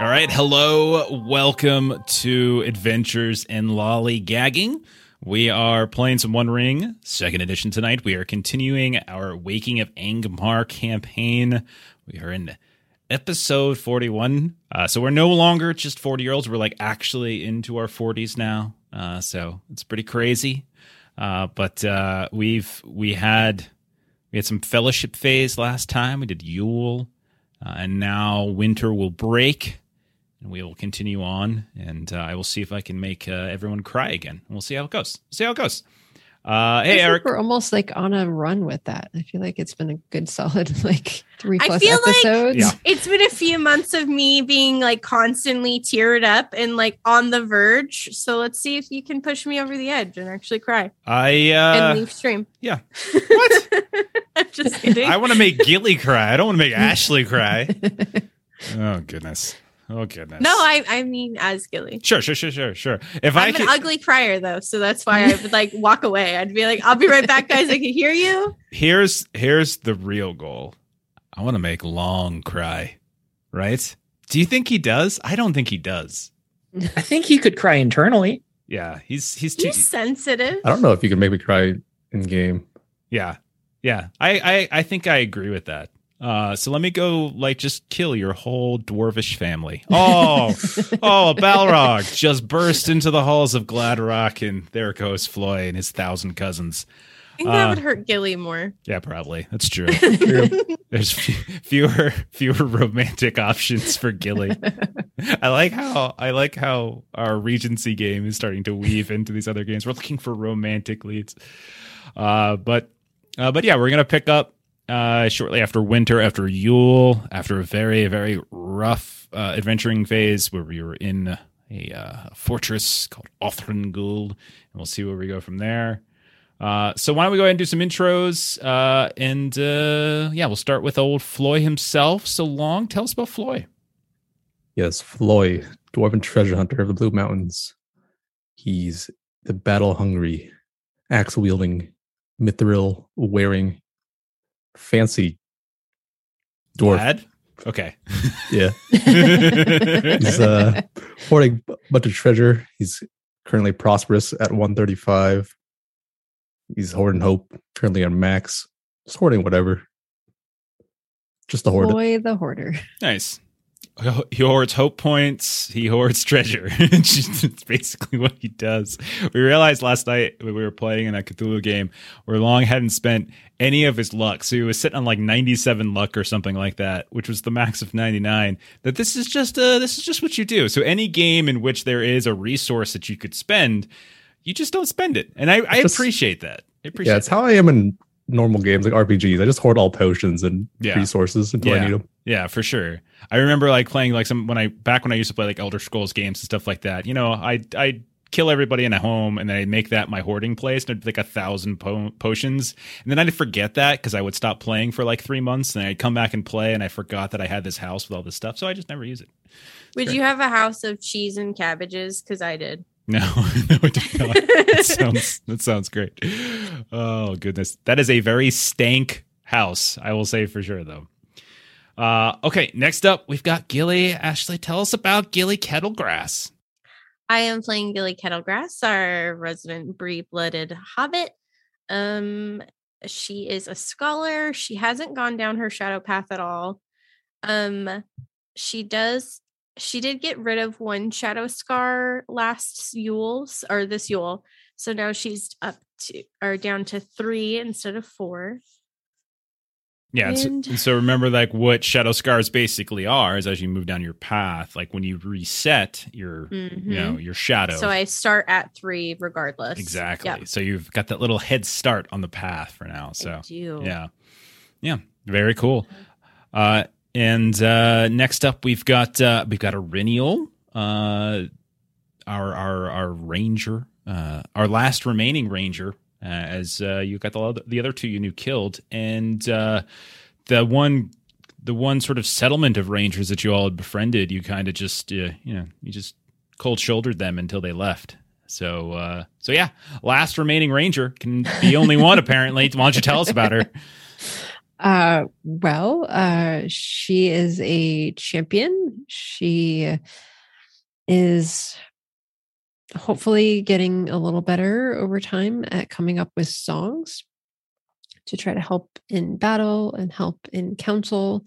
All right, hello, welcome to Adventures in Lollygagging. We are playing some One Ring, second edition tonight. We are continuing our Waking of Angmar campaign. We are in episode 41. Uh, so we're no longer just 40 year olds. We're like actually into our 40s now. Uh, so it's pretty crazy. Uh, but uh, we've we had we had some fellowship phase last time. We did Yule, uh, and now winter will break and we will continue on. And uh, I will see if I can make uh, everyone cry again. We'll see how it goes. See how it goes. Uh, hey, Eric. We're almost like on a run with that. I feel like it's been a good solid like three plus I feel episodes. like Yeah. it's been a few months of me being like constantly teared up and like on the verge. So let's see if you can push me over the edge and actually cry I uh, and leave stream. yeah. What? I'm just kidding. I want to make Gilly cry. I don't want to make Ashley cry. Oh goodness. Oh goodness. no, I I mean as Gilly. Sure, sure, sure, sure, sure. If I I'm could, an ugly crier though, so that's why I would like walk away. I'd be like, I'll be right back, guys. I can hear you. here's here's the real goal. I want to make Long cry. Right? Do you think he does? I don't think he does. I think he could cry internally. Yeah, he's he's too. He's sensitive. I don't know if you can make me cry in game. Yeah, yeah. I I I think I agree with that. Uh, so let me go like just kill your whole dwarvish family. Oh, oh, Balrog just burst into the halls of Gladrock, and there goes Floi and his thousand cousins. I think that Uh, would hurt Gilly more. Yeah, probably that's true. There's f- fewer fewer romantic options for Gilly. I like how I like how our Regency game is starting to weave into these other games. We're looking for romantic leads, uh, but uh, but yeah, we're gonna pick up uh, shortly after winter, after Yule, after a very very rough uh, adventuring phase where we were in a uh, fortress called Othrenguld, and we'll see where we go from there. Uh, so why don't we go ahead and do some intros? Uh, and uh, yeah, we'll start with old Floi himself. So long, tell us about Floi. Yes, Floi, dwarven treasure hunter of the Blue Mountains. He's the battle hungry, axe wielding, mithril wearing, fancy dwarf. Lad? Okay. Yeah, he's uh, hoarding a bunch of treasure. He's currently prosperous at 135. He's hoarding hope, currently on max. Just hoarding whatever. Just the hoarder. Boy the hoarder. nice. He hoards hope points. He hoards treasure. it's basically what he does. We realized last night when we were playing in that Cthulhu game where Long hadn't spent any of his luck. So he was sitting on like 97 luck or something like that, which was the max of 99. That this is just uh this is just what you do. So any game in which there is a resource that you could spend, you just don't spend it. And I, I Just- appreciate that. I appreciate Yeah, it's how I am in normal games like RPGs. I just hoard all potions and Yeah. resources until I need them. Yeah, for sure. I remember like playing like some when I back when I used to play like Elder Scrolls games and stuff like that. You know, I I kill everybody in a home and then I'd make that my hoarding place and it'd like a thousand po- potions and then I'd forget that because I would stop playing for like three months and I'd come back and play and I forgot that I had this house with all this stuff so I just never use it. Would great. you have a house of cheese and cabbages? Because I did. No, no, I did not. that sounds that sounds great. Oh goodness, that is a very stank house. I will say for sure though. Uh, okay, next up we've got Gilly. Ashley, tell us about Gilly Kettlegrass. I am playing Gilly Kettlegrass, our resident Bree-blooded hobbit. Um, she is a scholar. She hasn't gone down her shadow path at all. Um, she does. She did get rid of one shadow scar last Yule's or this Yule, so now she's up to or down to three instead of four. Yeah, and so, And- and so remember like what shadow scars basically are is as you move down your path, like when you reset your you know Mhm. your shadow. So I start at three regardless. exactly. Yep, So you've got that little head start on the path for now. So. Yeah. Yeah. Very cool. Uh and uh next up we've got uh we've got Eryniel, uh our our our ranger, uh our last remaining ranger, uh, as uh you got the other, the other two you knew killed and uh the one the one sort of settlement of rangers that you all had befriended, you kind of just uh, you know, you just cold shouldered them until they left. So uh so yeah, last remaining ranger can be only one apparently. Why don't you tell us about her? Uh, well, uh, she is a champion. She is hopefully getting a little better over time at coming up with songs to try to help in battle and help in council.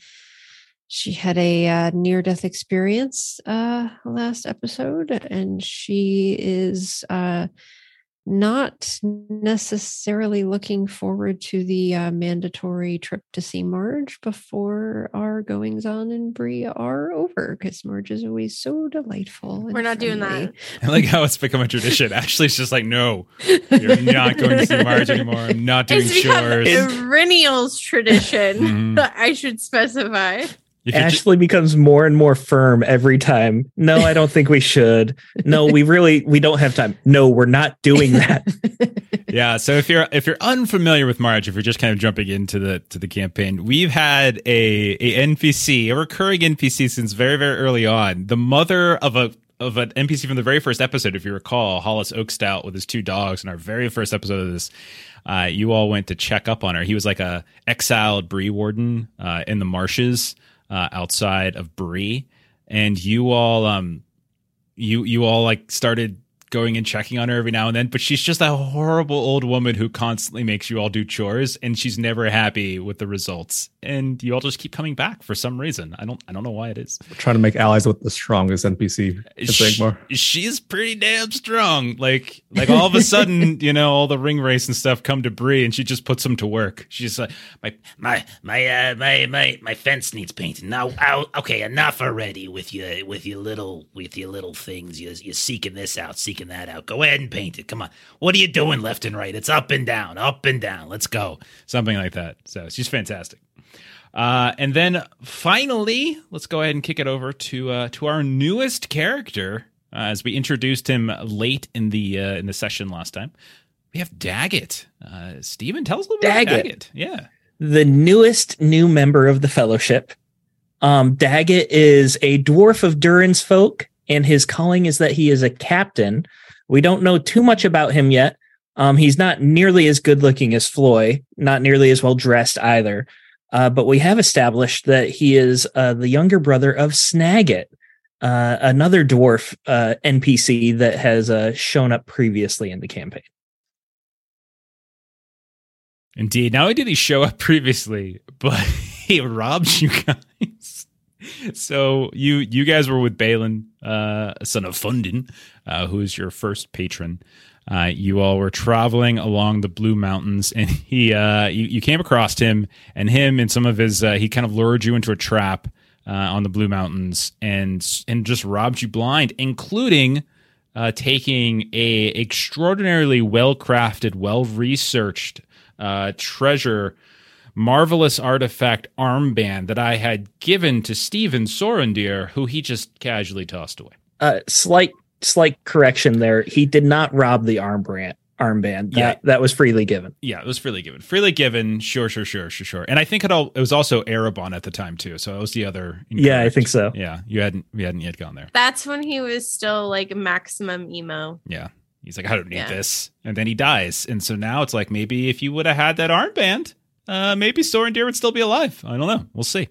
She had a uh, near death experience uh, last episode, and she is uh, not necessarily looking forward to the uh, mandatory trip to see Marge before our goings on in Bree are over because Marge is always so delightful. We're not doing that. I like how it's become a tradition. Ashley's just like, no, you're not going to see Marge anymore. I'm not doing It's become chores. perennials tradition. Mhm. I should specify. If you're ju- Ashley becomes more and more firm every time. No, I don't think we should. No, we really we don't have time. No, we're not doing that. yeah so if you're if you're unfamiliar with Marge if you're just kind of jumping into the to the campaign we've had a a npc a recurring npc since very very early on the mother of a of an npc from the very first episode if you recall hollis oakstout with his two dogs in our very first episode of this uh, you all went to check up on her he was like a exiled bree warden uh, in the marshes uh, outside of Bree, and you all um you you all like started going and checking on her every now and then, but she's just a horrible old woman who constantly makes you all do chores and she's never happy with the results. And you all just keep coming back for some reason. I don't I don't know why it is. trying to make allies with the strongest NPC in Sh- Sigmar. she's pretty damn strong. Like like all of a sudden, you know, all the Ringwraiths and stuff come to Bree and she just puts them to work. She's like my my my uh my my my fence needs painting now ow, okay enough already with your with your little with your little things you're, you're seeking this out seeking that out go ahead and paint it come on what are you doing left and right it's up and down up and down let's go something like that. So she's fantastic. Uh, and then finally, let's go ahead and kick it over to uh, to our newest character, uh, as we introduced him late in the uh, in the session last time. We have Daggit. Uh, Steven, tell us a little bit about Daggit. Daggit. Yeah. the newest new member of the fellowship. Um, Daggit is a dwarf of Durin's folk, and his calling is that he is a captain. We don't know too much about him yet. Um, he's not nearly as good looking as Floi, not nearly as well dressed either. Uh, but we have established that he is uh, the younger brother of Snagit, uh, another dwarf uh, NPC that has uh, shown up previously in the campaign. Indeed. Not only did he show up previously, but he robbed you guys. So you you guys were with Balin, uh, son of Fundin, uh, who is your first patron. Uh, you all were traveling along the Blue Mountains, and he uh, you, you came across him, and him and some of his uh, he kind of lured you into a trap uh, on the Blue Mountains, and and just robbed you blind, including uh, taking a extraordinarily well crafted, well researched uh, treasure, marvelous artifact armband that I had given to Steven Sorondir, who he just casually tossed away. uh, slight slight correction there. He did not rob the armband. Armband. That, Yeah. that was freely given. Yeah, it was freely given. Freely given. Sure, sure, sure, sure, sure. And I think it all it was also Erebon at the time too. So it was the other. Yeah, I think so. Yeah, you hadn't we hadn't yet gone there. That's when he was still like maximum emo. Yeah. He's like, I don't need Yeah. this. And then he dies. And so now it's like maybe if you would have had that armband, uh, maybe Sorondir would still be alive. I don't know. We'll see.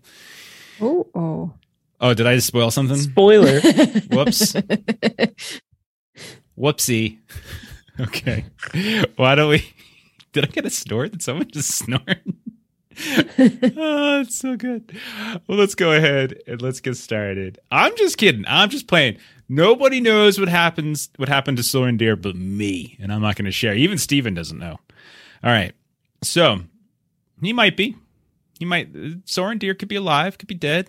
Oh, oh. Oh, did I spoil something? Spoiler. Whoops. Whoopsie. okay. Why don't we? Did I get a snort? Did someone just snort? oh, it's so good. Well, let's go ahead and let's get started. I'm just kidding. I'm just playing. Nobody knows what happens. What happened to Sorondir but me, and I'm not going to share. Even Steven doesn't know. All right. So he might be. He might. Sorondir could be alive. Could be dead.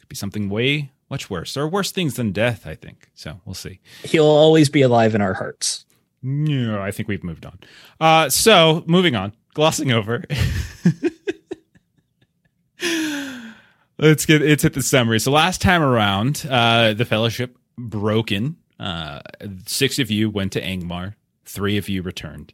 Could be something way much worse. There are worse things than death. I think. So we'll see. He'll always be alive in our hearts. No, I think we've moved on. Uh, so moving on, glossing over. Let's get it's hit the summary. So last time around, uh, the fellowship broken. Uh, six of you went to Angmar. Three of you returned.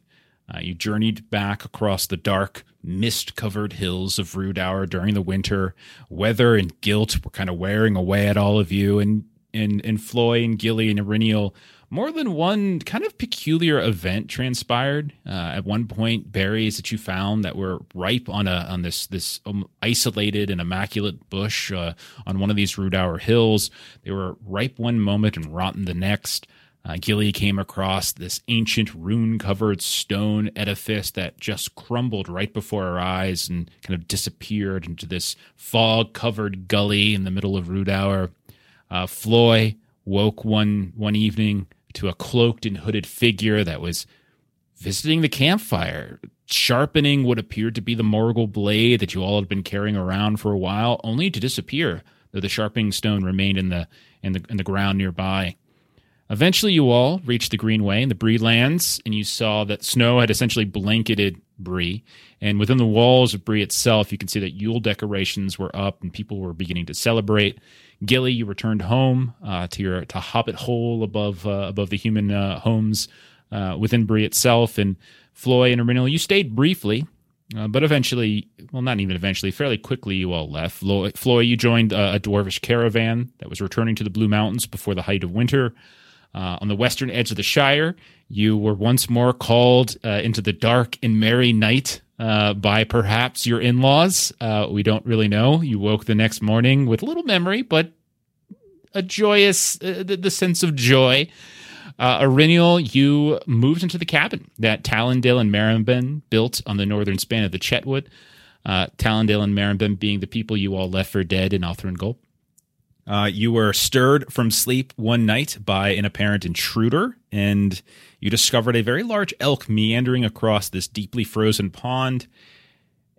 Uh, you journeyed back across the dark, mist-covered hills of Rudaur during the winter. Weather and guilt were kind of wearing away at all of you, and and and Floi and Gilly and Eryniel more than one kind of peculiar event transpired. Uh, at one point, berries that you found that were ripe on a on this this um, isolated and immaculate bush uh, on one of these Rudaur hills. They were ripe one moment and rotten the next. Uh, Gilly came across this ancient rune covered stone edifice that just crumbled right before her eyes and kind of disappeared into this fog covered gully in the middle of Rudaur. Uh, Floi woke one one evening to a cloaked and hooded figure that was visiting the campfire, sharpening what appeared to be the Morgul blade that you all had been carrying around for a while, only to disappear, though the sharpening stone remained in the in the in the ground nearby. Eventually, you all reached the Greenway and the Bree lands, and you saw that snow had essentially blanketed Bree. And within the walls of Bree itself, you can see that Yule decorations were up and people were beginning to celebrate. Gilly, you returned home uh, to your to Hobbit Hole above uh, above the human uh, homes uh, within Bree itself, and Floi and Eryniel, you stayed briefly, uh, but eventually, well, not even eventually, fairly quickly, you all left. Floi, Floi you joined uh, a dwarvish caravan that was returning to the Blue Mountains before the height of winter. Uh, on the western edge of the Shire, you were once more called uh, into the dark and merry night uh, by perhaps your in laws. Uh, we don't really know. You woke the next morning with little memory, but a joyous, uh, the, the sense of joy. Uh, Eryniel, you moved into the cabin that Talendale and Marimben built on the northern span of the Chetwood. Uh, and Marimben being the people you all left for dead in Gulp. Uh, you were stirred from sleep one night by an apparent intruder, and you discovered a very large elk meandering across this deeply frozen pond.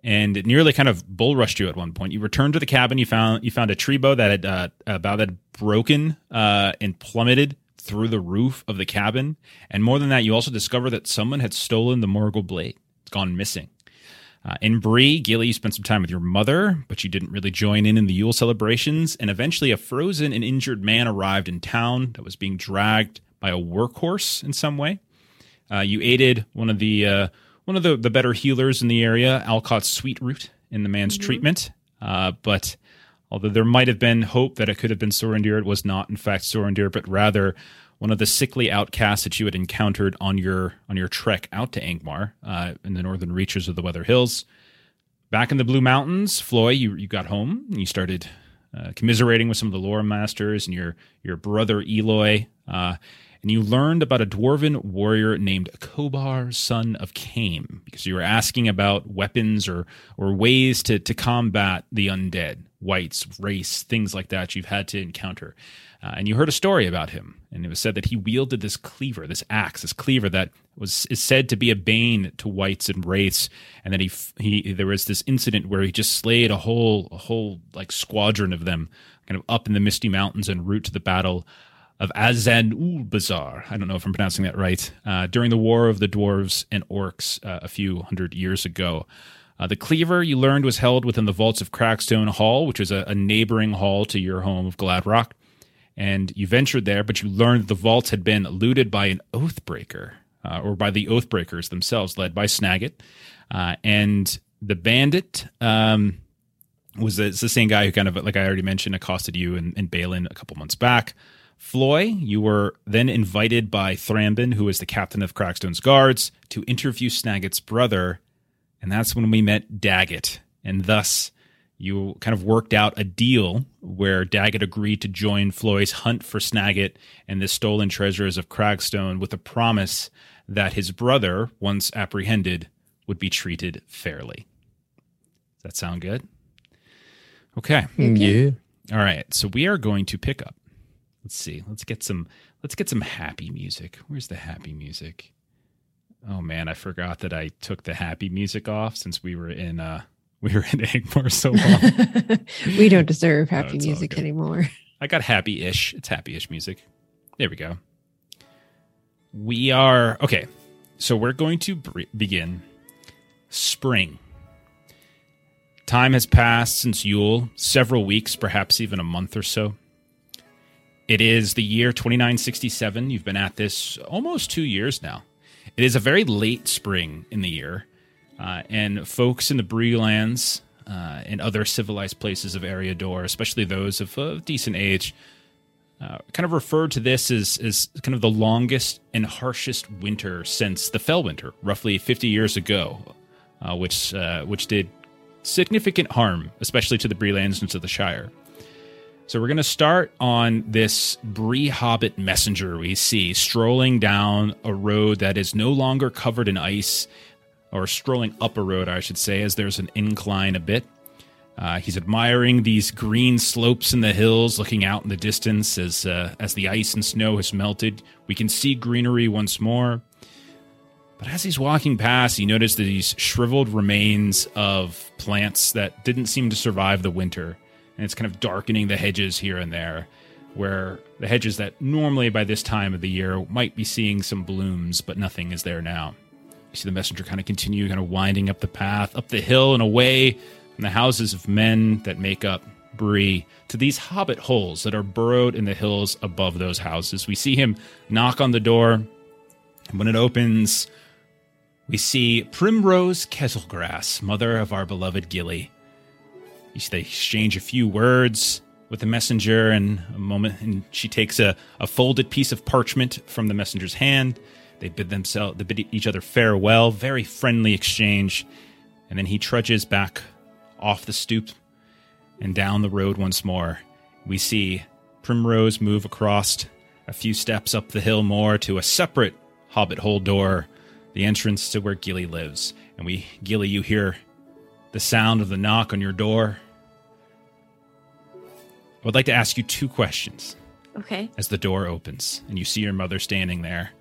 And it nearly kind of bull rushed you at one point. You returned to the cabin. You found you found a tree bow that had uh, about had broken uh, and plummeted through the roof of the cabin. And more than that, you also discovered that someone had stolen the Morgul blade. It's gone missing. Uh, in Bree, Gilly, you spent some time with your mother, but you didn't really join in in the Yule celebrations. And eventually, a frozen and injured man arrived in town that was being dragged by a workhorse in some way. Uh, you aided one of the uh, one of the, the better healers in the area, Alcott's Sweet Root, in the man's mm-hmm. treatment. Uh, but although there might have been hope that it could have been Sorondir, it was not, in fact, Sorondir, but rather one of the sickly outcasts that you had encountered on your on your trek out to Angmar uh, in the northern reaches of the Weather Hills. Back in the Blue Mountains, Floi, you you got home and you started uh, commiserating with some of the lore masters and your your brother Eloy, uh, and you learned about a dwarven warrior named Kobar, son of Kame, because you were asking about weapons or or ways to to combat the undead, wights, wraiths, things like that you've had to encounter. Uh, and you heard a story about him, and it was said that he wielded this cleaver, this axe, this cleaver that was is said to be a bane to wights and wraiths, and that he he there was this incident where he just slayed a whole a whole like squadron of them, kind of up in the misty mountains en route to the battle of Azanulbizar. I don't know if I'm pronouncing that right. Uh, during the War of the Dwarves and Orcs uh, a few hundred years ago. Uh, the cleaver you learned was held within the vaults of Crackstone Hall, which was a, a neighboring hall to your home of Gladrock and you ventured there, but you learned the vaults had been looted by an Oathbreaker, uh, or by the Oathbreakers themselves, led by Snagit. Uh, and the bandit um, was the, the, same guy who kind of, like I already mentioned, accosted you and, and Balin a couple months back. Floi, you were then invited by Thranben, who was the captain of Crackstone's guards, to interview Snagit's brother. And that's when we met Daggit. And thus, you kind of worked out a deal where Daggit agreed to join Floi's hunt for Snagit and the stolen treasures of Cragstone with a promise that his brother, once apprehended, would be treated fairly. Does that sound good? Okay. Yeah. All right. So we are going to pick up. Let's see. Let's get some let's get some happy music. Where's the happy music? Oh man, I forgot that I took the happy music off since we were in uh we were in Angmar so long. we don't deserve happy no, music anymore. I got happy ish. It's happy ish music. There we go. We are okay. So we're going to begin spring. Time has passed since Yule, several weeks, perhaps even a month or so. It is the year 2967. You've been at this almost two years now. It is a very late spring in the year uh, and folks in the Breelands uh, and other civilized places of Eriador, especially those of uh, decent age, uh, kind of referred to this as, as kind of the longest and harshest winter since the Fell Winter, roughly 50 years ago, uh, which uh, which did significant harm, especially to the Bree lands and to the Shire. So we're going to start on this Bree Hobbit messenger we see strolling down a road that is no longer covered in ice, or strolling up a road, I should say, as there's an incline a bit. Uh, he's admiring these green slopes in the hills, looking out in the distance as uh, as the ice and snow has melted. We can see greenery once more. But as he's walking past, he noticed these shriveled remains of plants that didn't seem to survive the winter, and it's kind of darkening the hedges here and there, where the hedges that normally by this time of the year might be seeing some blooms, but nothing is there now. You see the messenger kind of continue, kind of winding up the path, up the hill and away from the houses of men that make up Bree to these hobbit holes that are burrowed in the hills above those houses. We see him knock on the door, and when it opens, we see Primrose Kettlegrass, mother of our beloved Gilly. They exchange a few words with the messenger, and a moment, and she takes a, a folded piece of parchment from the messenger's hand. They bid themselves, they bid each other farewell. Very friendly exchange, and then he trudges back off the stoop and down the road once more. We see Primrose move across a few steps up the hill more to a separate hobbit hole door, the entrance to where Gilly lives. And we, Gilly, you hear the sound of the knock on your door. I would like to ask you two questions Okay. as the door opens and you see your mother standing there.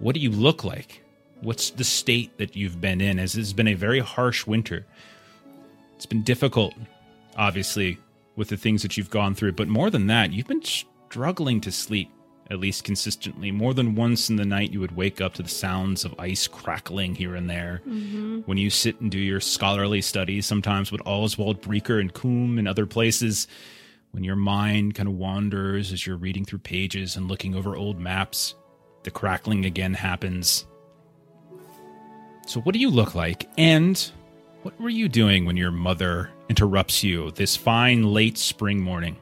What do you look like? What's the state that you've been in? As has been a very harsh winter. It's been difficult, obviously, with the things that you've gone through, but more than that, you've been struggling to sleep, at least consistently. More than once in the night, you would wake up to the sounds of ice crackling here and there. Mm-hmm. When you sit and do your scholarly studies, sometimes with Oswald Breaker and Coombe and other places, when your mind kind of wanders as you're reading through pages and looking over old maps, the crackling again happens. So, what do you look like? And what were you doing when your mother interrupts you this fine late spring morning?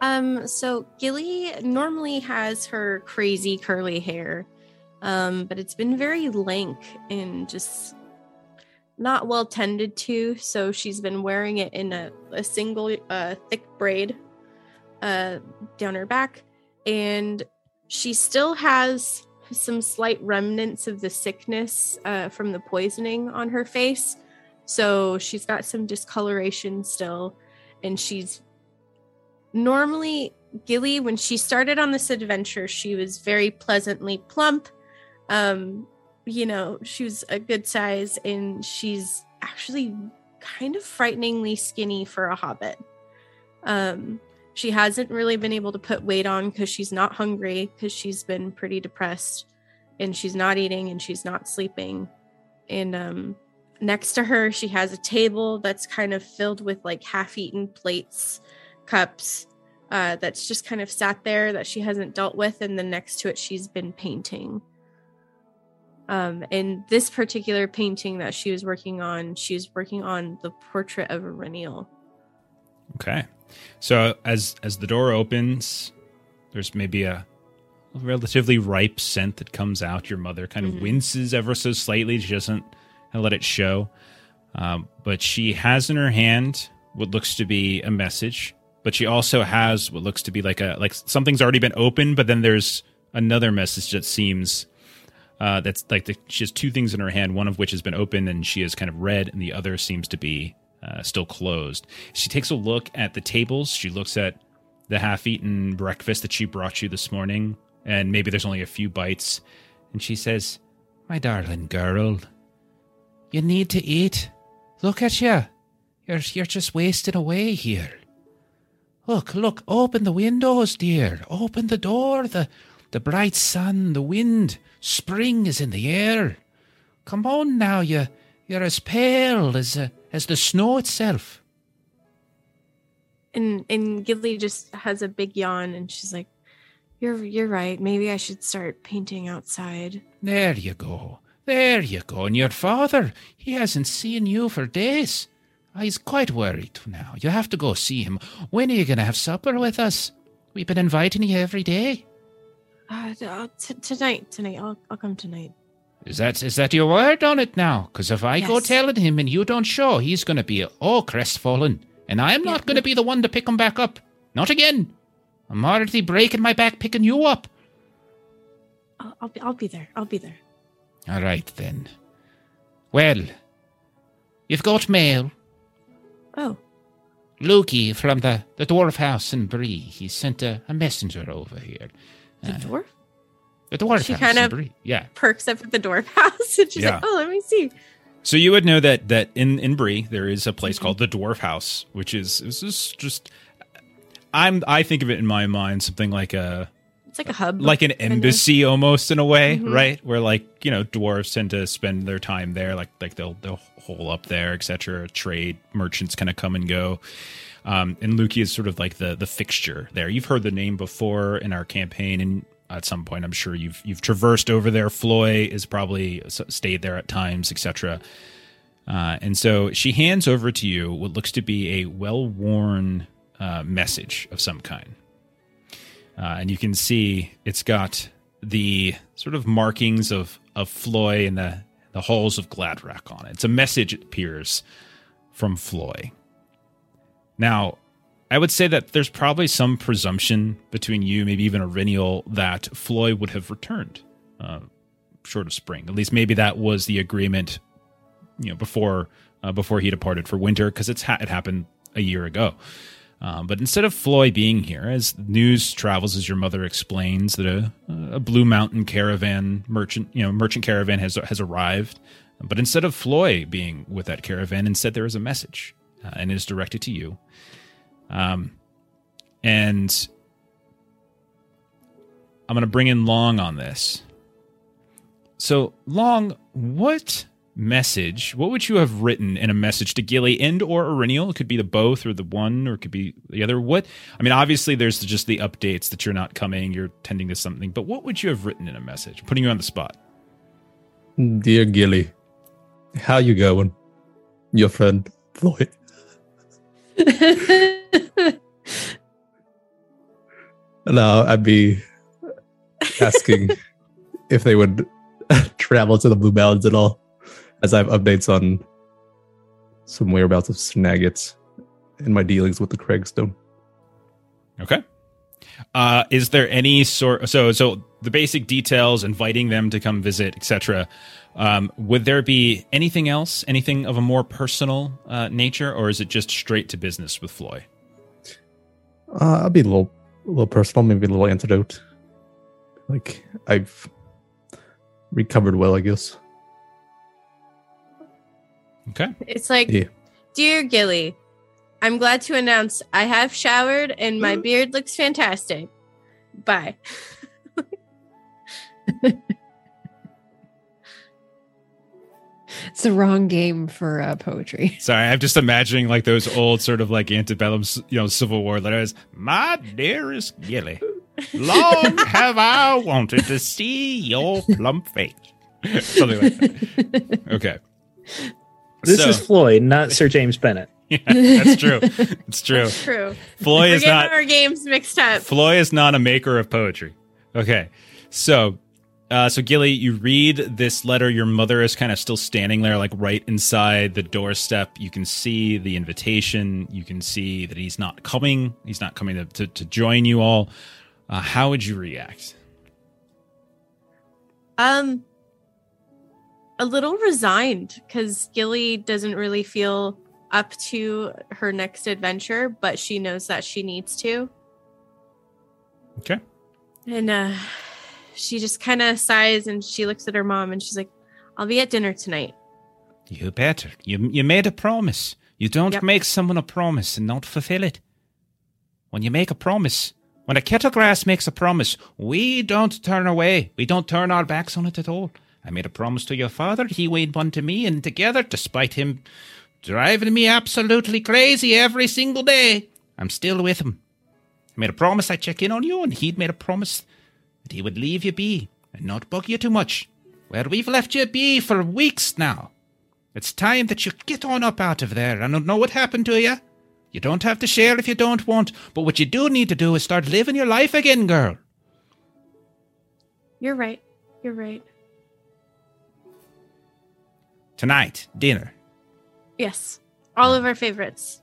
Um, so Gilly normally has her crazy curly hair, um, but it's been very lank and just not well tended to. So she's been wearing it in a, a single uh, thick braid uh, down her back, and she still has some slight remnants of the sickness uh, from the poisoning on her face. So she's got some discoloration still, and she's normally Gilly, when she started on this adventure, she was very pleasantly plump. Um, you know, she was a good size, and she's actually kind of frighteningly skinny for a hobbit. Um, she hasn't really been able to put weight on because she's not hungry because she's been pretty depressed and she's not eating and she's not sleeping. And um, next to her, she has a table that's kind of filled with like half eaten plates, cups, uh, that's just kind of sat there that she hasn't dealt with. And then next to it, she's been painting. Um, and this particular painting that she was working on, she was working on the portrait of Eryniel. Okay. So as as the door opens, there's maybe a relatively ripe scent that comes out. Your mother kind of Mhm. winces ever so slightly. She doesn't let it show. Um, but she has in her hand what looks to be a message. But she also has what looks to be like a like something's already been opened, but then there's another message that seems uh, that's like the, she has two things in her hand, one of which has been opened and she has kind of read, and the other seems to be uh, still closed. She takes a look at the tables. She looks at the half-eaten breakfast that she brought you this morning, and maybe there's only a few bites. And she says, "My darling girl, you need to eat. Look at you. You're you're just wasting away here. Look, look. Open the windows, dear. Open the door. The the bright sun, the wind, spring is in the air. Come on now, you you're as pale as uh, as the snow itself." And and Gilly just has a big yawn and she's like, You're you're right. Maybe I should start painting outside. There you go. There you go. And your father, he hasn't seen you for days. Oh, he's quite worried now. You have to go see him. When are you going to have supper with us? We've been inviting you every day. Uh, uh, t- tonight, tonight. I'll, I'll come tonight. Is that is that your word on it now? Because if I go Yes. telling him and you don't show, he's going to be all crestfallen, and I'm Yeah, not going to be the one to pick him back up. Not again. I'm already breaking my back picking you up. I'll, I'll be. I'll be there. I'll be there. All right then. Well, you've got mail. Oh, Lukey from the, the dwarf house in Bree. He sent a, a messenger over here. the Uh, dwarf The dwarf She kind of- Yeah. perks up at the dwarf house, and she's Yeah. like, "Oh, let me see." So you would know that that in in Bree there is a place Mm-hmm. called the Dwarf House, which is this is just I'm I think of it in my mind something like a It's like a hub, like an embassy almost in a way, Mhm. right? Where like you know dwarves tend to spend their time there, like like they'll they'll hole up there, etc. Trade merchants kind of come and go. Um, and Luki is sort of like the the fixture there. You've heard the name before in our campaign, and at some point, I'm sure you've you've traversed over there. Floi is probably stayed there at times, etc. Uh, and so she hands over to you what looks to be a well worn uh, message of some kind. Uh, and you can see it's got the sort of markings of, of Floi and the, the halls of Gladrock on it. It's a message, it appears, from Floi. Now, I would say that there's probably some presumption between you, maybe even Eryniel, that Floi would have returned uh, short of spring. At least maybe that was the agreement, you know, before uh, before he departed for winter, because it's ha- it happened a year ago. Um, but instead of Floi being here, as news travels, as your mother explains, that a, a Blue Mountain caravan merchant, you know, merchant caravan has has arrived. But instead of Floi being with that caravan, instead there is a message, uh, and it is directed to you. Um, and I'm going to bring in Long on this. So, Long, what message, what would you have written in a message to Gilly and or Eryniel? It could be the both or the one or it could be the other. What, I mean, obviously there's just the updates that you're not coming, you're tending to something, but what would you have written in a message? putting you on the spot. Dear Gilly, how you going? Your friend Floyd. No, I'd be asking if they would travel to the Blue Mountains at all, as I have updates on some whereabouts of Snagit's and my dealings with the Craigstone. Okay. Uh, is there any sort so so the basic details, inviting them to come visit, etc. Um, would there be anything else, anything of a more personal uh, nature, or is it just straight to business with Floi? Uh, I'll be a little, a little personal, maybe a little antidote. Like I've recovered well, I guess. Okay. It's like, Yeah. dear Gilly, I'm glad to announce I have showered and my beard looks fantastic. Bye. it's the wrong game for uh, poetry. Sorry, I'm just imagining like those old sort of like antebellum, you know, Civil War letters. My dearest Gilly, long have I wanted to see your plump face. Something like that. Okay. This So- is Floyd, not Sir James Bennett. Yeah, that's true. It's true. True. Floi We're is not our games mixed up. Floi is not a maker of poetry. Okay. So uh so Gilly, you read this letter. Your mother is kind of still standing there, like right inside the doorstep. You can see the invitation. You can see that he's not coming. He's not coming to, to, to join you all. Uh, how would you react? Um, a little resigned because Gilly doesn't really feel up to her next adventure, but she knows that she needs to. Okay. And uh, she just kind of sighs and she looks at her mom and she's like, "I'll be at dinner tonight." You better. You you made a promise. You don't Yep. make someone a promise and not fulfill it. When you make a promise, when a kettlegrass makes a promise, we don't turn away. We don't turn our backs on it at all. I made a promise to your father. He made one to me, and together, despite him driving me absolutely crazy every single day, I'm still with him. I made a promise I'd check in on you, and he'd made a promise that he would leave you be and not bug you too much. Well, we've left you be for weeks now. It's time that you get on up out of there. I don't know what happened to you. You don't have to share if you don't want, but what you do need to do is start living your life again, girl. You're right. You're right. Tonight, dinner. Yes. All of our favorites.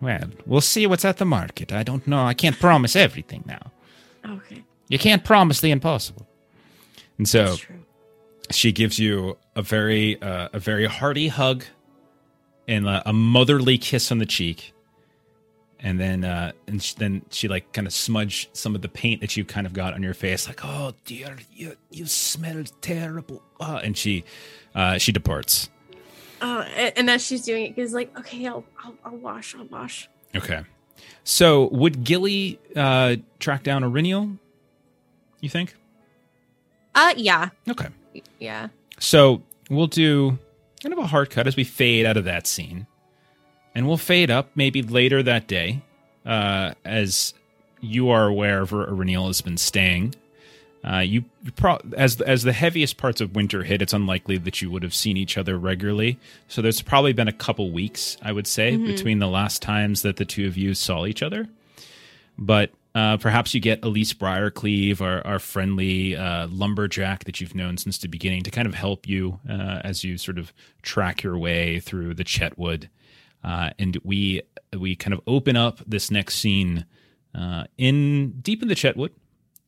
Well, we'll see what's at the market. I don't know. I can't promise everything now. Okay. You can't promise the impossible. And so she gives you a very uh, a very hearty hug and a, a motherly kiss on the cheek. And then uh and then she like kind of smudge some of the paint that you kind of got on your face like oh dear you you smell terrible. Uh, and she uh she departs. Oh, and as she's doing it, Gilly's like, okay, I'll, I'll, I'll wash, I'll wash. okay. So would gilly uh track down Eryniel you think Uh, yeah, okay yeah. So we'll do kind of a hard cut as we fade out of that scene. And we'll fade up maybe later that day, uh, as you are aware of where Eryniel has been staying. Uh, you you pro- as as the heaviest parts of winter hit, it's unlikely that you would have seen each other regularly. So there's probably been a couple weeks, I would say, between the last times that the two of you saw each other. But uh, perhaps you get Elise Briarcleave, our, our friendly uh, lumberjack that you've known since the beginning, to kind of help you uh, as you sort of track your way through the Chetwood. Uh, and we we kind of open up this next scene uh, in deep in the Chetwood,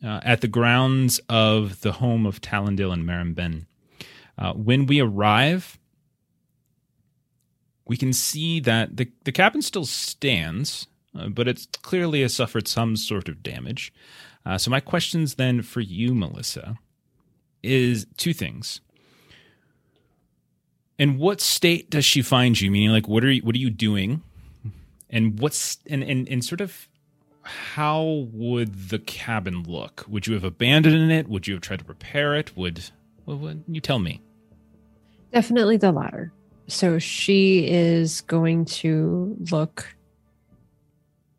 uh, at the grounds of the home of Talendil and Marimben. Uh, when we arrive, we can see that the, the cabin still stands, but it's clearly has suffered some sort of damage. Uh, so my questions then for you, Melissa, is two things. In what state does she find you? Meaning, like, what are you, what are you doing, and what's and and and sort of how would the cabin look? Would you have abandoned it? Would you have tried to repair it? Would what, you tell me? Definitely the latter. So she is going to look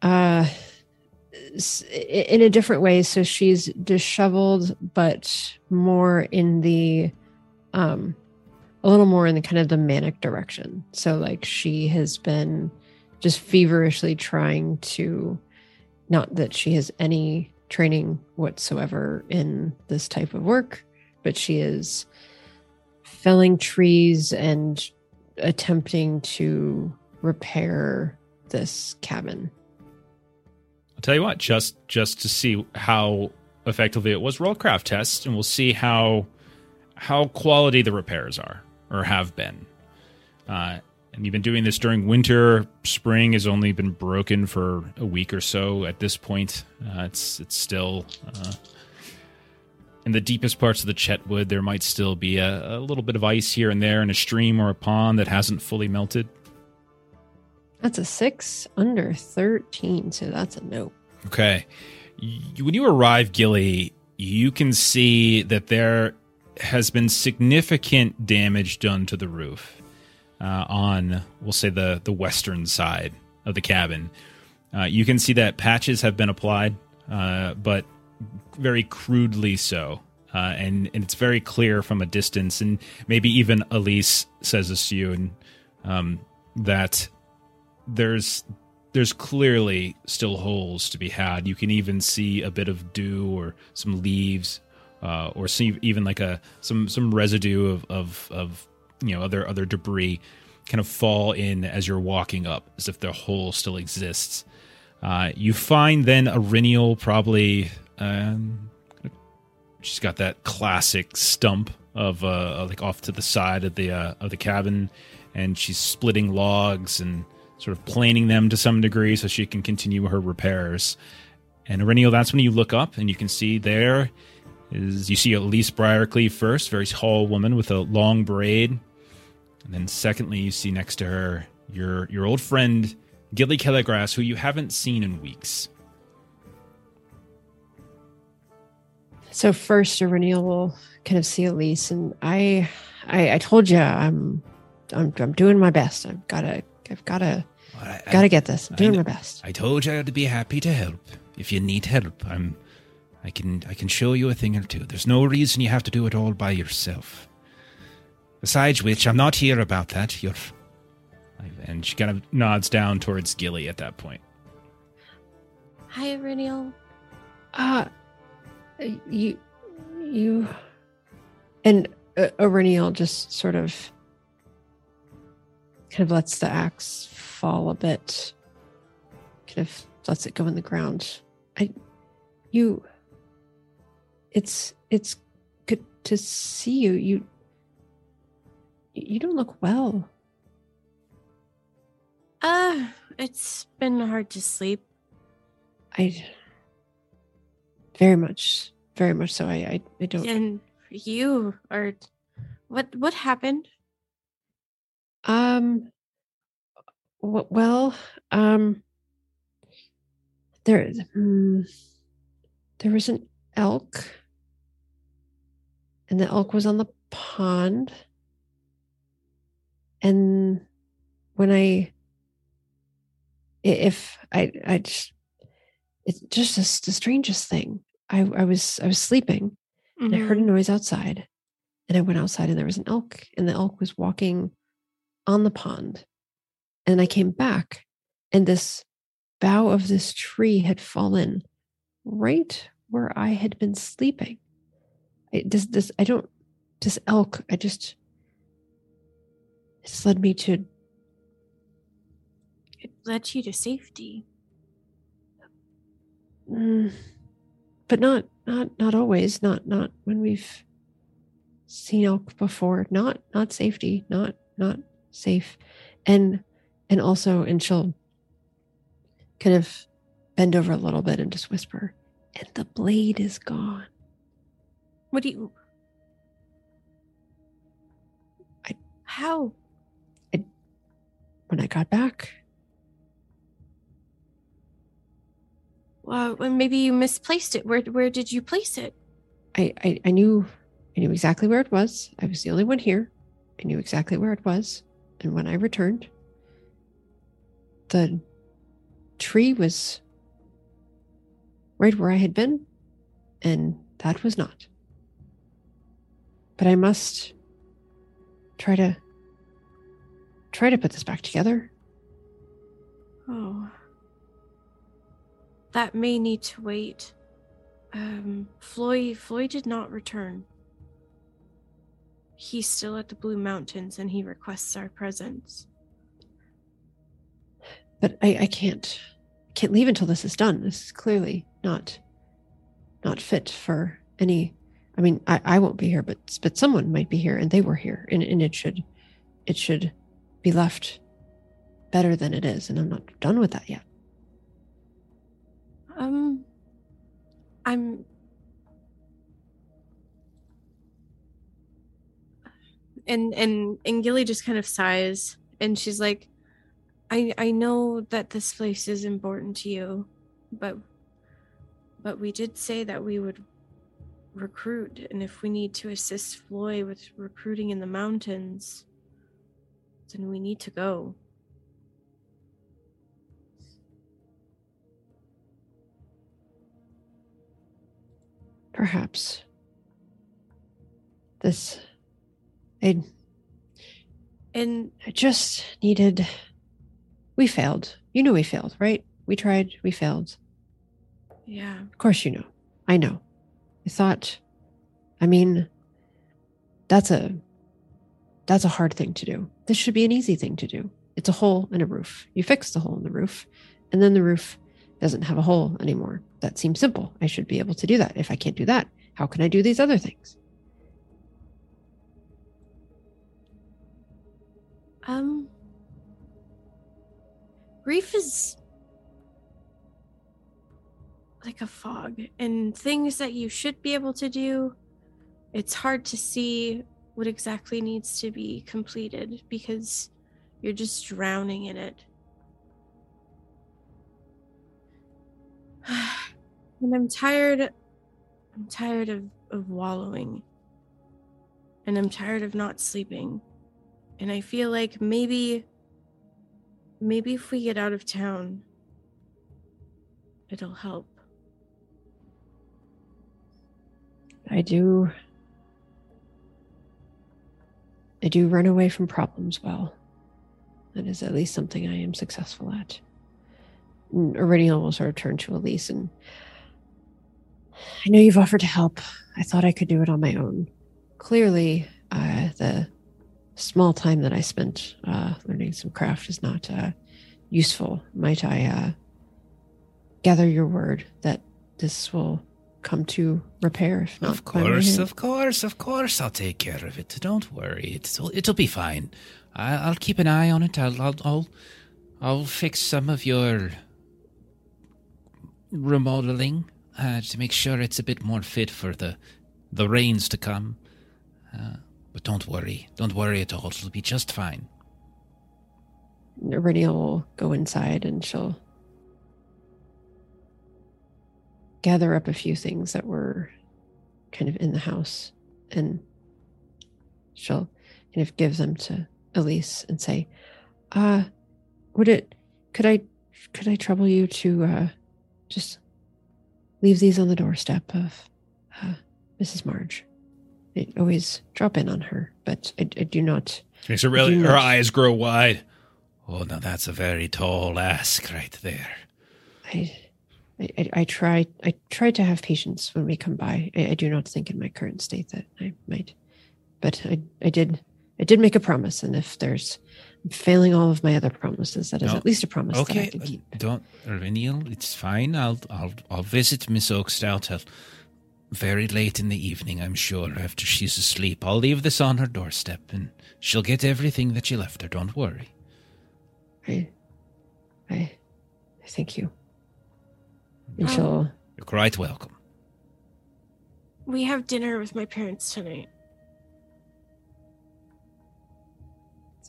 uh in a different way so she's disheveled but more in the um a little more in the kind of the manic direction so like she has been just feverishly trying to not that she has any training whatsoever in this type of work but she is felling trees and attempting to repair this cabin. I'll tell you what, just just to see how effectively it was, roll craft test, and we'll see how how quality the repairs are or have been. Uh, and you've been doing this during winter. Spring has only been broken for a week or so. At this point, uh, it's it's still uh, in the deepest parts of the Chetwood. There might still be a, a little bit of ice here and there in a stream or a pond that hasn't fully melted. That's a six under 13, so that's a no. Okay. When you arrive, Gilly, you can see that there has been significant damage done to the roof uh, on, we'll say, the, the western side of the cabin. Uh, you can see that patches have been applied, uh, but very crudely so. Uh, and, and it's very clear from a distance, and maybe even Elise says this to you, and um, that there's there's clearly still holes to be had. You can even see a bit of dew or some leaves, uh, or see even like a some some residue of, of of you know other other debris kind of fall in as you're walking up, as if the hole still exists. Uh, you find then Eryniel probably. Um, she's got that classic stump of uh, like off to the side of the uh, of the cabin, and she's splitting logs and sort of planing them to some degree so she can continue her repairs. And Eryniel, that's when you look up and you can see there is you see Elise Briarcleave first, very tall woman with a long braid. And then secondly, you see next to her your your old friend Gilly Kettlegrass, who you haven't seen in weeks. So first, Eryniel will kind of see Elise, and I, I, I told you, I'm, I'm, I'm doing my best. I've gotta, I've gotta, I, I- gotta get this. I'm doing kn- my best. I told you I'd be happy to help. If you need help, I'm I can I can show you a thing or two. There's no reason you have to do it all by yourself. Besides which, I'm not here about that. You're. And she kind of nods down towards Gilly at that point. Hi, Reniel. Uh, you, you, and uh, Eryniel just sort of kind of lets the axe fall a bit, kind of lets it go in the ground. I, you, it's, it's good to see you. You, you don't look well. Uh, it's been hard to sleep. I, very much, very much so. I, I, I don't. And you are what what happened? Um. w- Well, um. There, hmm, there was an elk, and the elk was on the pond. And when I, if I, I just, it's just the the strangest thing. I, I was, I was sleeping, and I heard a Mhm. noise outside. And I went outside and there was an elk, and the elk was walking on the pond. And I came back, and this bough of this tree had fallen right where I had been sleeping. I, this, this, I don't, this elk, I just, it's led me to, It led you to safety. mm, but not, not, not always, not, not when we've seen elk before, not, not safety, not, not safe. And, and also, and she'll kind of bend over a little bit and just whisper, and the blade is gone. What do you? I- How? I, When I got back, Well, maybe you misplaced it. Where where did you place it? I, I, I knew I knew exactly where it was. I was the only one here. I knew exactly where it was. And when I returned, the tree was right where I had been, and that was not. But I must try to try to put this back together. Oh, that may need to wait. Um, Floyd Floyd did not return. He's still at the Blue Mountains, and he requests our presence. But I, I can't can't leave until this is done. This is clearly not not fit for any I mean, I, I won't be here, but but someone might be here and they were here and, and it should it should be left better than it is, and I'm not done with that yet. Um, I'm. And and and Gilly just kind of sighs, and she's like, "I I know that this place is important to you, but but we did say that we would recruit, and if we need to assist Floi with recruiting in the mountains, then we need to go." Perhaps this I And I just needed we failed. You know we failed, right? We tried, we failed. yeah, Of course you know. I know. I thought I mean that's a that's a hard thing to do. This should be an easy thing to do. It's a hole in a roof. You fix the hole in the roof, and then the roof doesn't have a hole anymore. That seems simple. I should be able to do that. If I can't do that, how can I do these other things? Um, grief is like a fog, and things that you should be able to do, it's hard to see what exactly needs to be completed because you're just drowning in it. and I'm tired. I'm tired of, of wallowing. And I'm tired of not sleeping. And I feel like maybe maybe if we get out of town it'll help. I do I do run away from problems well. That is at least something I am successful at. Eryniel will sort of turn to Elise and I know you've offered to help. I thought I could do it on my own. Clearly, uh, the small time that I spent uh, learning some craft is not uh, useful. Might I uh, gather your word that this will come to repair? If not, Of course, of course, of course, I'll take care of it. Don't worry, it'll it'll be fine. I, I'll keep an eye on it. I'll I'll I'll, I'll fix some of your remodeling uh, to make sure it's a bit more fit for the the rains to come. Uh, but don't worry, don't worry at all. It'll be just fine. Eryniel will go inside and she'll gather up a few things that were kind of in the house and she'll kind of give them to Elise and say, uh, would it, could I, could I trouble you to, uh, just leave these on the doorstep of, uh, Mrs. Marge? I always drop in on her, but I, I do not She makes her really her not- eyes grow wide. Oh, now that's a very tall ask right there. I, I, I- try. I try to have patience when we come by. I, I do not think in my current state that I might, but I, I did. I did make a promise, and if there's I'm failing all of my other promises, that is No. at least a promise that I Okay, can keep. don't, Reniel, it's fine. I'll, I'll, I'll visit Miss Oakstout at very late in the evening. I'm sure after she's asleep. I'll leave this on her doorstep, and she'll get everything that you left her. Don't worry. I, I, I thank you. And Um, she'll. You're quite welcome. We have dinner with my parents tonight.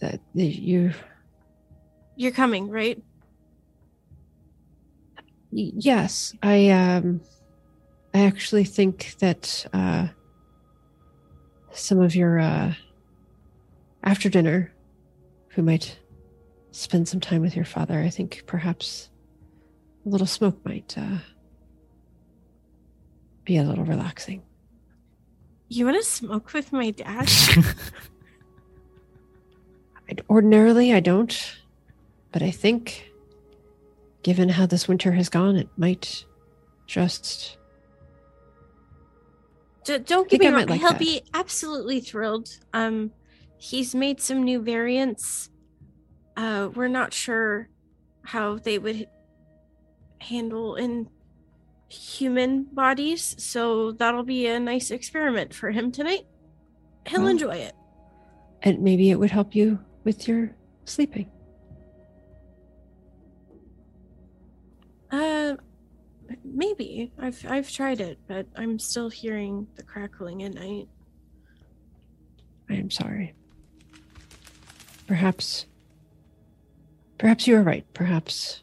That you. You're coming, right? y- Yes, I. Um, I actually think that uh, some of your uh, after dinner, who might spend some time with your father. I think perhaps a little smoke might uh, be a little relaxing. You want to smoke with my dad? I, ordinarily, I don't, but I think, given how this winter has gone, it might just. D- don't get me wrong. like He'll that. be absolutely thrilled. Um, he's made some new variants. Uh, we're not sure how they would handle in human bodies, so that'll be a nice experiment for him tonight. He'll Well, enjoy it. And maybe it would help you with your sleeping. Uh, maybe I've I've tried it, but I'm still hearing the crackling at night. I am sorry. Perhaps. Perhaps you are right. Perhaps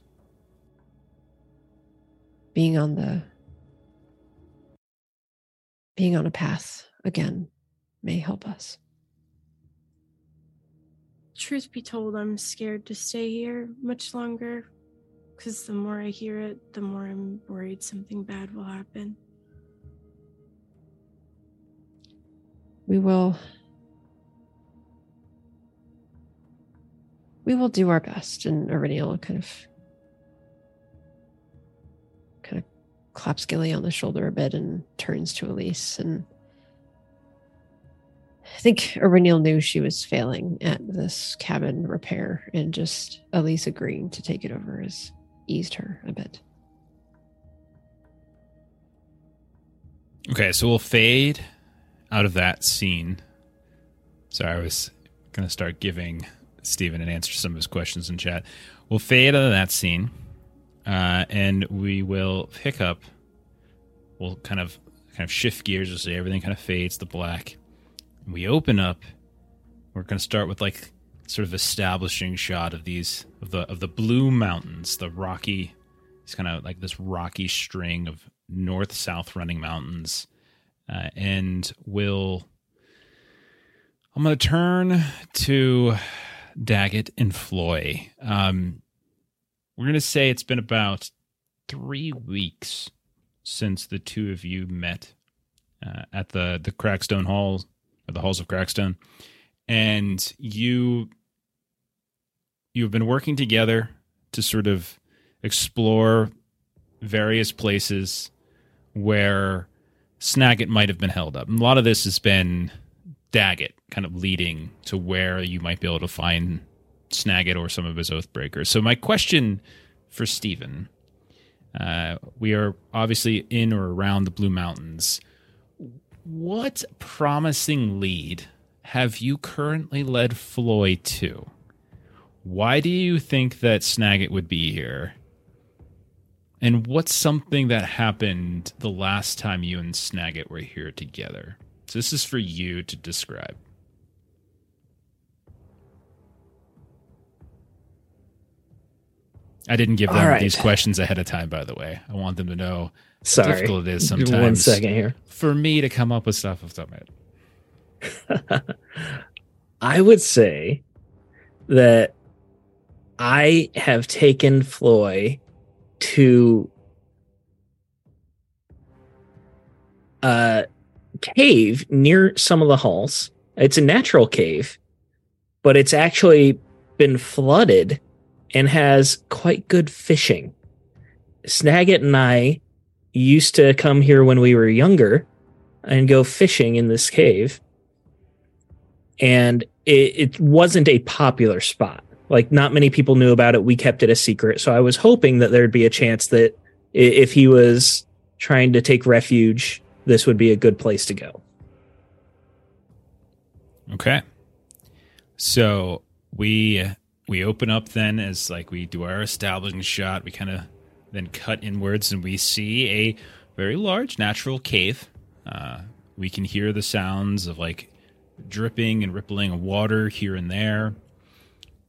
being on the. being on a path again may help us. Truth be told, I'm scared to stay here much longer. Because the more I hear it, the more I'm worried something bad will happen. We will. We will do our best. And Eryniel will kind of. kind of claps Gilly on the shoulder a bit and turns to Elise. And I think Eryniel knew she was failing at this cabin repair, and just Elise agreeing to take it over has eased her a bit. Okay, so we'll fade out of that scene. Sorry, I was going to start giving Steven an answer to some of his questions in chat. We'll fade out of that scene, uh, and we will pick up. We'll kind of kind of shift gears. We'll say everything kind of fades to black. We open up. We're going to start with like sort of establishing shot of these of the of the blue mountains, the rocky. It's kind of like this rocky string of north south running mountains uh, and we'll i'm going to turn to Daggit and Floi um, we're going to say it's been about three weeks since the two of you met uh, at the the crackstone hall or the halls of crackstone and you you've been working together to sort of explore various places where Snagit might have been held up. And a lot of this has been Daggit kind of leading to where you might be able to find Snagit or some of his Oathbreakers. So my question for Steven, uh, we are obviously in or around the Blue Mountains. What promising lead have you currently led Floi to? Why do you think that Snagit would be here? And what's something that happened the last time you and Snagit were here together? So this is for you to describe. I didn't give them right. these questions ahead of time, by the way. I want them to know how difficult it is sometimes One second here. for me to come up with stuff off the top of my head. I would say that I have taken Floi to a cave near some of the halls. It's a natural cave, but it's actually been flooded and has quite good fishing. Snagit and I used to come here when we were younger and go fishing in this cave and it, it wasn't a popular spot. Like not many people knew about it. We kept it a secret. So I was hoping that there'd be a chance that if he was trying to take refuge, this would be a good place to go. Okay. So we we open up then as like we do our establishing shot. We kind of then cut inwards and we see a very large natural cave. Uh, we can hear the sounds of like dripping and rippling water here and there.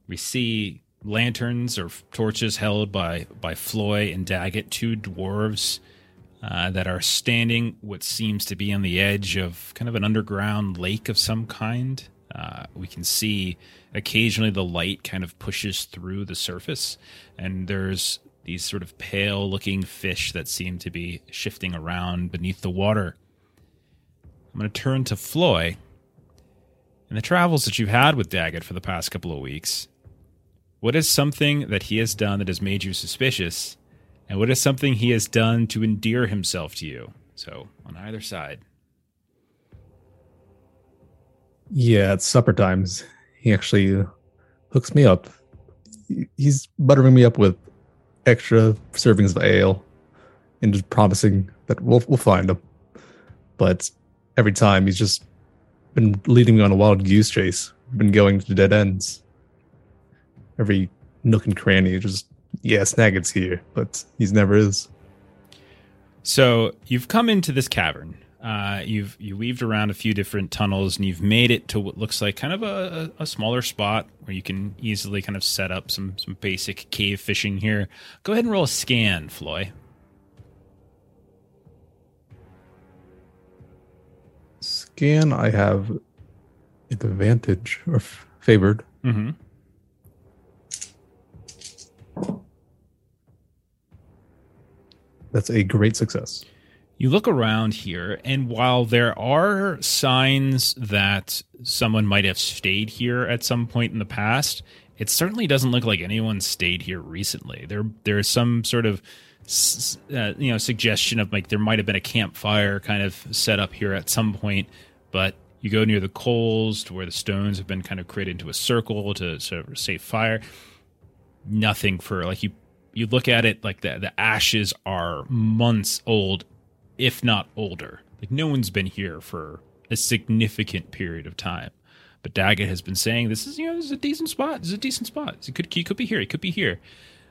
We see lanterns or torches held by by Floi and Daggit, two dwarves uh, that are standing what seems to be on the edge of kind of an underground lake of some kind. Uh, we can see occasionally the light kind of pushes through the surface, and there's these sort of pale looking fish that seem to be shifting around beneath the water. I'm going to turn to Floi. In the travels that you've had with Daggit for the past couple of weeks, what is something that he has done that has made you suspicious and what is something he has done to endear himself to you? So, on either side. Yeah, at supper times, he actually hooks me up. He's buttering me up with extra servings of ale and just promising that we'll we'll find him. But every time he's just been leading me on a wild goose chase. Been going to dead ends. Every nook and cranny, just yeah, Snagit's here, but he's never is. So, you've come into this cavern. Uh, you've you weaved around a few different tunnels and you've made it to what looks like kind of a, a smaller spot where you can easily kind of set up some some basic cave fishing here. Go ahead and roll a scan, Floi. Scan, I have advantage or f- favored. Mm-hmm. That's a great success. You look around here, and while there are signs that someone might have stayed here at some point in the past, it certainly doesn't look like anyone stayed here recently. There, there's some sort of, uh, you know, suggestion of like there might have been a campfire kind of set up here at some point, but you go near the coals to where the stones have been kind of created into a circle to sort of save fire. Nothing for like you. You look at it like the the ashes are months old if not older. Like no one's been here for a significant period of time. But Daggit has been saying this is you know this is a decent spot. This is a decent spot. It could he could be here. He could be here.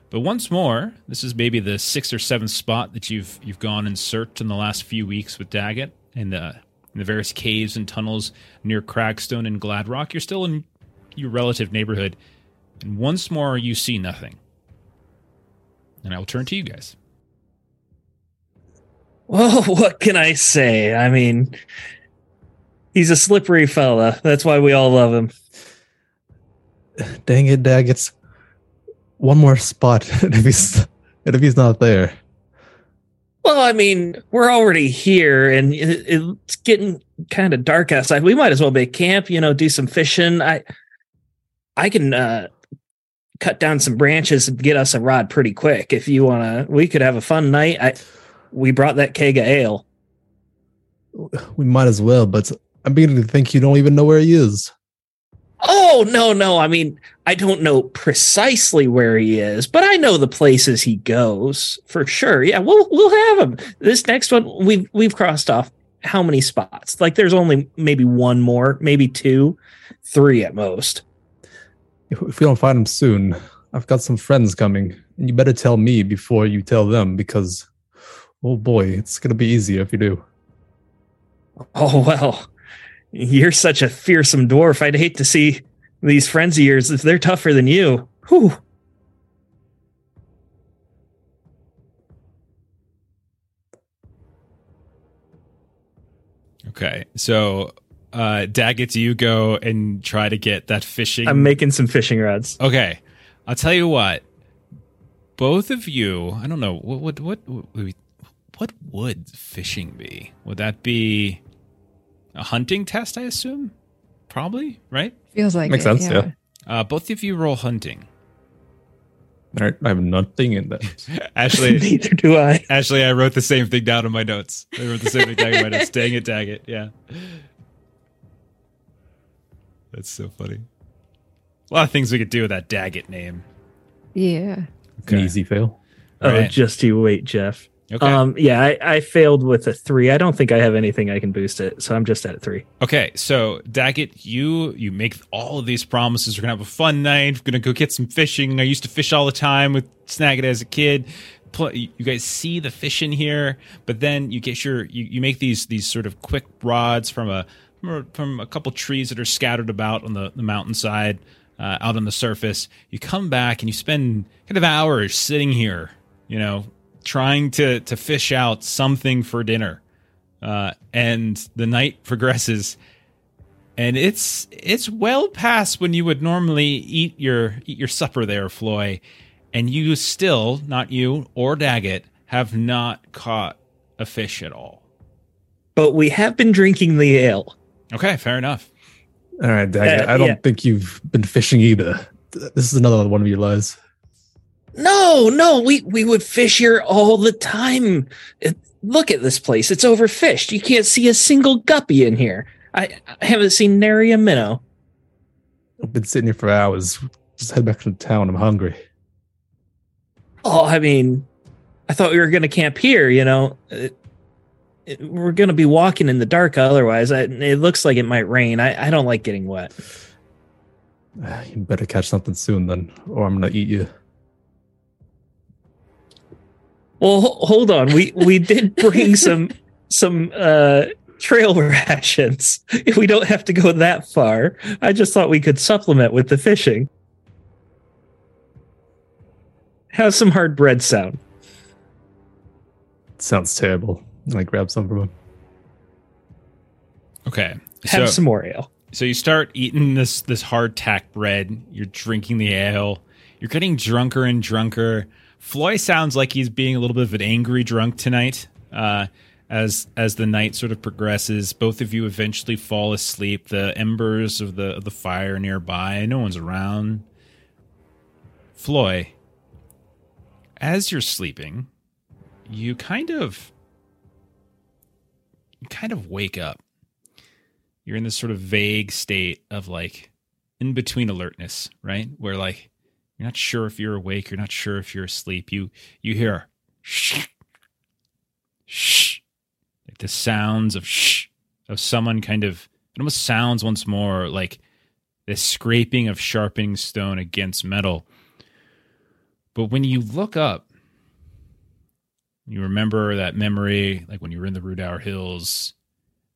But once more, this is maybe the sixth or seventh spot that you've you've gone and searched in the last few weeks with Daggit and the in the various caves and tunnels near Cragstone and Gladrock. You're still in your relative neighborhood, and once more you see nothing. And I will turn to you guys. Well, what can I say? I mean, he's a slippery fella. That's why we all love him. Dang it, Daggit's one more spot. and if he's and if he's not there, Well, I mean, we're already here and it's getting kind of dark outside. We might as well make camp, you know, do some fishing. I I can uh cut down some branches and get us a rod pretty quick if you want to. We could have a fun night. I we brought that keg of ale. We might as well, but I'm beginning to think you don't even know where he is. Oh, no, no. I mean, I don't know precisely where he is, but I know the places he goes for sure. Yeah, we'll we'll have him. This next one we've we've crossed off how many spots? Like there's only maybe one more, maybe two, three at most. If we don't find him soon, I've got some friends coming, and you better tell me before you tell them because, oh boy, it's gonna be easier if you do. Oh well. You're such a fearsome dwarf. I'd hate to see these friends of yours if they're tougher than you. Whew. Okay, so uh, Daggit, do you go and try to get that fishing? I'm making some fishing rods. Okay, I'll tell you what. Both of you, I don't know what what what what, what would fishing be? Would that be a hunting test? I assume, probably, right? Feels like Makes it, sense, yeah. Uh, both of you roll hunting. I have nothing in that. Ashley, Neither do I. Ashley, I wrote the same thing down in my notes. I wrote the same thing down in my notes. Dang it, Daggit. Yeah. That's so funny. A lot of things we could do with that Daggit name. Yeah. An easy fail. Oh, Right. just you wait, Jeff. Okay. Um, yeah, I, I failed with a three. I don't think I have anything I can boost it, so I'm just at a three. Okay, so Daggit, you you make all of these promises. We're gonna have a fun night. We're gonna go get some fishing. I used to fish all the time with Snagit as a kid. Pl- You guys see the fish in here, but then you get your you, you make these these sort of quick rods from a from a, from a couple trees that are scattered about on the, the mountainside, uh, out on the surface. You come back and you spend kind of hours sitting here, you know, trying to to fish out something for dinner uh, and the night progresses and it's it's well past when you would normally eat your eat your supper there Floi and you still not you or Daggit have not caught a fish at all But we have been drinking the ale. okay fair enough All right, Daggit. Uh, I don't yeah. think you've been fishing either. This is another one of your lies. No, no, we we would fish here all the time. It- look at this place; it's overfished. You can't see a single guppy in here. I, I haven't seen nary a minnow. I've been sitting here for hours. Just head back to town. I'm hungry. Oh, I mean, I thought we were going to camp here. You know, It- it- we're going to be walking in the dark. Otherwise, I, it looks like it might rain. I, I don't like getting wet. You better catch something soon, then, or I'm gonna eat you. Well, hold on. We we did bring some some uh trail rations. If we don't have to go that far, I just thought we could supplement with the fishing. How's some hard bread sound? sounds terrible. And I grab some from him. okay Have so some more ale. so you start eating this this hard tack bread you're drinking the ale you're getting drunker and drunker Floi sounds like he's being a little bit of an angry drunk tonight uh, as as the night sort of progresses. Both of you eventually fall asleep. The embers of the of the fire nearby. No one's around. Floi as you're sleeping you kind of you kind of wake up. You're in this sort of vague state of like in between alertness, right? Where like you're not sure if you're awake, you're not sure if you're asleep. You you hear shh, shh, like the sounds of shh of someone kind of. It almost sounds once more like the scraping of sharpening stone against metal. But when you look up, you remember that memory, like when you were in the Rudaur Hills,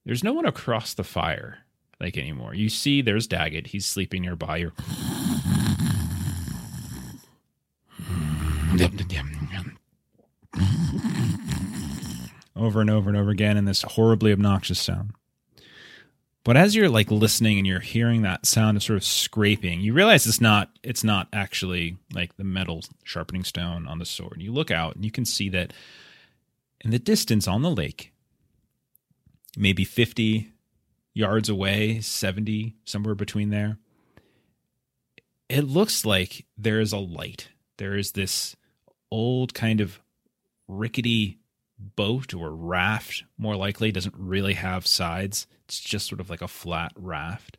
there's no one across the fire like anymore. You see there's Daggit. He's sleeping nearby. You're over and over and over again in this horribly obnoxious sound. But as you're like listening and you're hearing that sound of sort of scraping, you realize it's not it's not actually like the metal sharpening stone on the sword. You look out and you can see that In the distance on the lake, maybe 50 yards away, 70, somewhere between there, it looks like there is a light. There is this old kind of rickety boat or raft, more likely, it doesn't really have sides. It's just sort of like a flat raft.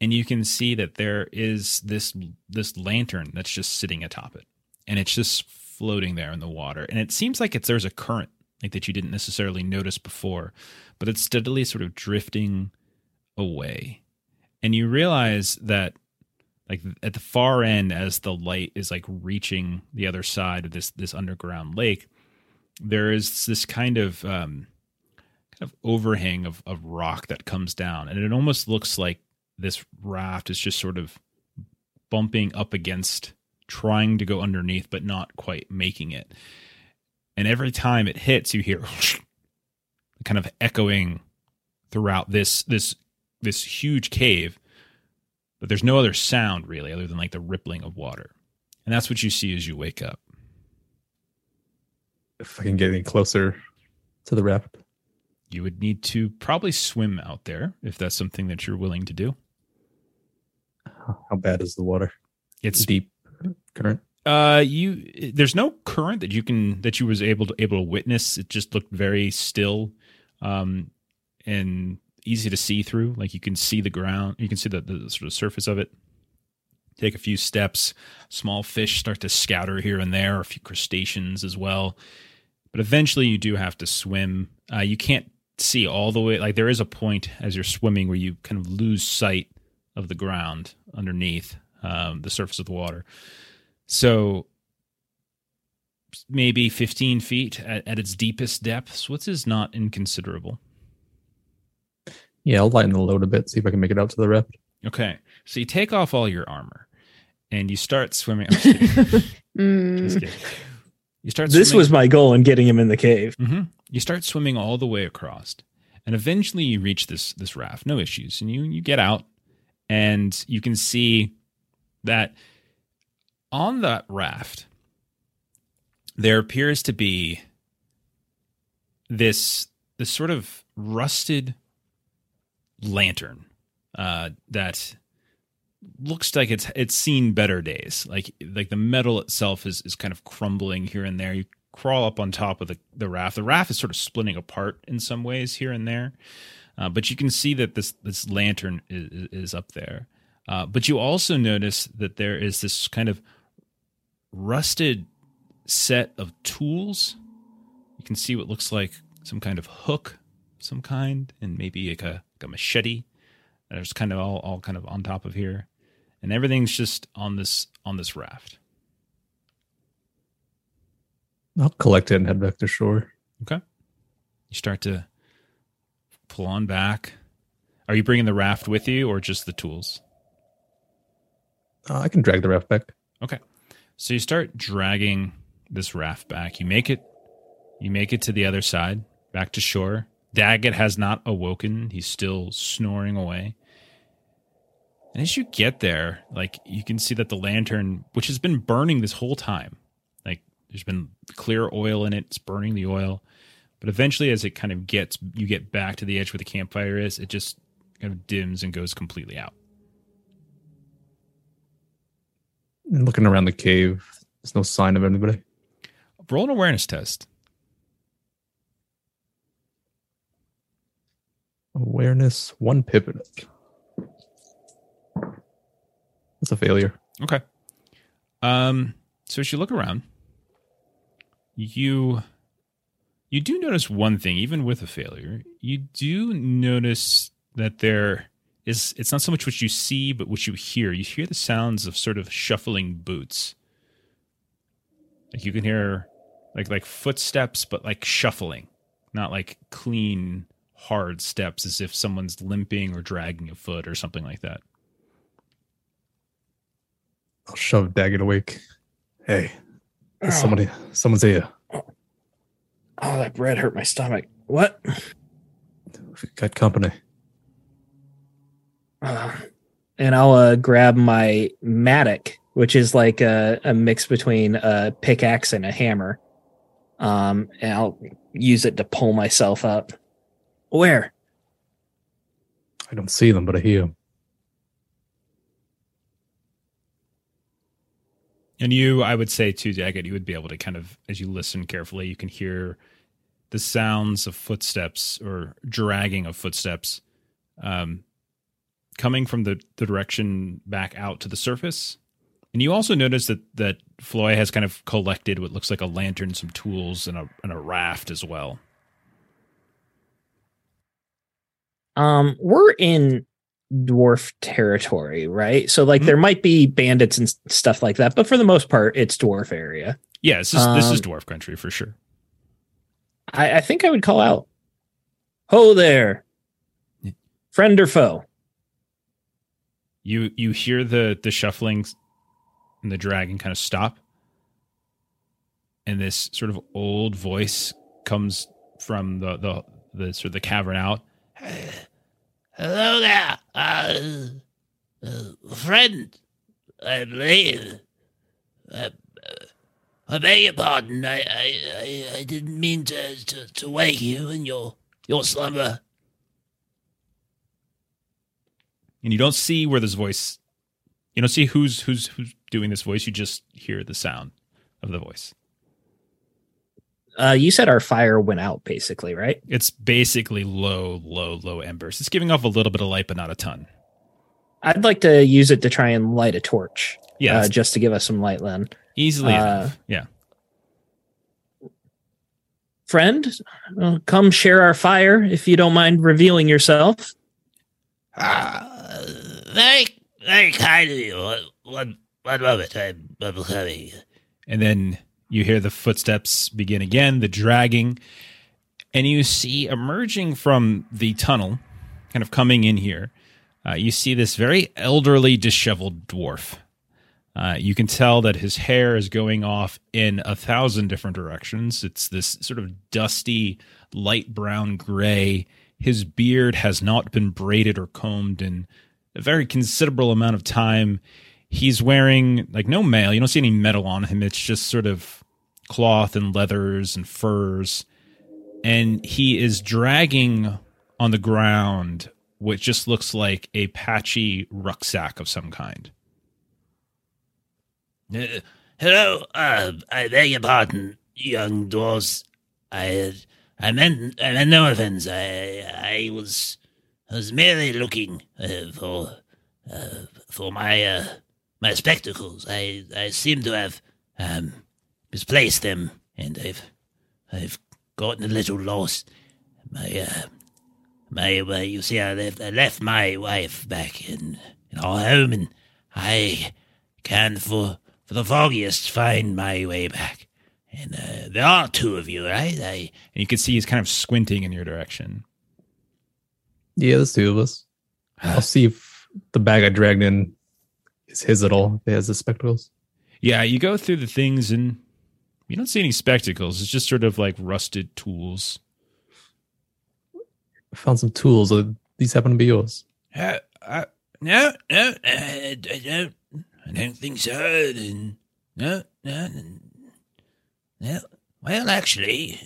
And you can see that there is this this lantern that's just sitting atop it. And it's just floating there in the water. And it seems like it's there's a current like that you didn't necessarily notice before, but it's steadily sort of drifting away. And you realize that like at the far end as the light is like reaching the other side of this this underground lake, there is this kind of um kind of overhang of, of rock that comes down. And it almost looks like this raft is just sort of bumping up against trying to go underneath but not quite making it. And every time it hits you hear kind of echoing throughout this this this huge cave but there's no other sound really other than like the rippling of water and that's what you see as you wake up If I can get any closer to the raft. you would need to probably swim out there if that's something that you're willing to do How bad is the water? it's deep current. Uh, you there's no current that you can that you was able to able to witness. It just looked very still, um, and easy to see through. Like you can see the ground, you can see the, the sort of surface of it. Take a few steps, small fish start to scatter here and there, a few crustaceans as well. But eventually, you do have to swim. Uh, you can't see all the way. Like there is a point as you're swimming where you kind of lose sight of the ground underneath um, the surface of the water. So maybe 15 feet at, at its deepest depths, which is not inconsiderable. Yeah, I'll lighten the load a bit, see if I can make it out to the raft. Okay. So you take off all your armor and you start swimming. I'm just Mm. You start This swimming- was my goal in getting him in the cave. hmm You start swimming all the way across, and eventually you reach this this raft, no issues, and you you get out, and you can see that on that raft there appears to be this this sort of rusted lantern uh, that looks like it's it's seen better days. Like like the metal itself is is kind of crumbling here and there. You crawl up on top of the, the raft. The raft is sort of splitting apart in some ways here and there, uh, but you can see that this this lantern is, is up there. Uh, but you also notice that there is this kind of rusted set of tools. You can see what looks like some kind of hook, some kind, and maybe like a, like a machete. There's kind of all, all kind of on top of here, and everything's just on this on this raft. I'll collect it and head back to shore. Okay. You start to pull on back. Are you bringing the raft with you or just the tools? Uh, I can drag the raft back. Okay. So you start dragging this raft back. You make it you make it to the other side, back to shore. Daggit has not awoken. He's still snoring away. And as you get there, like you can see that the lantern, which has been burning this whole time, like there's been clear oil in it, it's burning the oil. But eventually as it kind of gets you get back to the edge where the campfire is, it just kind of dims and goes completely out. And looking around the cave, there's no sign of anybody. Roll an awareness test. Awareness, one pivot. That's a failure. Okay. Um, so as you look around, you you do notice one thing, even with a failure. You do notice that there is it's not so much what you see, but what you hear. You hear the sounds of sort of shuffling boots. Like you can hear like like footsteps, but like shuffling, not like clean, hard steps as if someone's limping or dragging a foot or something like that. I'll shove Daggit awake. Hey, somebody, someone's here. Oh, that bread hurt my stomach. What? We've got company. Uh, and I'll uh, grab my mattock, which is like a, a mix between a pickaxe and a hammer. Um, and I'll use it to pull myself up. Where? I don't see them, but I hear them. And you, I would say too, Daggit, you would be able to kind of, as you listen carefully, you can hear the sounds of footsteps or dragging of footsteps um, coming from the, the direction back out to the surface. And you also notice that that Floi has kind of collected what looks like a lantern, some tools, and a and a raft as well. Um, we're in dwarf territory, right? So like Mhm. there might be bandits and stuff like that, but for the most part, it's dwarf area. Yeah, this is this is Um, dwarf country for sure. I, I think I would call out, "Ho there, Yeah. friend or foe." You you hear the the shuffling and the dragging kind of stop, and this sort of old voice comes from the the the sort of the cavern out. Hello there, uh, uh, friend. I believe. Uh, uh, I beg your pardon. I, I, I, I didn't mean to, to, to wake you in your your slumber. and you don't see where this voice you don't see who's who's who's doing this voice you just hear the sound of the voice Uh, you said our fire went out, basically, right? it's basically low low low embers it's giving off a little bit of light but not a ton I'd like to use it to try and light a torch, yeah uh, just to give us some light. Then, easily uh, enough yeah friend, uh, come share our fire if you don't mind revealing yourself. Ah, very, very kind of you. One, one, one moment. I'm, I'm coming. and then you hear the footsteps begin again the dragging and you see emerging from the tunnel kind of coming in here uh, you see this very elderly disheveled dwarf. Uh, you can tell that his hair is going off in a thousand different directions. It's this sort of dusty light brown gray. His beard has not been braided or combed in a very considerable amount of time he's wearing like no mail. You don't see any metal on him. It's just sort of cloth and leathers and furs. And he is dragging on the ground what just looks like a patchy rucksack of some kind. Uh, hello, uh, I beg your pardon, young dwarves. I, I meant, I meant no offense. I, I was, I was merely looking uh, for, uh, for my, uh, my spectacles. I, I seem to have, um, misplaced them, and I've, I've gotten a little lost. My, uh, my, uh, you see, I left, I left my wife back in, in our home, and I can for for the foggiest find my way back. And uh, there are two of you, right? I And you can see he's kind of squinting in your direction. Yeah, there's two of us. I'll see if the bag I dragged in is his at all. It has the spectacles. Yeah, you go through the things and you don't see any spectacles. It's just sort of like rusted tools. I found some tools. Uh, these happen to be yours. Uh, uh, no, no, uh, I don't. I don't think so. Then, no, no, no. Well, actually,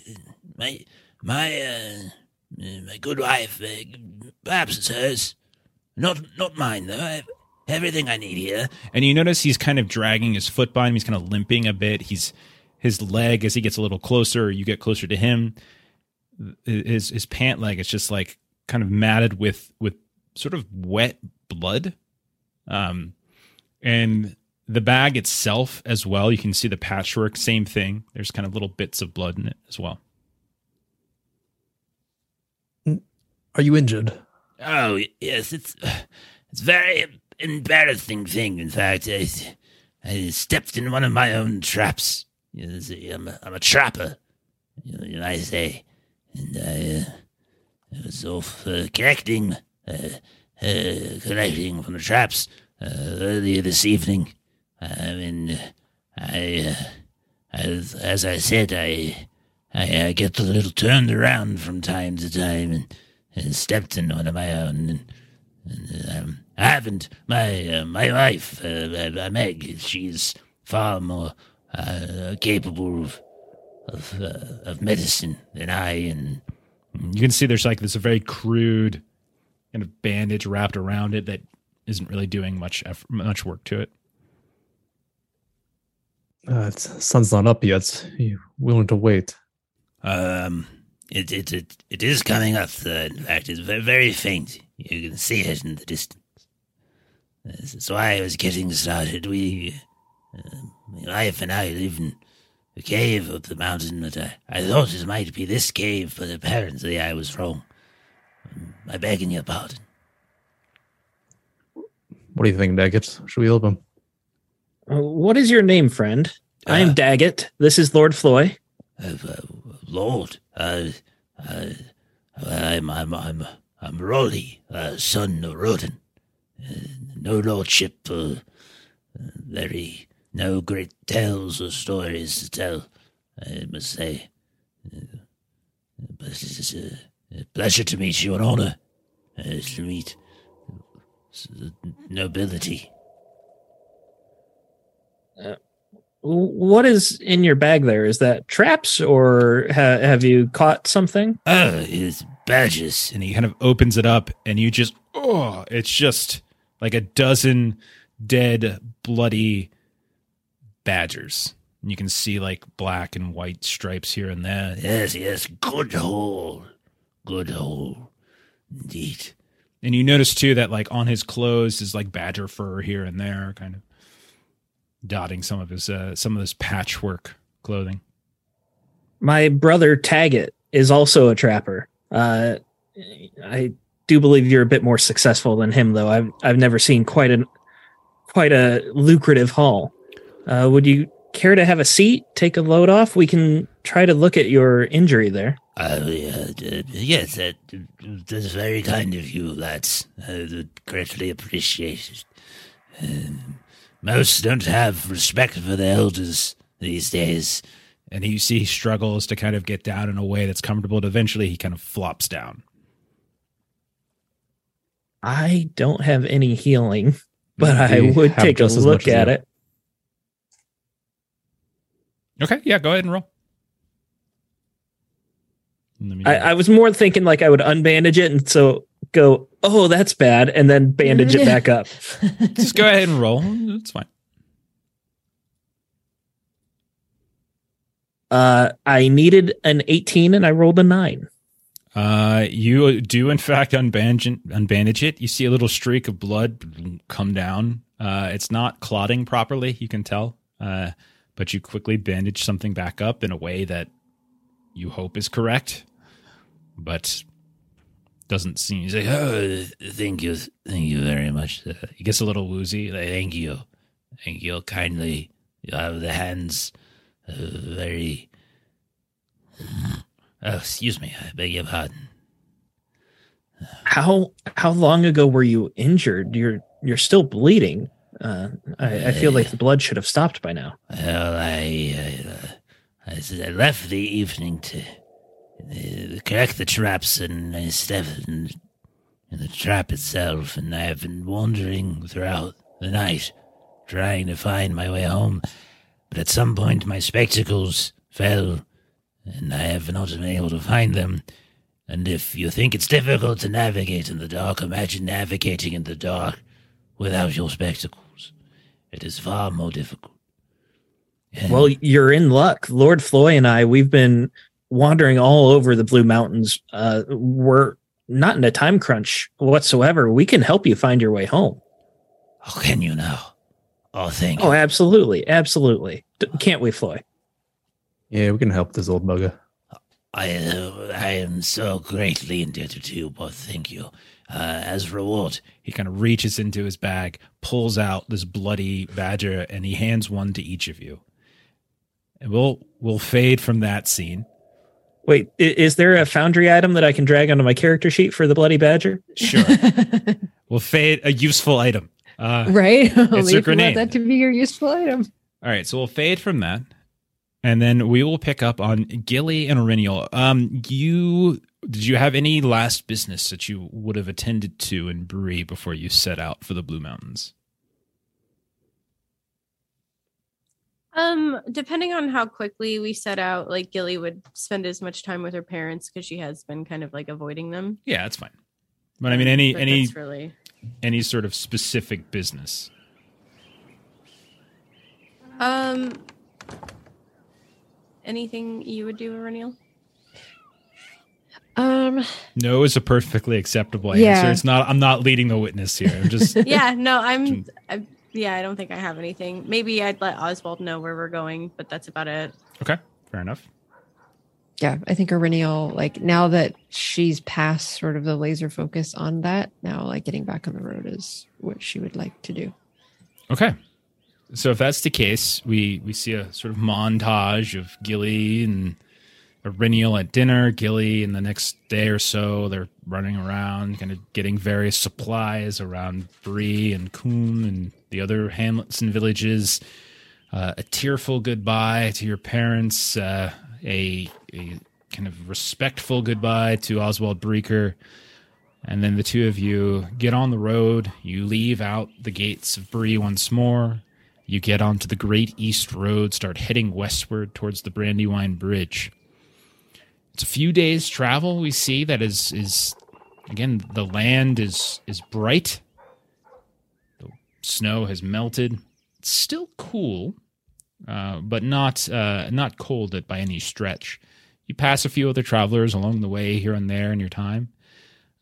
my my uh, my good wife, uh, perhaps it's hers. Not not mine though. I have everything I need here. and you notice he's kind of dragging his foot by him. He's kind of limping a bit. He's his leg as he gets a little closer, you get closer to him. His his pant leg is just like kind of matted with with sort of wet blood, um, and the bag itself as well. You can see the patchwork, same thing. There's kind of little bits of blood in it as well. Are you injured? Oh yes, it's it's very embarrassing thing. In fact, I, I stepped in one of my own traps. You see, I'm a, I'm a trapper, you know, I say, and I, uh, I was off uh, collecting, uh, uh, collecting from the traps uh, earlier this evening. I mean, I, uh, as as I said, I, I, I get a little turned around from time to time, and and stepped in one of my own. And, and um, I haven't. My uh, my wife, uh, uh, Meg, she's far more uh, capable of of uh, of medicine than I. And You can see there's like this a very crude kind of bandage wrapped around it that isn't really doing much effort, much work to it. Uh, it's, sun's not up yet. You willing to wait? um, it it it, it is coming up. Uh, in fact, it's very, very faint. You can see it in the distance. That's why I was getting started. We, uh, my wife and I live in a cave up the mountain, but I, I thought it might be this cave, but apparently I was wrong. Um, I beg your pardon. What do you think, Daggit? Should we help him? Uh, what is your name, friend? I am Uh, Daggit. This is Lord Floi. Uh, uh, Lord, uh, uh, I'm, I'm, I'm, I'm Rolly, uh, son of Rodin. Uh, no lordship, uh, uh, very, no great tales or stories to tell, I must say. Uh, but it is a, a pleasure to meet you, an honor uh, to meet uh, nobility. What is in your bag there? Is that traps or ha- have you caught something? Oh, it's badges. And he kind of opens it up, and you just, oh, it's just like a dozen dead, bloody badgers. And you can see like black and white stripes here and there. Yes, yes, good hole. Good hole. Indeed. And you notice too that like on his clothes is like badger fur here and there, kind of dotting some of his uh, some of his patchwork clothing. My brother Daggit is also a trapper. Uh, I do believe you're a bit more successful than him, though. I've I've never seen quite a quite a lucrative haul. Uh, would you care to have a seat? Take a load off. We can try to look at your injury there. Uh, yeah, uh, yes, that, that's very kind of you, lads. I greatly appreciate it. Um, most don't have respect for the elders these days. And you see he struggles to kind of get down in a way that's comfortable. And eventually, he kind of flops down. I don't have any healing, but I would take a look at it. Okay, yeah, go ahead and roll. I, I was more thinking like I would unbandage it and so go, oh, that's bad, and then bandage it back up. just go ahead and roll. It's fine. Uh, I needed an 18 and I rolled a nine. Uh, you do in fact unbandage, unbandage it. You see a little streak of blood come down. Uh, it's not clotting properly. You can tell. Uh, but you quickly bandage something back up in a way that you hope is correct, but doesn't seem. He's like, Oh, thank you, thank you very much. Uh, he gets a little woozy. Like, thank you, thank you kindly. You have the hands uh, very. Oh, excuse me. I beg your pardon. How how long ago were you injured? You're you're still bleeding. Uh, I, I feel like the blood should have stopped by now. Well, I, I, uh, I, I left the evening to uh, correct the traps and I stepped in, in the trap itself, and I have been wandering throughout the night, trying to find my way home. But at some point, my spectacles fell, and I have not been able to find them. And if you think it's difficult to navigate in the dark, imagine navigating in the dark without your spectacles. It is far more difficult. And- Well, you're in luck. Lord Floi and I, we've been wandering all over the Blue Mountains. Uh, we're not in a time crunch whatsoever. We can help you find your way home. Oh, can you now? Oh, thank Oh, absolutely, absolutely. D- can't we, Floi? Yeah, we can help this old bugger. I, uh, I am so greatly indebted to you both. Thank you. Uh, as reward, he kind of reaches into his bag, pulls out this bloody badger, and he hands one to each of you. And we'll we'll fade from that scene. Wait, is there a foundry item that I can drag onto my character sheet for the Bloody Badger? Sure, we'll fade a useful item. Uh, right? Only if you want grenade. that to be your useful item. All right, so we'll fade from that, and then we will pick up on Gilly and Eryniel. Um, you did you have any last business that you would have attended to in Bree before you set out for the Blue Mountains? Um, depending on how quickly we set out, like Gilly would spend as much time with her parents because she has been kind of like avoiding them. Yeah, that's fine. But I mean, any But any really any sort of specific business. um anything you would do, Eryniel? Um, No is a perfectly acceptable Yeah. answer. It's not. I'm not leading the witness here. I'm just. yeah, no, I'm. I, yeah, I don't think I have anything. Maybe I'd let Oswald know where we're going, but that's about it. okay. Fair enough. yeah, I think Eryniel, like now that she's past sort of the laser focus on that, now like getting back on the road is what she would like to do. Okay. So if that's the case, we we see a sort of montage of Gilly and Eryniel at dinner. Gilly in the next day or so, they're running around, kind of getting various supplies around Bree and Combe and the other hamlets and villages. Uh, a tearful goodbye to your parents. Uh, a a kind of respectful goodbye to Oswald Breaker. And then the two of you get on the road. You leave out the gates of Bree once more. You get onto the Great East Road, start heading westward towards the Brandywine Bridge. It's a few days' travel. We see that is is again the land is is bright. The snow has melted. It's still cool, uh, but not uh, not cold by any stretch. You pass a few other travelers along the way here and there in your time.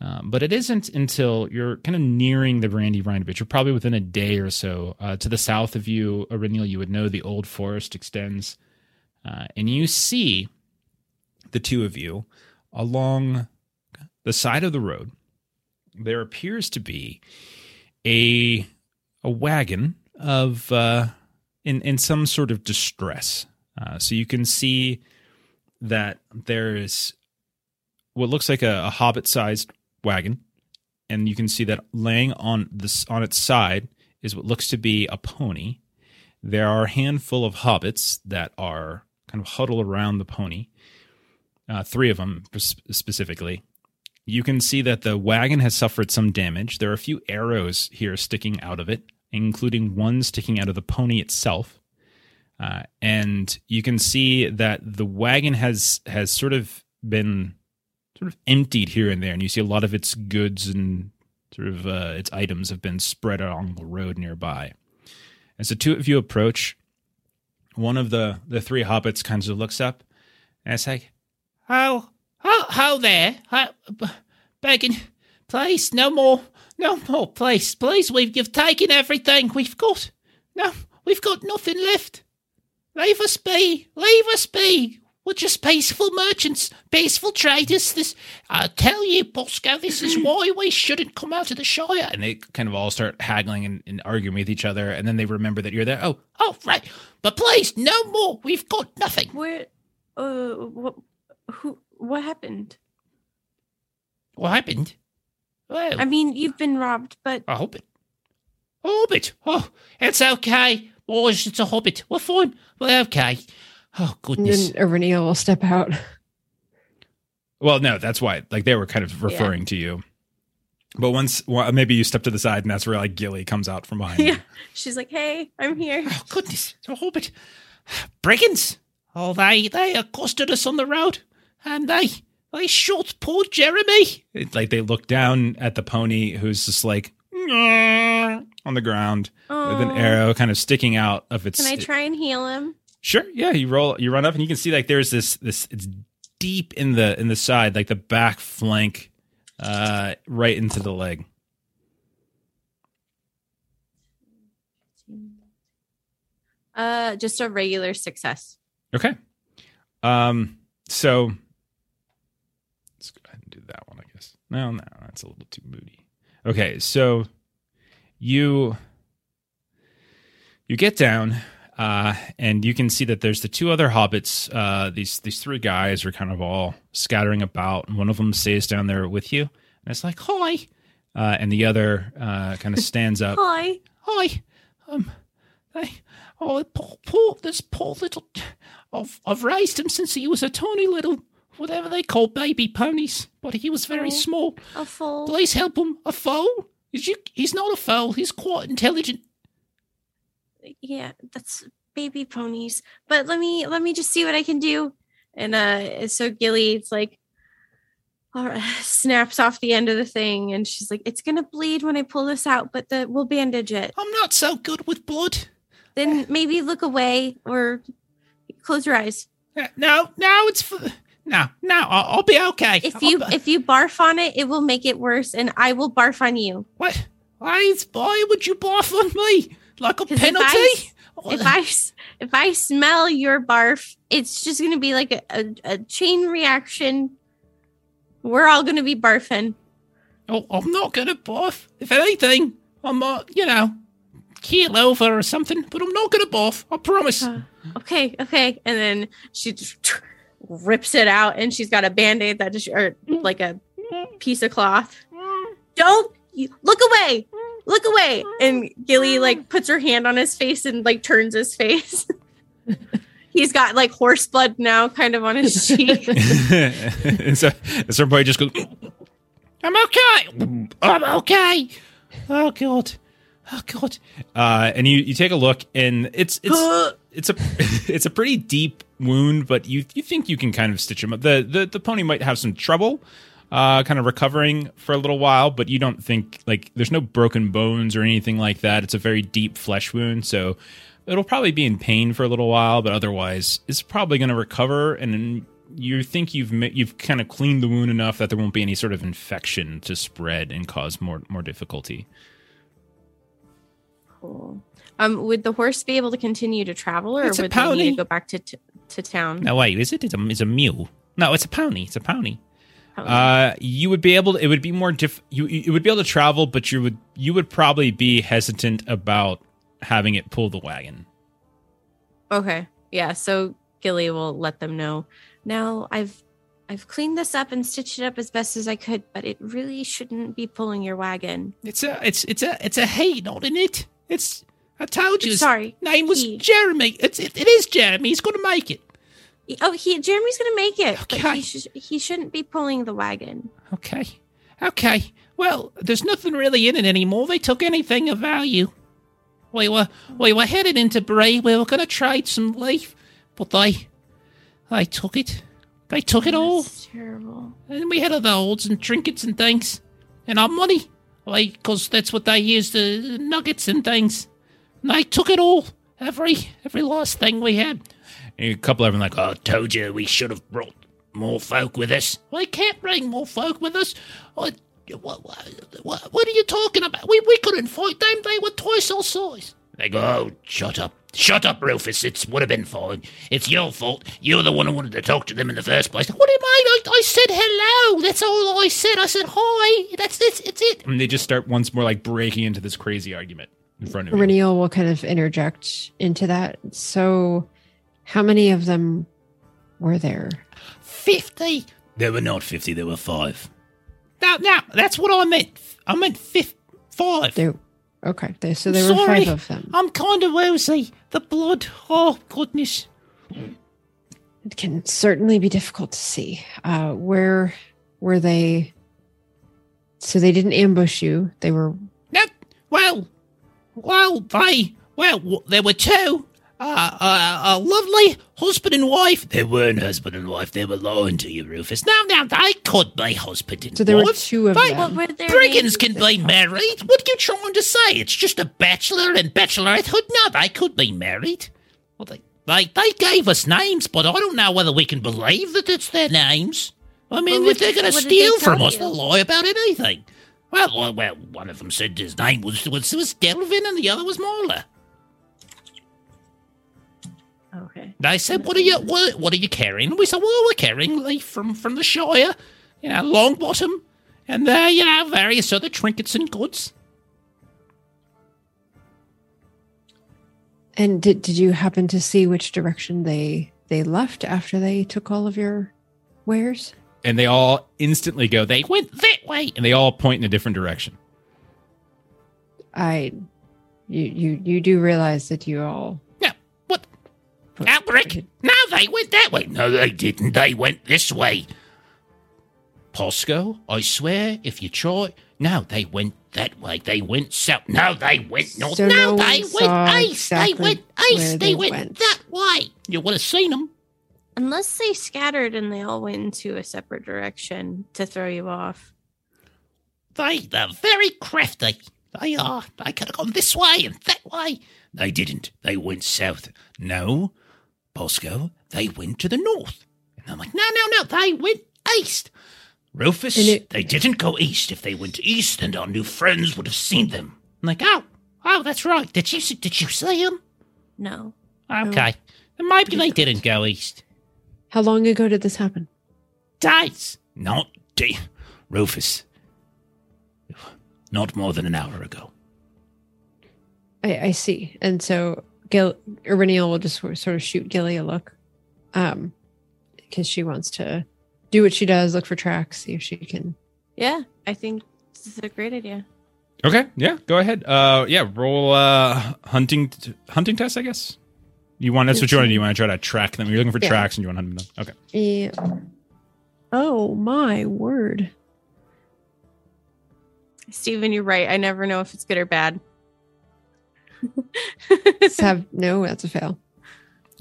Um, but it isn't until you're kind of nearing the Brandywine Bridge. You're probably within a day or so. Uh, to the south of you, Eryniel, you would know the old forest extends. Uh, and you see the two of you along the side of the road. There appears to be a a wagon of uh, in in some sort of distress. Uh, so you can see that there is what looks like a, a hobbit-sized wagon, and you can see that laying on this on its side is what looks to be a pony. There are a handful of hobbits that are kind of huddled around the pony. Uh, three of them specifically. You can see that the wagon has suffered some damage. There are a few arrows here sticking out of it, including one sticking out of the pony itself. Uh, and you can see that the wagon has has sort of been sort of emptied here and there, and you see a lot of its goods and sort of uh, its items have been spread along the road nearby. As the two of you approach, one of the the three hobbits kind of looks up and it's like, "Oh, oh, ho there, b- begging, please, no more, no more, please, please. We've you've taken everything we've got. No, we've got nothing left. Leave us be, leave us be. We're just peaceful merchants, peaceful traders. This, I tell you, Bosco, this is why we shouldn't come out of the Shire. And they kind of all start haggling and, and arguing with each other, and then they remember that you're there. Oh, oh, right. But please, no more. We've got nothing. Where? Uh, what? Who? What happened? What happened? Well, I mean, you've been robbed, but a hobbit. A hobbit. Oh, it's okay. Boys, it's a hobbit. We're fine. We're okay. Oh, And goodness. then Eryniel will step out. Well, no, that's why. Like they were kind of referring to you. But once, well, maybe you step to the side, and that's where like Gilly comes out from behind. you. yeah, she's like, "Hey, I'm here." Oh goodness, a hobbit. Brigands. Oh, they they accosted us on the road, and they they shot poor Jeremy. It's like they look down at the pony, who's just like on the ground with an arrow kind of sticking out of its. Can I try and heal him? Sure. Yeah, you roll. You run up, and you can see like there's this this. It's deep in the in the side, like the back flank, uh, right into the leg. Uh, just a regular success. Okay. Um. So let's go ahead and do that one. I guess. No, no, that's a little too moody. Okay, so you you get down, uh, and you can see that there's the two other hobbits. Uh, these these three guys are kind of all scattering about, and one of them stays down there with you, and it's like hi, uh, and the other uh, kind of stands up. Hi. Hi. Um, I, oh, poor, poor, this poor little. I've, I've raised him since he was a tiny little, whatever they call baby ponies, but he was very Oh. small. A foal. Please help him. A foal? Is you, he's not a foal. He's quite intelligent. Yeah, that's baby ponies, but let me let me just see what I can do. And uh so Gilly's like all right, snaps off the end of the thing and she's like, It's gonna bleed when I pull this out, but the we'll bandage it. I'm not so good with blood. Then maybe look away or close your eyes. Uh, No, no, it's f- no, no. I'll, I'll be okay. If you be- if you barf on it, it will make it worse, and I will barf on you. what? Why, why would you barf on me like a 'Cause if I penalty? If I if I smell your barf, it's just gonna be like a, a, a chain reaction. We're all gonna be barfing. Oh, I'm not gonna barf. If anything, I'm uh, you know, keel over or something. But I'm not gonna barf. I promise. Uh, okay, okay. And then she just rips it out, and she's got a band aid that just or like a piece of cloth. Don't you look away, look away. And Gilly like puts her hand on his face and like turns his face. He's got like horse blood now, kind of on his cheek. and so at some just goes. I'm okay. I'm okay. Oh god. Oh god. Uh, and you, you take a look, and it's it's it's a it's a pretty deep wound, but you you think you can kind of stitch him up. The the the pony might have some trouble, uh, kind of recovering for a little while, but you don't think like there's no broken bones or anything like that. It's a very deep flesh wound, so it'll probably be in pain for a little while, but otherwise, it's probably going to recover. And you think you've you've kind of cleaned the wound enough that there won't be any sort of infection to spread and cause more more difficulty. Cool. Um, would the horse be able to continue to travel, or It's would they need to go back to t- to town? No wait, is it? It's a, it's a mule. No, it's a pony. It's a pony. Pony. Uh, you would be able. To, it would be more diff. You you would be able to travel, but you would you would probably be hesitant about having it pull the wagon. Okay. Yeah, so Gilly will let them know. Now I've I've cleaned this up and stitched it up as best as I could, but it really shouldn't be pulling your wagon. It's a it's it's a it's a he, not in it. It's I told you. Sorry. name was he. Jeremy. It's it, it is Jeremy. He's gonna make it. Oh, he Jeremy's gonna make it, but Okay. he, sh- he shouldn't be pulling the wagon. Okay. Okay. Well, there's nothing really in it anymore. They took anything of value. We were we were headed into Bree. We were gonna trade some leaf, but they they took it. They took it all. Terrible. And we had other holds and trinkets and things. And our money. Like, because that's what they used, the nuggets and things. And they took it all. Every every last thing we had. And a couple of them like, I told you we should have brought more folk with us. We can't bring more folk with us. What, what, what, what are you talking about? We, we couldn't fight them. They were twice our size. They go, oh, shut up. Shut up, Rufus. It would have been fine. It's your fault. You're the one who wanted to talk to them in the first place. What do you mean? I, I said hello. That's all I said. I said hi. That's it. It's it. and they just start once more like breaking into this crazy argument in front of you. Reniel will kind of interject into that. So, how many of them were there? Fifty. There were not fifty. There were five. No, no, that's what I meant. I meant fifth, five. There. Okay. They, so there were Sorry. five of them. I'm kind of woozy. The blood. Oh, goodness. It can certainly be difficult to see. Uh, where were they? So they didn't ambush you. They were No, well, well, they, well, there were two. Uh, uh, a lovely husband and wife. They weren't husband and wife. They were lying to you, Rufus. Now, now, they could be husband and so there were wife. two of They- them. What were Brigands can be married. What are you trying to say? It's just a bachelor and bachelorettehood? No, they could be married. Well, they, they, they gave us names, but I don't know whether we can believe that it's their names. I mean, Well, if they're going to what did they steal tell from us, you? they'll lie about anything. Well, well, well, one of them said his name was was, was Delvin and the other was Marla. Okay. They said, "What are you what, what are you carrying?" We said, "Well, we're carrying leaf from from the Shire, you know, Longbottom, and uh, you know, various other trinkets and goods." And did did you happen to see which direction they they left after they took all of your wares? And they all instantly go. They went that way, and they all point in a different direction. I, you you you do realize that you all. Yeah, what? Albrick? No, they went that way. No, they didn't. They went this way. Posco, I swear, if you try. No, they went that way. They went south. No, they went north. So no, no they one went saw east. they exactly went where east. They, they went, went. that way. You would have seen them. Unless they scattered and they all went into a separate direction to throw you off. They, they're very crafty. They are. They could have gone this way and that way. They didn't. They went south. No, Bosco, they went to the north. And I'm like, no, no, no. They went east. Rufus, it- they didn't go east. If they went east, then our new friends would have seen them. I'm like, oh, oh, that's right. Did you see, did you see them? No. Okay. Then maybe they didn't go east. How long ago did this happen? Days. Not day. Rufus. Not more than an hour ago. I, I see. And so Gil Eryniel will just sort sort of shoot Gilly a look. Um because she wants to do what she does, look for tracks, see if she can Yeah, I think this is a great idea. Okay, yeah, go ahead. Uh, yeah, roll uh hunting t- hunting test, I guess. You want that's what you want to do. You want to try to track them. You're looking for Yeah. tracks, and you want to hunt them. down. Okay. Yeah. Oh my word. Steven, you're right. I never know if it's good or bad. Let's have no, that's a fail.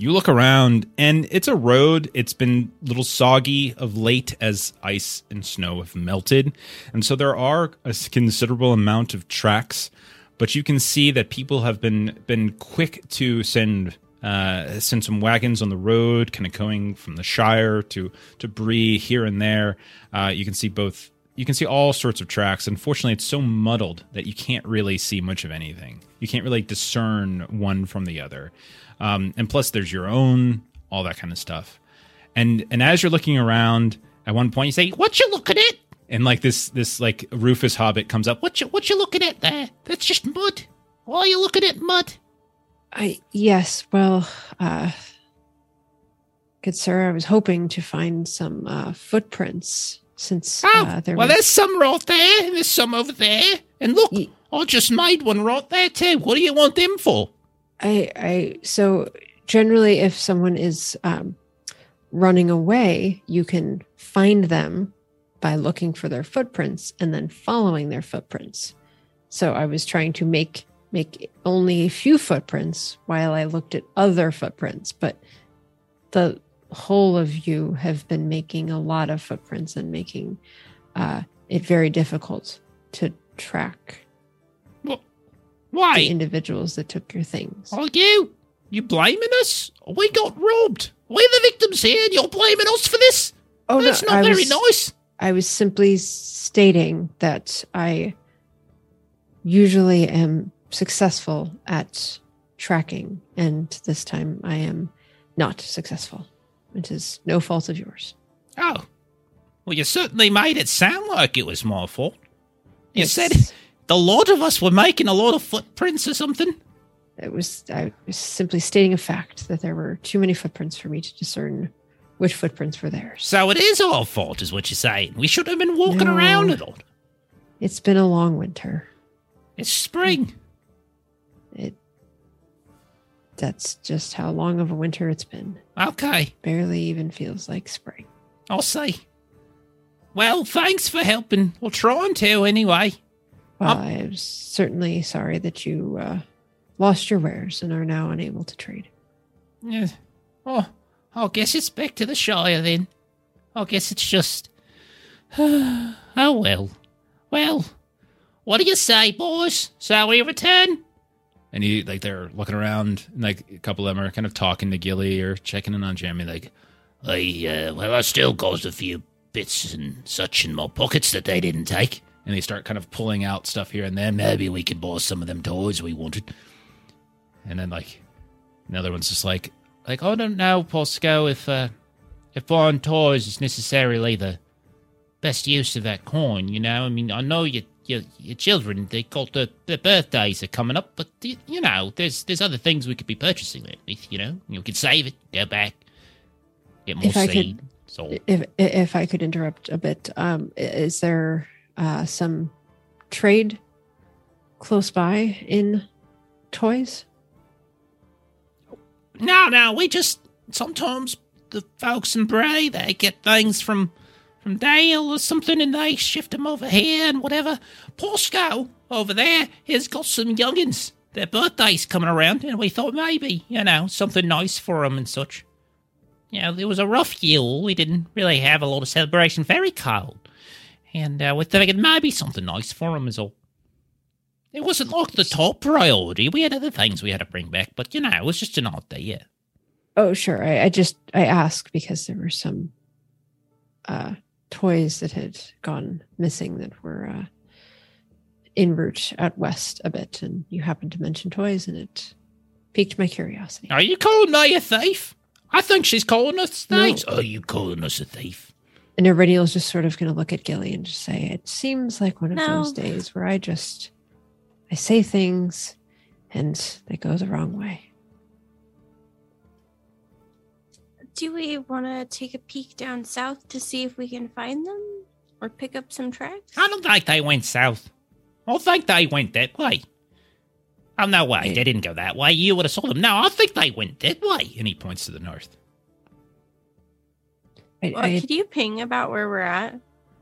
You look around, and it's a road. It's been a little soggy of late as ice and snow have melted, and so there are a considerable amount of tracks. But you can see that people have been been quick to send uh, send some wagons on the road, kind of going from the Shire to to Bree here and there. Uh, you can see both. You can see all sorts of tracks. Unfortunately, it's so muddled that you can't really see much of anything. You can't really discern one from the other. Um, and plus, there's your own, all that kind of stuff. And and as you're looking around, at one point you say, "What you looking at?" And like this this like Rufus Hobbit comes up. What you what you looking at there? That's just mud. Why are you looking at mud? I yes, well, uh good sir, I was hoping to find some uh footprints since Oh, uh, there well, was there's some right there, and there's some over there. And look, Ye- I just made one right there too. What do you want them for? I I so generally if someone is um running away, you can find them by looking for their footprints and then following their footprints. So I was trying to make make only a few footprints while I looked at other footprints, but the whole of you have been making a lot of footprints and making uh, it very difficult to track the Why? individuals that took your things. Are you? You blaming us? We got robbed. We're the victims here, and you're blaming us for this? Oh, That's no, not I very was- nice. I was simply stating that I usually am successful at tracking, and this time I am not successful. It is no fault of yours. Oh. Well, you certainly made it sound like it was my fault. You It's- said the lot of us were making a lot of footprints or something. it was I was simply stating a fact that there were too many footprints for me to discern which footprints were theirs. So it is our fault, is what you're saying. We should have been walking No. around a lot. It's been a long winter. It's spring. That's just how long of a winter it's been. Okay, Barely even feels like spring. I'll see. Well, thanks for helping. Or trying to, anyway. Well, Um, I'm certainly sorry that you uh, lost your wares and are now unable to trade. Yeah. Oh, I guess it's back to the Shire then. I guess it's just. oh well. Well, what do you say, boys? Shall we return? And he like they're looking around, and like a couple of them are kind of talking to Gilly or checking in on Jeremy. Like, I, uh, well, I still got a few bits and such in my pockets that they didn't take. and they start kind of pulling out stuff here and there. Maybe we could buy some of them toys we wanted. And then like another one's just like like I don't know, Posco, if uh if buying toys is necessarily the Best use of that coin, you know. I mean, I know your your, your children they got their, their birthdays are coming up, but y- you know, there's there's other things we could be purchasing it with. You know, you could save it, go back, get more If I could- So If if I could interrupt a bit, um, is there uh, some trade close by in toys? No, no, we just sometimes the folks in Bree they get things from from Dale or something, and they shift them over here and whatever. Posco, over there has got some youngins. Their birthday's coming around, and we thought maybe, you know, something nice for for 'em and such. You know, it was a rough year. We didn't really have a lot of celebration. Very cold. And uh, we're thinking maybe something nice for for 'em is all. It wasn't like the top priority. We had other things we had to bring back, but, you know, it was just an odd idea. Oh, sure. I, I just I asked because there were some uh, toys that had gone missing that were uh, en route out west a bit, and you happened to mention toys, and it piqued my curiosity. Are you calling me a thief? I think she's calling us No. thieves. Are you calling us a thief? And Eryniel's just sort of going to look at Gilly and just say, "It seems like one of No. those days where I just I say things, and they go the wrong way." Do we want to take a peek down south to see if we can find them or pick up some tracks? I don't think they went south. I think they went that way. Oh, no way. They didn't go that way. You would have saw them. No, I think they went that way. And he points to the north. I, Well, I could you ping about where we're at?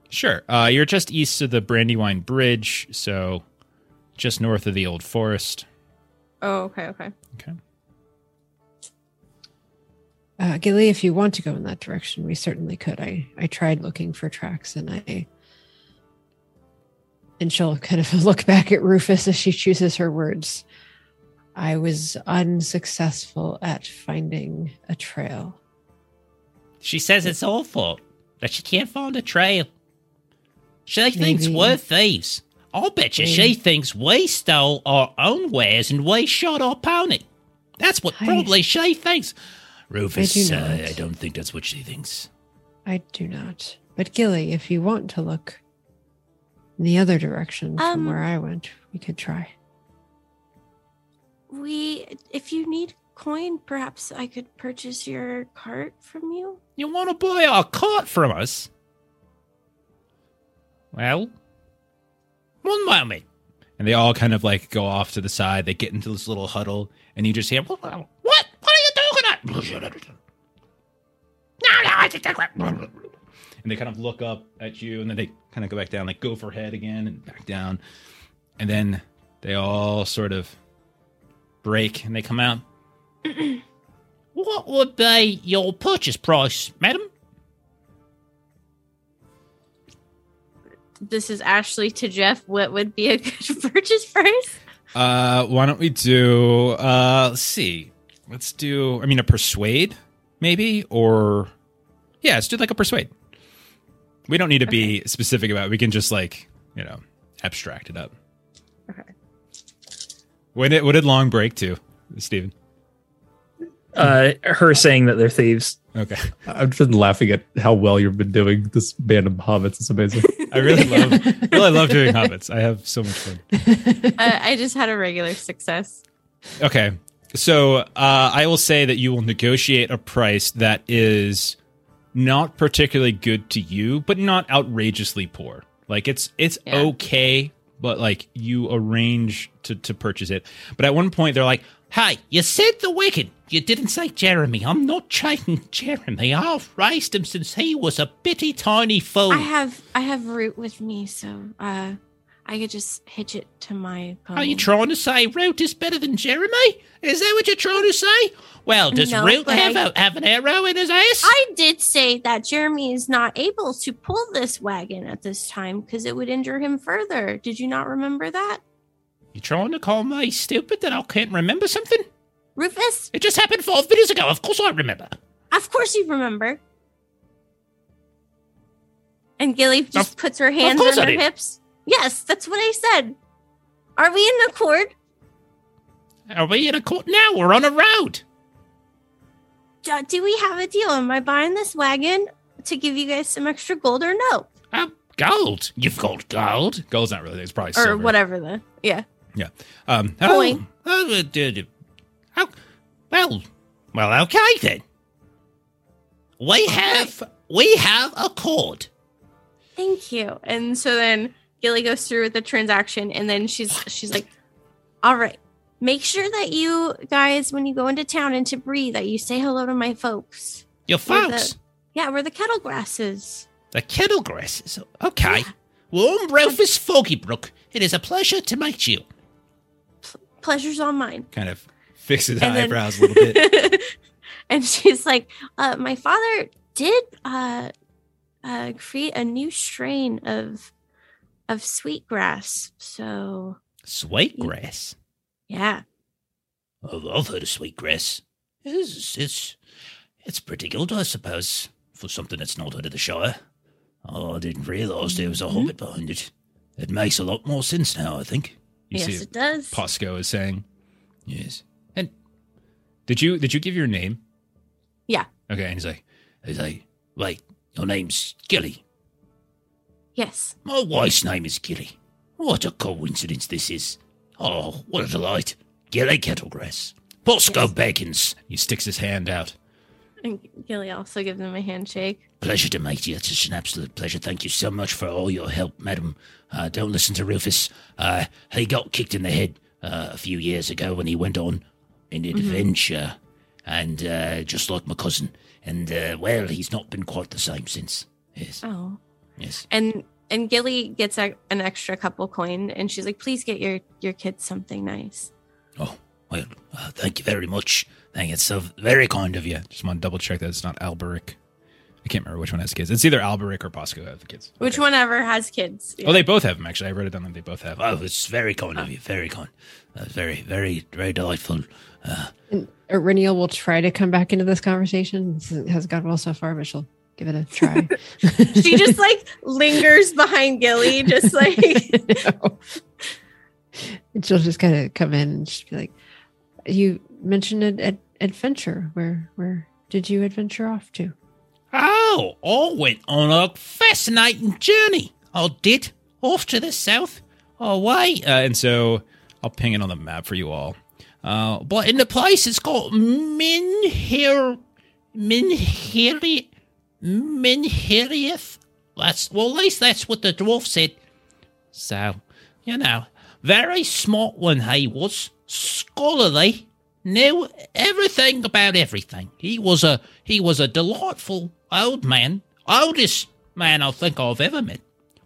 Sure. Uh, you're just east of the Brandywine Bridge, so just north of the old forest. Oh, okay, okay. Okay. Uh, Gilly, if you want to go in that direction, we certainly could. I I tried looking for tracks, and I and she'll kind of look back at Rufus as she chooses her words. I was unsuccessful at finding a trail. She says it's awful that she can't find a trail. She thinks we're thieves. I'll bet you she thinks we stole our own wares and we shot our pony. That's what I- probably she thinks. Rufus, I do uh, not. I don't think that's what she thinks. I do not. But Gilly, if you want to look in the other direction from Um, where I went, we could try. We, if you need coin, perhaps I could purchase your cart from you. You want to buy our cart from us? Well, one moment. And they all kind of like go off to the side. They get into this little huddle, and you just hear, and they kind of look up at you, and then they kind of go back down, like go for head again and back down. And then they all sort of break and they come out. What would be your purchase price, madam? This is Ashley to Jeff. What would be a good purchase price? Uh, why don't we do? Uh, let's see. Let's do. I mean, a persuade, maybe, or yeah, let's do like a persuade. We don't need to be specific about. it. We can just like you know abstract it up. Okay. What did what did long break to, Steven? Uh, her saying that they're thieves. Okay, I've just been laughing at how well you've been doing this band of hobbits. It's amazing. I really love really love doing hobbits. I have so much fun. Uh, I just had a regular success. Okay. So uh, I will say that you will negotiate a price that is not particularly good to you, but not outrageously poor. Like it's it's Yeah. okay, but like you arrange to to purchase it. But at one point they're like, Hey, you said the wicked. You didn't say Jeremy. I'm not chasing Jeremy. I've raised him since he was a bitty tiny fool. I have I have root with me, so uh, I could just hitch it to my. Pony. Are you trying to say Root is better than Jeremy? Is that what you're trying to say? Well, does No, Root have, I- a, have an arrow in his ass? I did say that Jeremy is not able to pull this wagon at this time because it would injure him further. Did you not remember that, you trying to call me stupid that I can't remember something? Rufus? It just happened five minutes ago. Of course I remember. Of course you remember. And Gilly just Of- puts her hands on her hips. Yes, that's what I said. Are we in accord? Are we in a court now? We're on a road. Do, do we have a deal? Am I buying this wagon to give you guys some extra gold or no? Uh, gold. You've got gold. "Gold's not really. It's probably Or whatever the yeah. Yeah. Um, Coin. Oh, uh, oh, well, well, okay then. We have we have a cord. Thank you. And so then Gilly goes through with the transaction and then she's she's like, All right. Make sure that you guys, when you go into town and to breathe, that you say hello to my folks. Your We're the- folks, Yeah, we're the Kettlegrasses. the Kettlegrasses. Okay. Well, I'm Rufus Foggybrook. It is a pleasure to meet you. Pleasure's all mine. Kind of fixes And then- eyebrows a little bit. and she's like, uh, my father did uh, uh, create a new strain of of sweetgrass. So Sweetgrass. yeah, I've, I've heard of sweetgrass. It's, it's, it's pretty good, I suppose, for something that's not out of the Shire. Oh, I didn't realise there was a Mm-hmm. hobbit behind it. It makes a lot more sense now, I think. You yes, see it does. Posco is saying. Yes. And did you did you give your name? Yeah. Okay, and he's like, He's like, wait, your name's Gilly. Yes. My wife's name is Gilly. What a coincidence this is. Oh, what a delight. Gilly Kettlegrass. Bosco Beckons. he sticks his hand out. And Gilly also gives him a handshake. Pleasure to meet you. It's just an absolute pleasure. Thank you so much for all your help, madam. Uh, don't listen to Rufus. Uh, he got kicked in the head uh, a few years ago when he went on an adventure, and uh, just like my cousin. And uh, well, he's not been quite the same since. Yes, Oh. Yes. And and Gilly gets a, an extra couple coin, and she's like, "Please get your your kids something nice." Oh, well, uh, thank you very much. Thank you. It's so very kind of you. Just want to double check that it's not Alberic. I can't remember which one has kids. It's either Alberic or Posco have the kids. Which one ever has kids? Oh, they both have them. Actually, I wrote it down that they both have. Oh, it's very kind of you. Very kind. Uh, very, very, very delightful. Uh, And Reniel will try to come back into this conversation. This has gone well so far, but she'll give it a try. she just like lingers behind Gilly, just like And she'll just kind of come in and just be like, "You mentioned an ad- adventure. Where where did you adventure off to?" Oh, I went on a fascinating journey. I did. Off to the south. Away. Uh, and so I'll ping it on the map for you all. Uh, but in the place it's called Minhir... Minhiri... Minhiriath? That's, well, at least that's what the dwarf said. So, you know, very smart one he was. Scholarly. Knew everything about everything. He was a he was a delightful old man. Oldest man I think I've ever met.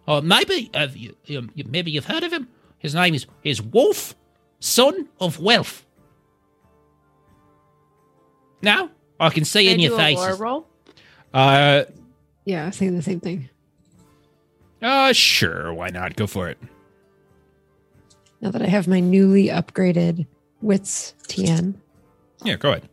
Or maybe uh, have you, you, maybe you've heard of him. His name is is Wolf, son of wealth. Now I can see in I your faces. Roll. Uh, Yeah, I was thinking the same thing. uh, sure. Why not? Go for it. Now that I have my newly upgraded wits TN, Yeah, go ahead.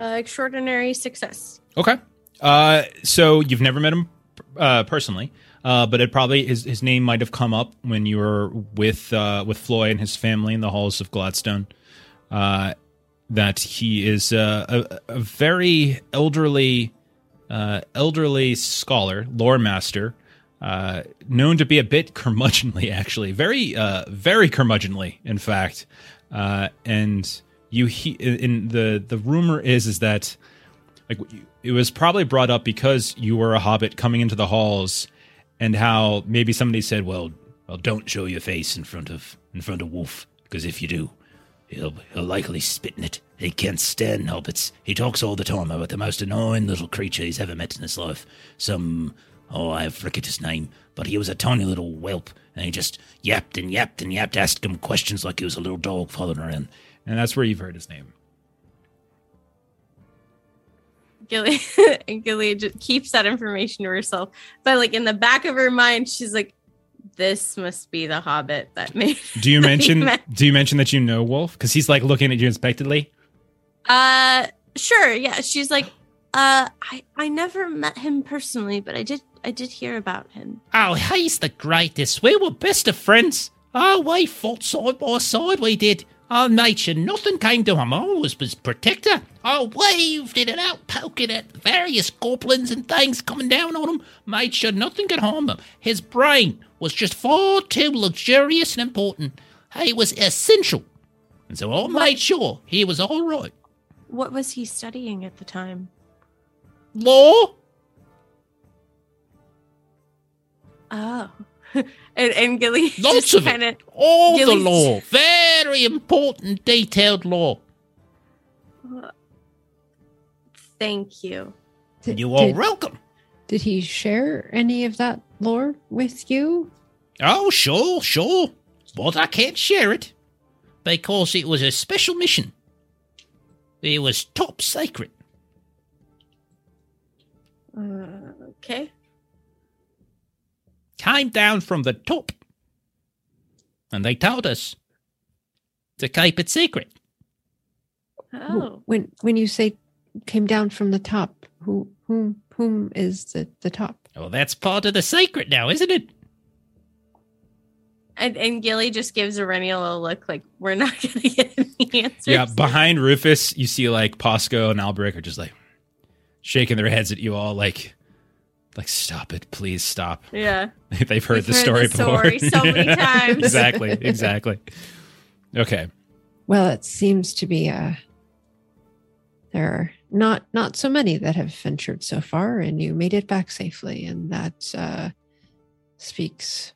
Uh, extraordinary success. Okay. Uh, so you've never met him uh, personally, uh, but it probably his his name might have come up when you were with uh, with Floi and his family in the halls of Gladstone. Uh, that he is uh, a, a very elderly uh, elderly scholar, lore master, uh, known to be a bit curmudgeonly, actually, very uh, very curmudgeonly, in fact. Uh, and you he in the the rumor is is that like it was probably brought up because you were a hobbit coming into the halls and how maybe somebody said well Well, don't show your face in front of in front of Wolf, because if you do, he'll he'll likely spit in it. He can't stand hobbits. He talks all the time about the most annoying little creature he's ever met in his life. Some oh, I forget his name, but he was a tiny little whelp, and he just yapped and yapped and yapped, asked him questions like he was a little dog following around. and that's where you've heard his name Gilly and Gilly just keeps that information to herself. But like in the back of her mind, she's like, "This must be the Hobbit that made." do you mention do you mention that you know wolf because he's like looking at you inspectedly Uh, sure. Yeah, she's like, "Uh, I I never met him personally, but I did I did hear about him." Oh, he's the greatest. We were best of friends. Oh, we fought side by side, we did. Oh, nature, nothing came to him. I was his protector. I waved it and out, poking at various goblins and things coming down on him. Made sure nothing could harm him. His brain was just far too luxurious and important. He was essential. And so I made sure he was all right. What was he studying at the time? Law? Oh, and and Gilly Lots just of kind it. All the law. Very important, detailed law. Thank you. Did- You are did- welcome. Did he share any of that lore with you? Oh, sure, sure. But I can't share it because it was a special mission. It was top secret. Uh, okay. Came down from the top. And they told us to keep it secret. Oh. When when you say came down from the top, who whom whom is the the top? Well, that's part of the secret now, isn't it? And, and Gilly just gives Eryniel a look like we're not going to get any answers. Yeah, behind Rufus, you see like Posco and Albrecht are just like shaking their heads at you all, like, like stop it, please stop. Yeah. They've heard We've the heard story the story before so many times. exactly, exactly. Okay, Well, it seems to be uh there are not not so many that have ventured so far, and you made it back safely, and that uh speaks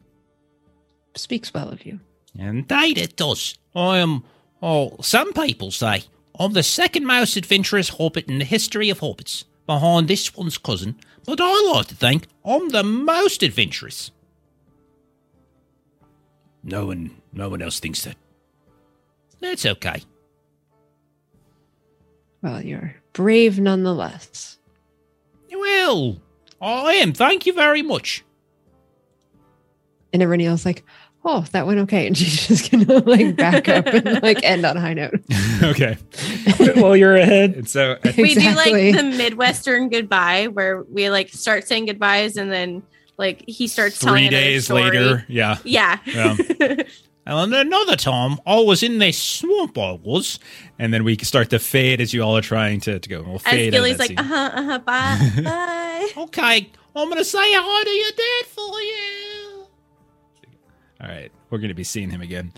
speaks well of you. Indeed, it does. I am. Oh, some people say I'm the second most adventurous hobbit in the history of hobbits, behind this one's cousin. But I like to think I'm the most adventurous. No one, no one else thinks that. That's okay. Well, you're brave nonetheless. Well, I am. Thank you very much. And Eryniel's like, oh, that went okay. And she's just gonna like back up and like end on a high note. okay. well, you're ahead. And so We do like the Midwestern goodbye where we like start saying goodbyes and then like he starts telling three days story. later, yeah. Yeah. Yeah. And another time, I was in this swamp. I was. And then we start to fade as you all are trying to, to go. We'll As fade. of Gilly's like, uh huh, uh huh, bye, bye. Okay, I'm gonna say hi to your dad for you. All right, we're going to be seeing him again.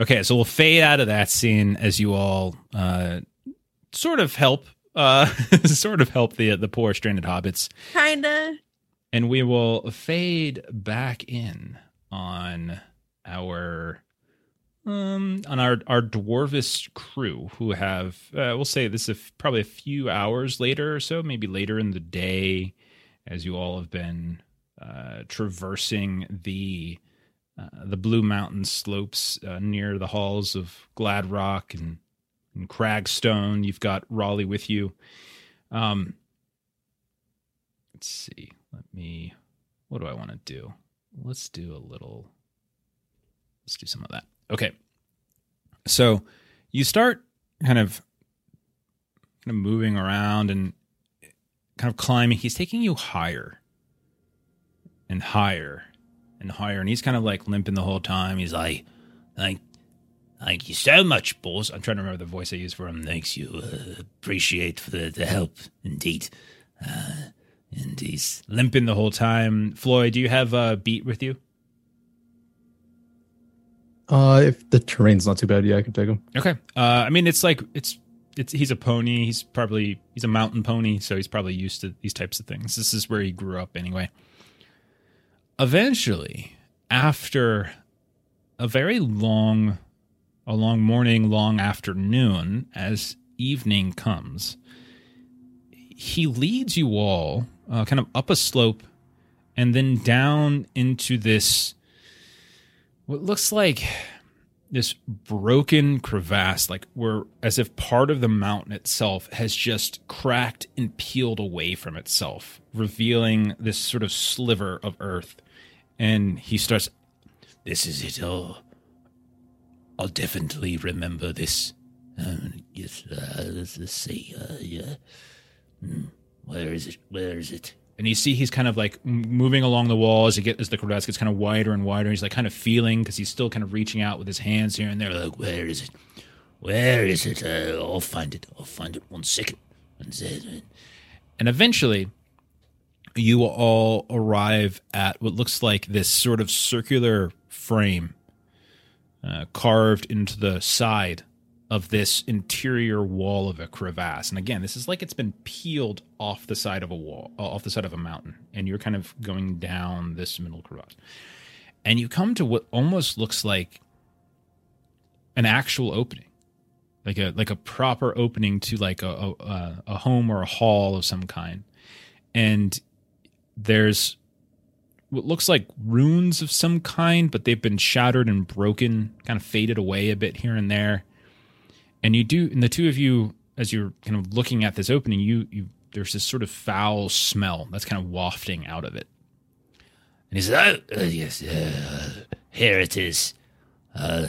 Okay, so we'll fade out of that scene as you all uh, sort of help, uh, sort of help the the poor stranded hobbits, Kinda. and we will fade back in on our um on our our dwarvish crew who have uh, we'll say this is probably a few hours later or so maybe later in the day as you all have been uh traversing the uh, the blue mountain slopes uh, near the halls of Gladrock and, and cragstone. You've got raleigh with you. Um let's see. Let me what do i want to do? Let's do a little let's do some of that okay so you start kind of kind of moving around and kind of climbing he's taking you higher and higher and higher and he's kind of like limping the whole time he's like Thank, thank you so much, boss. i'm trying to remember the voice i use for him Thanks you. Uh, appreciate for the, the help, indeed. Uh, and he's limping the whole time Floi do you have a beat with you Uh, if the terrain's not too bad, yeah, I can take him. Okay. Uh, I mean, it's like it's it's he's a pony. He's probably he's a mountain pony, so he's probably used to these types of things. This is where he grew up anyway. Eventually, after a very long, a long morning, long afternoon, as evening comes, he leads you all uh, kind of up a slope and then down into this what looks like this broken crevasse, like where as if part of the mountain itself has just cracked and peeled away from itself, revealing this sort of sliver of earth. And he starts, This is it. all. I'll definitely remember this. Um, yes, uh, let's, see. Uh, yeah. Hmm, where is it? Where is it? And you see he's kind of like moving along the wall as get as the crevasse gets kind of wider and wider. He's like kind of feeling because he's still kind of reaching out with his hands here and there. Like, where is it? Where is it? Uh, I'll find it. I'll find it. One second. And eventually, you will all arrive at what looks like this sort of circular frame uh, carved into the side of this interior wall of a crevasse. And again, this is like it's been peeled off the side of a wall, uh, off the side of a mountain, and you're kind of going down this middle crevasse. And you come to what almost looks like an actual opening like a like a proper opening to like a a, a home or a hall of some kind and there's what looks like runes of some kind, but they've been shattered and broken, kind of faded away a bit here and there. And you do, and the two of you, as you're kind of looking at this opening, you you there's this sort of foul smell that's kind of wafting out of it. And he says, "Oh, uh, yes, uh, here it is. Uh,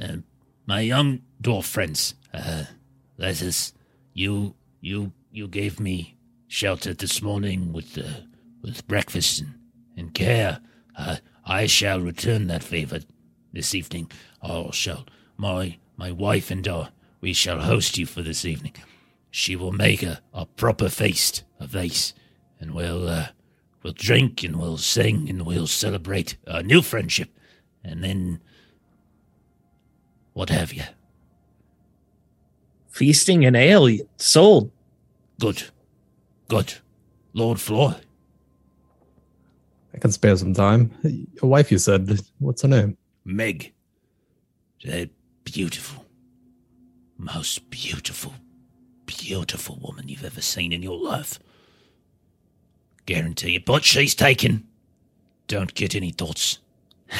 uh, my young dwarf friends, uh, let us. You, you, you gave me shelter this morning with uh, with breakfast and, and care. Uh, I shall return that favor this evening. I shall. My my wife and I, we shall host you for this evening. She will make a, a proper feast of this, and we'll uh, we'll drink and we'll sing and we'll celebrate a new friendship, and then what have you? Feasting and ale sold. Good, good, Lord Floi. I can spare some time. A wife, you said. What's her name? Meg. A beautiful, most beautiful, beautiful woman you've ever seen in your life. Guarantee you. But she's taken. Don't get any thoughts.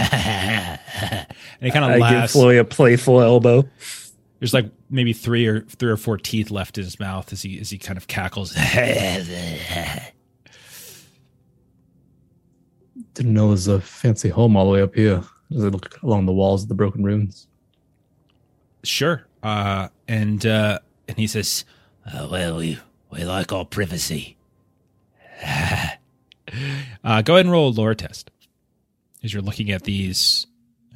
And it kind I of give laughs. Floi a playful elbow. There's like maybe three or three or four teeth left in his mouth as he as he kind of cackles. Didn't know it was a fancy home all the way up here. Does it look along the walls of the broken ruins. Sure. Uh, and uh, and he says, Uh, well, we, we like our privacy. uh, "Go ahead and roll a lore test." As you're looking at these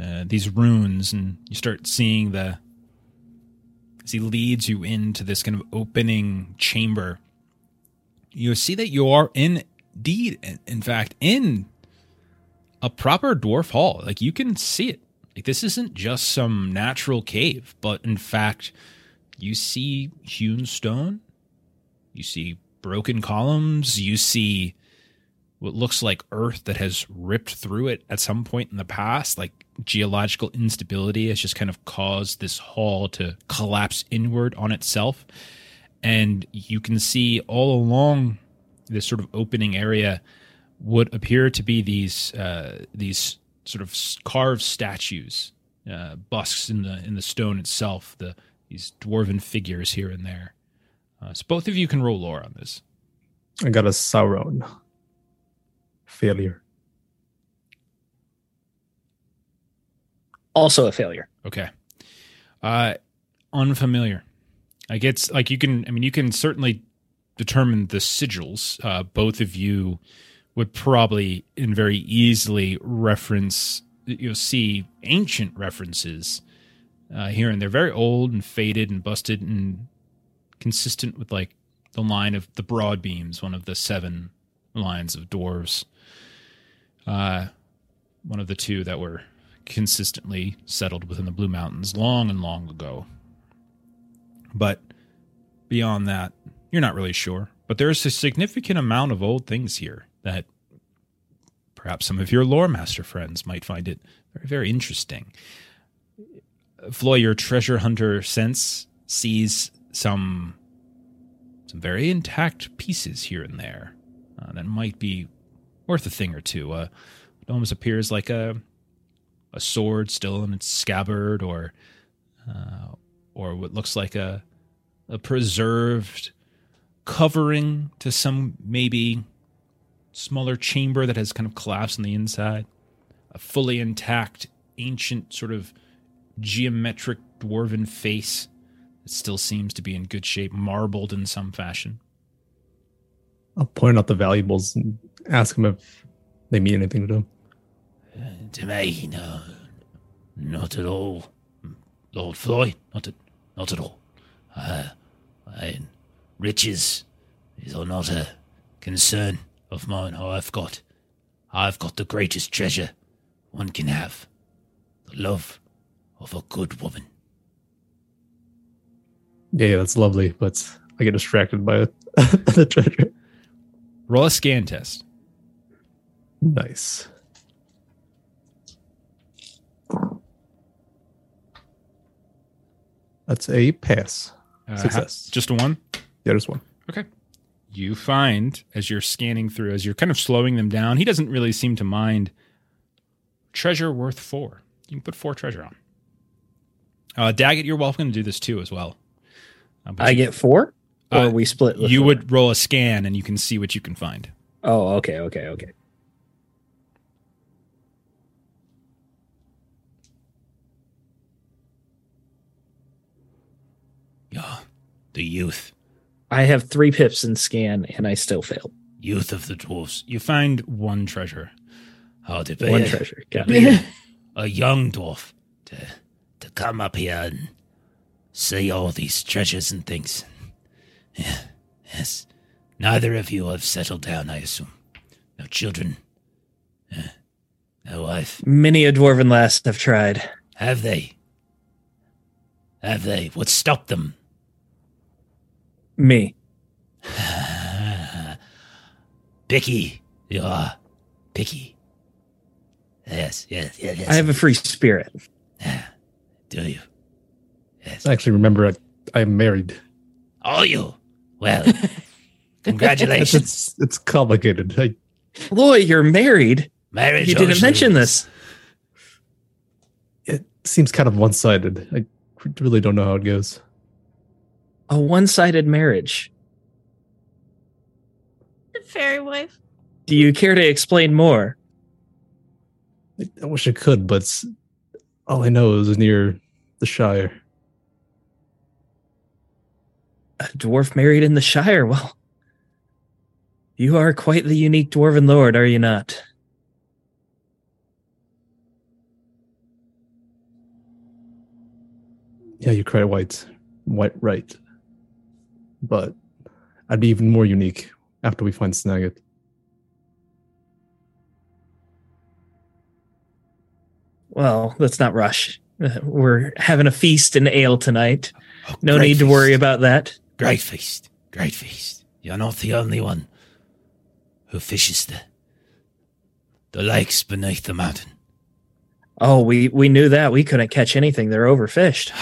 uh, these runes, and you start seeing the as he leads you into this kind of opening chamber, you see that you are indeed, in- in fact, in a proper dwarf hall. Like you can see it. Like this isn't just some natural cave, but in fact, you see hewn stone, you see broken columns, you see what looks like earth that has ripped through it at some point in the past. Like geological instability has just kind of caused this hall to collapse inward on itself. And you can see all along this sort of opening area what appear to be these uh, these sort of s- carved statues, uh, busks in the in the stone itself. The these dwarven figures here and there. Uh, so both of you can roll lore on this. I got a Sauron. Failure. Also a failure. Okay. Uh unfamiliar. Like it's like you can I mean you can certainly determine the sigils. Uh both of you would probably and very easily reference you'll see ancient references uh here and they're very old and faded and busted and consistent with like the line of the Broadbeams, one of the seven lines of dwarves. Uh one of the two that were consistently settled within the Blue Mountains long and long ago. But beyond that, you're not really sure. But there's a significant amount of old things here that perhaps some of your lore master friends might find it very, very interesting. Floi, your treasure hunter sense sees some some very intact pieces here and there uh, that might be worth a thing or two. Uh, it almost appears like a a sword still in its scabbard, or uh, or what looks like a a preserved covering to some maybe smaller chamber that has kind of collapsed on the inside. A fully intact, ancient sort of geometric dwarven face that still seems to be in good shape, marbled in some fashion. I'll point out the valuables and ask him if they mean anything to them. To me, no, not at all. Lord Floi, not at, not at all. Uh, I, riches is not a concern of mine. I've got, I've got the greatest treasure one can have: the love of a good woman. Yeah, yeah, that's lovely, but I get distracted by the treasure. Roll a scan test. Nice. That's a pass. Uh, Success. ha- just a one. Yeah, there's one. Okay. You find as you're scanning through, as you're kind of slowing them down, he doesn't really seem to mind. Treasure worth four. You can put four treasure on. Uh, Daggit, you're welcome to do this too as well. Uh, I get four, or Uh, we split. you four? would roll a scan and you can see what you can find. Oh, okay, okay, okay. Yeah, the youth, I have three pips in scan, and I still fail. youth of the dwarves. You find one treasure. How to be One a, treasure. Got it. a, a young dwarf to to come up here and see all these treasures and things. Yeah, yes. Neither of you have settled down, I assume. No children. Yeah. No wife. Many a dwarven lass have tried. Have they? Have they? What stopped them? Me. picky. You are picky. Yes, yes, yes, yes. I have a free spirit. Do you? Yes. I actually remember I, I'm married. Are you? Well, congratulations. it's, it's complicated. I, Loy, you're married. Marriage. You didn't mention is- this. it seems kind of one sided. I really don't know how it goes. A one-sided marriage. The fairy wife. Do you care to explain more? I, I wish I could, but all I know is near the Shire. A dwarf married in the Shire. Well, you are quite the unique dwarven lord, are you not? Yeah, you're quite white, white, right. But I'd be even more unique after we find Snagit. Well, let's not rush. Uh, We're having a feast and ale tonight. Oh, No great need to worry about that. Great feast. Great feast. You're not the only one who fishes the the lakes beneath the mountain. Oh, we we knew that. We couldn't catch anything. They're overfished.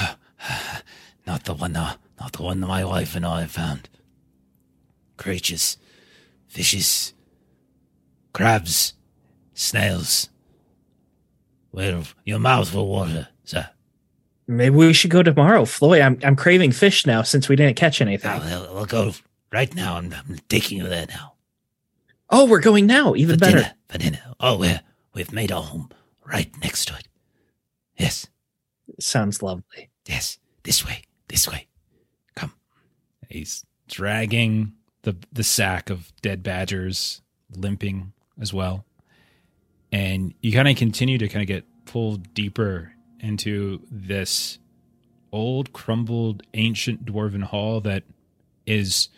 Not the one, uh, not the one that my wife and I have found. Creatures, fishes, crabs, snails. Well, your mouth will water, sir. Maybe we should go tomorrow. Floi, I'm I'm craving fish now since we didn't catch anything. Now, we'll, we'll go right now. I'm, I'm taking you there now. Oh, we're going now. Even for better. dinner. For dinner. Oh, we're, we've made our home right next to it. Yes, Sounds lovely. yes. This way, this way. He's dragging the the sack of dead badgers, limping as well. And you kind of continue to kind of get pulled deeper into this old, crumbled, ancient dwarven hall that is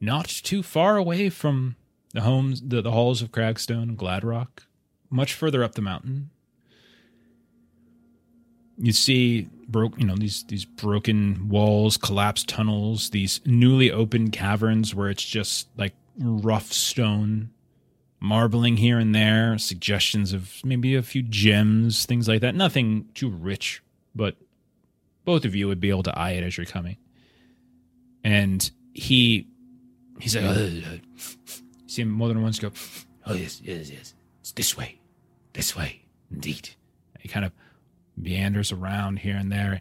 not too far away from the homes, the, the halls of Cragstone and Gladrock, much further up the mountain. You see, broke, you know, these these broken walls, collapsed tunnels, these newly opened caverns where it's just like rough stone, marbling here and there, suggestions of maybe a few gems, things like that. Nothing too rich, but both of you would be able to eye it as you're coming. And he, he's like, see him more than once go, Oh, yes, yes, yes. It's this way. This way, indeed. He kind of meanders around here and there.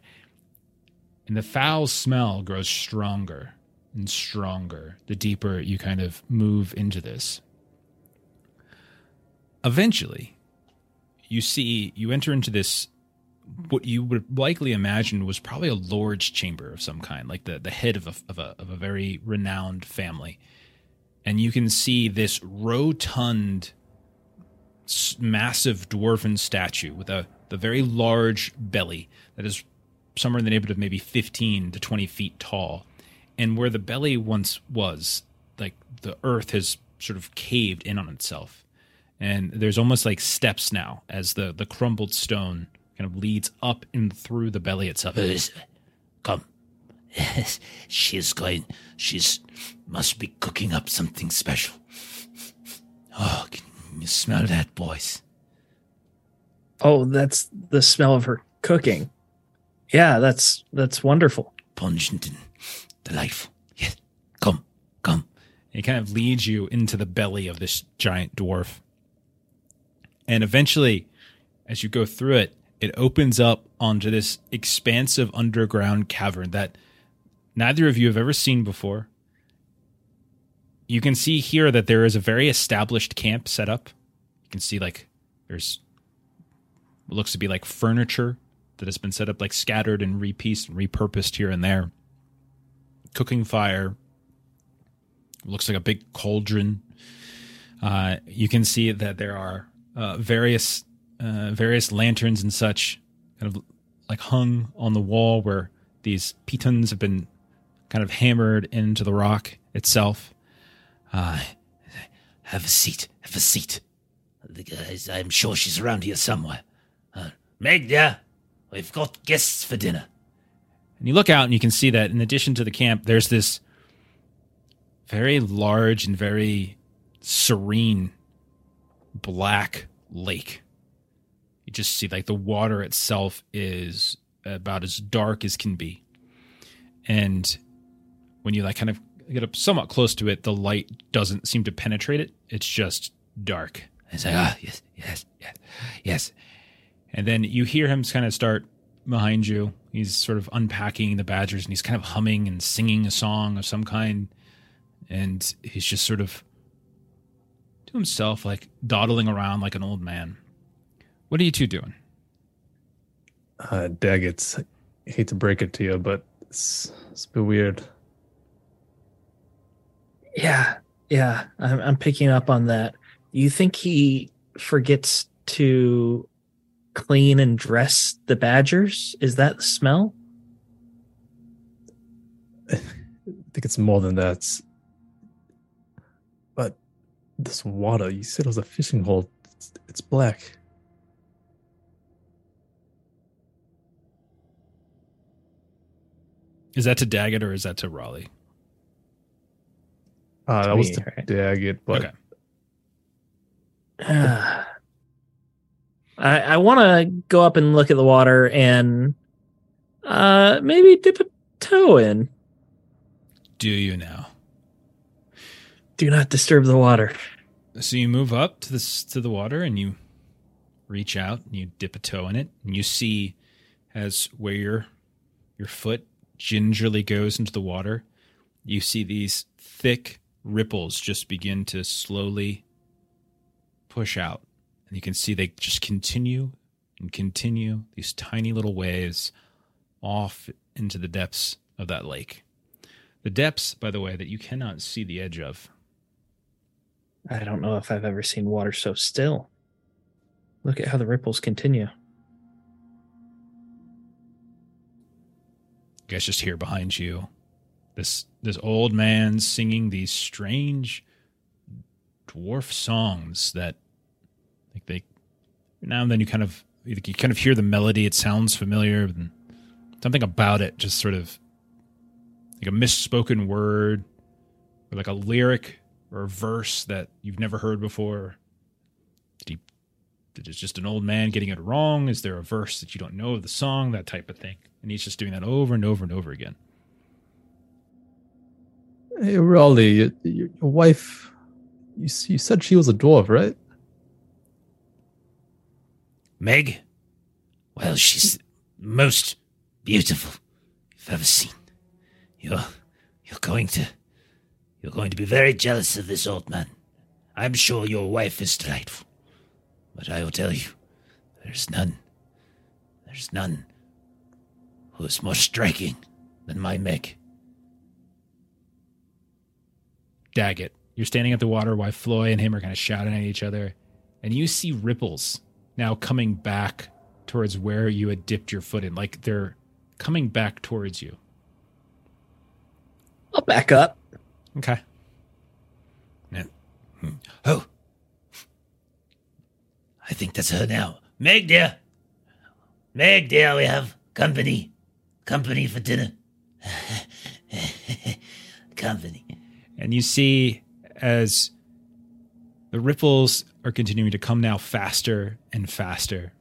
And the foul smell grows stronger and stronger the deeper you kind of move into this. Eventually, you see, you enter into this, what you would likely imagine was probably a lord's chamber of some kind, like the, the head of a, of, a, of a very renowned family. And you can see this rotund massive dwarven statue with a the very large belly that is somewhere in the neighborhood of maybe 15 to 20 feet tall and where the belly once was like the earth has sort of caved in on itself and there's almost like steps now as the the crumbled stone kind of leads up and through the belly itself. Come. She's going. She's must be cooking up something special. Oh, can you smell that, boys? Oh, that's the smell of her cooking. Yeah, that's that's wonderful. Pungent and delightful. Yes. Come, come. He kind of leads you into the belly of this giant dwarf. And eventually, as you go through it, it opens up onto this expansive underground cavern that neither of you have ever seen before. You can see here that there is a very established camp set up. You can see like there's what looks to be like furniture that has been set up like scattered and repieced and repurposed here and there. Cooking fire. Looks like a big cauldron. Uh, you can see that there are uh, various uh, various lanterns and such, kind of like hung on the wall where these pitons have been kind of hammered into the rock itself. Uh, have a seat. Have a seat. The guys, I'm sure she's around here somewhere. Uh, Meg, dear, we've got guests for dinner. And you look out and you can see that in addition to the camp, there's this very large and very serene black lake. You just see like the water itself is about as dark as can be. And when you like kind of get up somewhat close to it, the light doesn't seem to penetrate it. It's just dark. It's like, ah, yes, yes, yes, yes. And then you hear him kind of start behind you. He's sort of unpacking the badgers and he's kind of humming and singing a song of some kind. And he's just sort of to himself, like dawdling around like an old man. What are you two doing? Uh, Daggit, I hate to break it to you, but it's, it's a bit weird. Yeah, yeah, I'm, I'm picking up on that. You think he forgets to clean and dress the badgers? Is that the smell? I think it's more than that. But this water, you said it was a fishing hole. It's, it's black. Is that to Daggit or is that to Raleigh? Uh, that To was me, the right? Daggit, but Okay. I I want to go up and look at the water and uh maybe dip a toe in. Do you now? Do not disturb the water. So you move up to this to the water and you reach out and you dip a toe in it and you see as where your your foot gingerly goes into the water, you see these thick ripples just begin to slowly push out. And you can see they just continue and continue these tiny little waves off into the depths of that lake. The depths, by the way, that you cannot see the edge of. I don't know if I've ever seen water so still. Look at how the ripples continue. You guys just hear behind you this this old man singing these strange dwarf songs that like they now and then you kind of you kind of hear the melody it sounds familiar something about it just sort of like a misspoken word or like a lyric or a verse that you've never heard before. Did it's just an old man getting it wrong? Is there a verse that you don't know of the song? That type of thing. And he's just doing that over and over and over again hey, Raleigh, your, your wife, you, you said she was a dwarf, right? Meg? Well, she's most beautiful you've ever seen. You're you're going to you're going to be very jealous of this old man. I'm sure your wife is delightful. But I will tell you, there's none there's none who is more striking than my Meg. Daggit, you're standing at the water while Floi and him are kind of shouting at each other, and you see ripples now coming back towards where you had dipped your foot in. Like they're coming back towards you. I'll back up. Okay. Hmm. Oh. I think that's her now. Meg, dear. Meg, dear, we have company. Company for dinner. company. And you see as the ripples are continuing to come now faster and faster.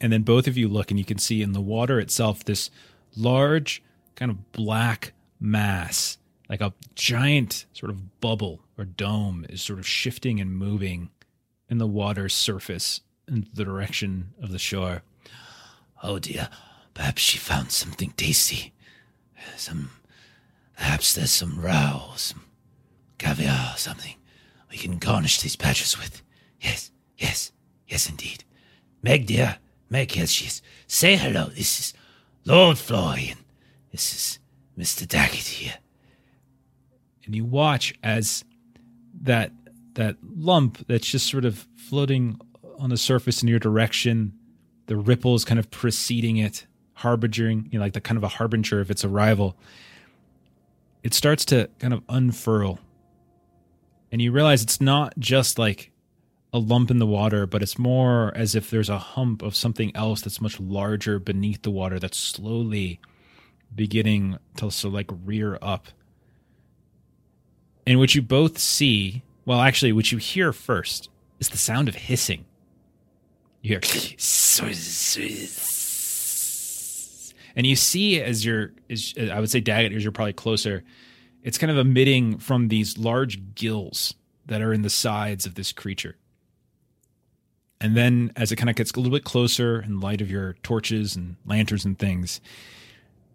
And then both of you look and you can see in the water itself this large kind of black mass like a giant sort of bubble or dome is sort of shifting and moving in the water's surface in the direction of the shore. Oh dear, perhaps she found something tasty. Some, perhaps there's some roe, some caviar, something we can garnish these patches with. Yes, yes, yes, indeed. Meg, dear, Meg, yes, she is. Say hello. This is Lord Florian. This is Mr. Daggit here. and you watch as that that lump that's just sort of floating on the surface in your direction, the ripples kind of preceding it, harbinging, you know, like the kind of a harbinger of its arrival. It starts to kind of unfurl. And you realize it's not just like a lump in the water, but it's more as if there's a hump of something else that's much larger beneath the water that's slowly beginning to of like rear up and what you both see, well, actually, what you hear first is the sound of hissing. You hear, and you see as you're, as uh, I would say, Daggit, as you're probably closer, it's kind of emitting from these large gills that are in the sides of this creature. And then, as it kind of gets a little bit closer in light of your torches and lanterns and things,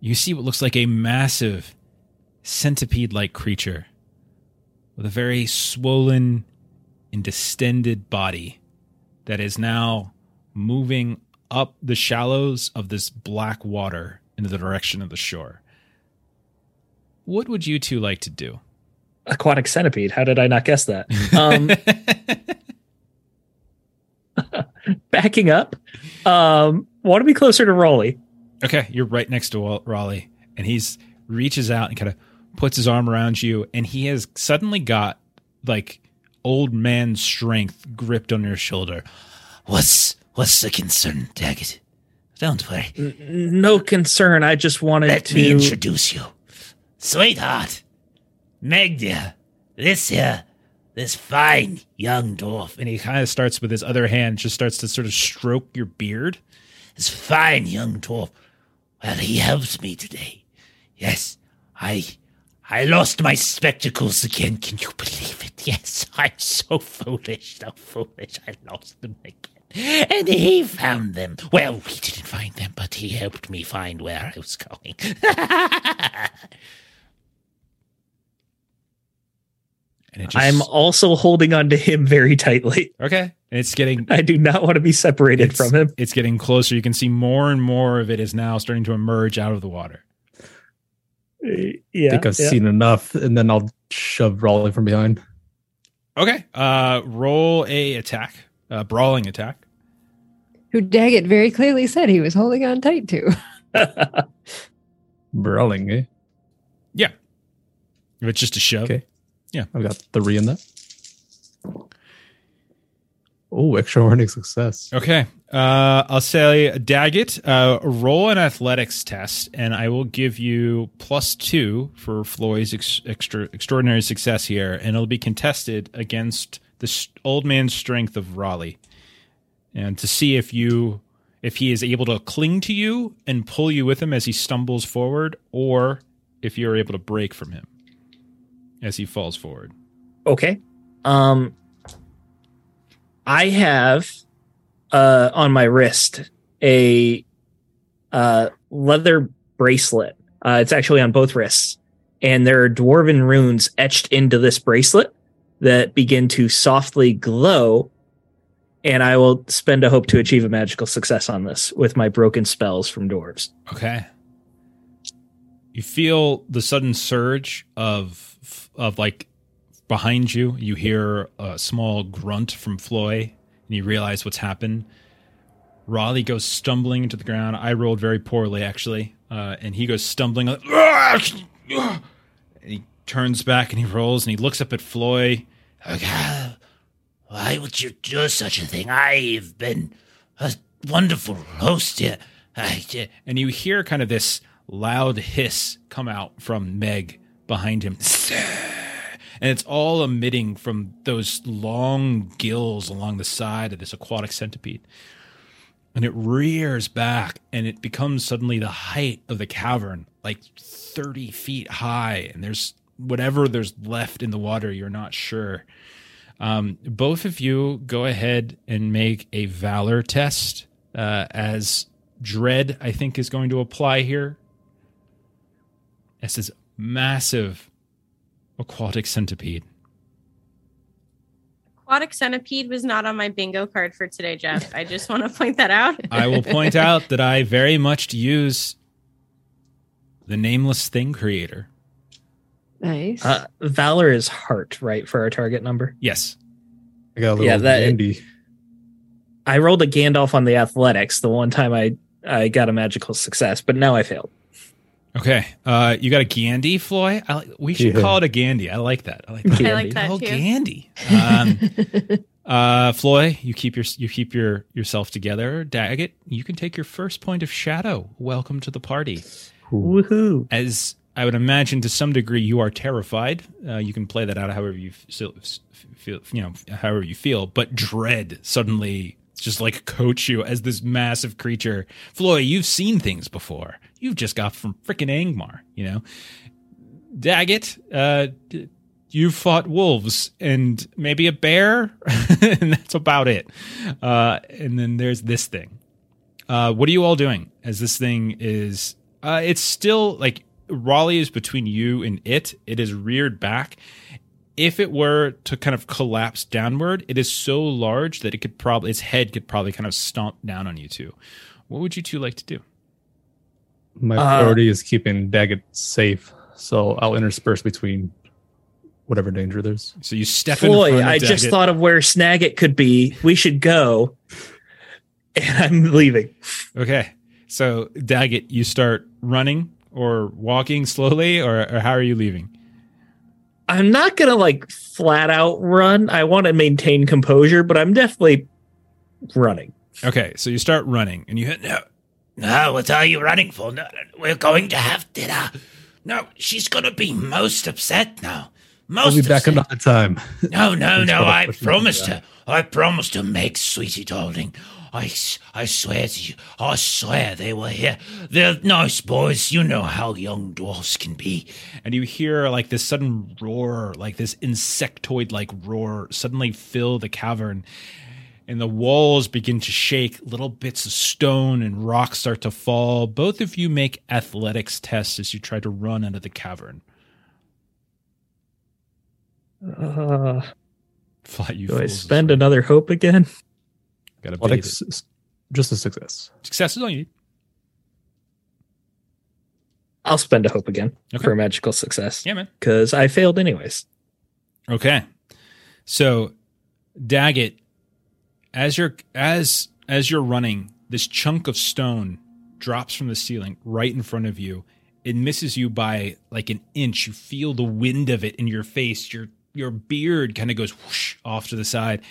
you see what looks like a massive centipede like creature with a very swollen and distended body that is now moving up the shallows of this black water in the direction of the shore. What would you two like to do? Aquatic centipede. How did I not guess that? Um, backing up. Um, want to be closer to Rolly. Okay, you're right next to Raleigh, and he's reaches out and kind of puts his arm around you, and he has suddenly got like old man strength gripped on your shoulder. What's what's the concern, Daggit? Don't worry. N- No concern. I just wanted Let to. me introduce you. Sweetheart. Meg dear. This here, this fine young dwarf. And he kind of starts with his other hand, just starts to sort of stroke your beard. This fine young dwarf. Well, he helped me today. Yes, I I lost my spectacles again. Can you believe it? Yes, I'm so foolish, so foolish. I lost them again. And he found them. Well, he didn't find them, but he helped me find where I was going. And it just I'm also holding on to him very tightly. okay. And it's getting I do not want to be separated from him. It's getting closer. You can see more and more of it is now starting to emerge out of the water. Uh, I Yeah. think I've yeah. seen enough, and then I'll shove Raleigh from behind. Okay. Uh roll a attack. Uh brawling attack. Who Daggit very clearly said he was holding on tight to. Brawling, eh? If it's just a shove. Okay. Yeah. I've got three in that. Oh, extraordinary success. Okay. Uh, I'll say Daggit, uh, roll an athletics test, and I will give you plus two for Floi's ex- extra extraordinary success here, and it'll be contested against the s- old man's strength of Raleigh, and to see if you if he is able to cling to you and pull you with him as he stumbles forward, or if you're able to break from him as he falls forward. Okay. Um I have uh on my wrist a uh leather bracelet. Uh it's actually on both wrists. And there are dwarven runes etched into this bracelet that begin to softly glow. And I will spend a hope to achieve a magical success on this with my broken spells from dwarves. Okay. You feel the sudden surge of of like behind you. You hear a small grunt from Floi, and you realize what's happened. Raleigh goes stumbling into the ground. I rolled very poorly, actually, uh, and he goes stumbling. Like, and he turns back and he rolls and he looks up at Floi. Okay. Why would you do such a thing? I've been a wonderful host here. I, uh, and you hear kind of this loud hiss come out from Meg behind him. And it's all emitting from those long gills along the side of this aquatic centipede. And it rears back and it becomes suddenly the height of the cavern, like 30 feet high. And there's whatever there's left in the water. You're not sure. Um, both of you go ahead and make a valor test uh, as dread, I think, is going to apply here. This massive aquatic centipede. Aquatic centipede was not on my bingo card for today, Jeff. I just want to point that out. I will point out that I very much use the nameless thing creator. Nice. Uh, Valor is heart, right, for our target number. Yes. I got a little Yeah, that- Andy. I rolled a Gandalf on the athletics the one time I I got a magical success, but now I failed. Okay. Uh, you got a Gandy, Floi? I we should Yeah. call it a Gandy. I like that. I like that. I like that oh, too. Gandy. Um, uh, Floi, you keep your you keep your yourself together. Daggit, you can take your first point of shadow. Welcome to the party. Woohoo! As I would imagine, to some degree, you are terrified. Uh, you can play that out however you feel, you know, however you feel. But dread suddenly just like coach you as this massive creature. Floi, you've seen things before. You've just got from freaking Angmar, you know. Daggit, uh, you've fought wolves and maybe a bear, and that's about it. Uh, and then there's this thing. Uh, what are you all doing as this thing is? Uh, it's still like Raleigh is between you and it. It is reared back. If it were to kind of collapse downward, it is so large that it could probably its head could probably kind of stomp down on you two. What would you two like to do? My Uh, priority is keeping Daggit safe, so I'll intersperse between whatever danger there's. So you step in Boy, front of I just thought of where Snagit could be. We should go. And I'm leaving. Okay. So Daggit, you start running or walking slowly, or, or how are you leaving? I'm not gonna like flat out run. I want to maintain composure, but I'm definitely running. Okay, so you start running and you hit No, no, what are you running for? No, we're going to have dinner. No, she's going to be most upset now. Most I'll be back upset. another time. No, no, no. I promised her. I promised to make sweetie darling. I, s- I swear to you. I swear they were here. They're nice boys. You know how young dwarfs can be. and you hear like this sudden roar, like this insectoid like roar suddenly fill the cavern. And the walls begin to shake, little bits of stone and rocks start to fall. Both of you make athletics tests as you try to run out of the cavern. Uh, Floi, you do I fools. spend another hope again? Gotta Well, beat like, it. s- s- just a success. Success is all you need. I'll spend a hope again Okay. for a magical success Yeah, man. because I failed anyways. Okay. So Daggit, as you're as as you're running, this chunk of stone drops from the ceiling right in front of you. It misses you by like an inch. You feel the wind of it in your face. Your your beard kind of goes whoosh off to the side,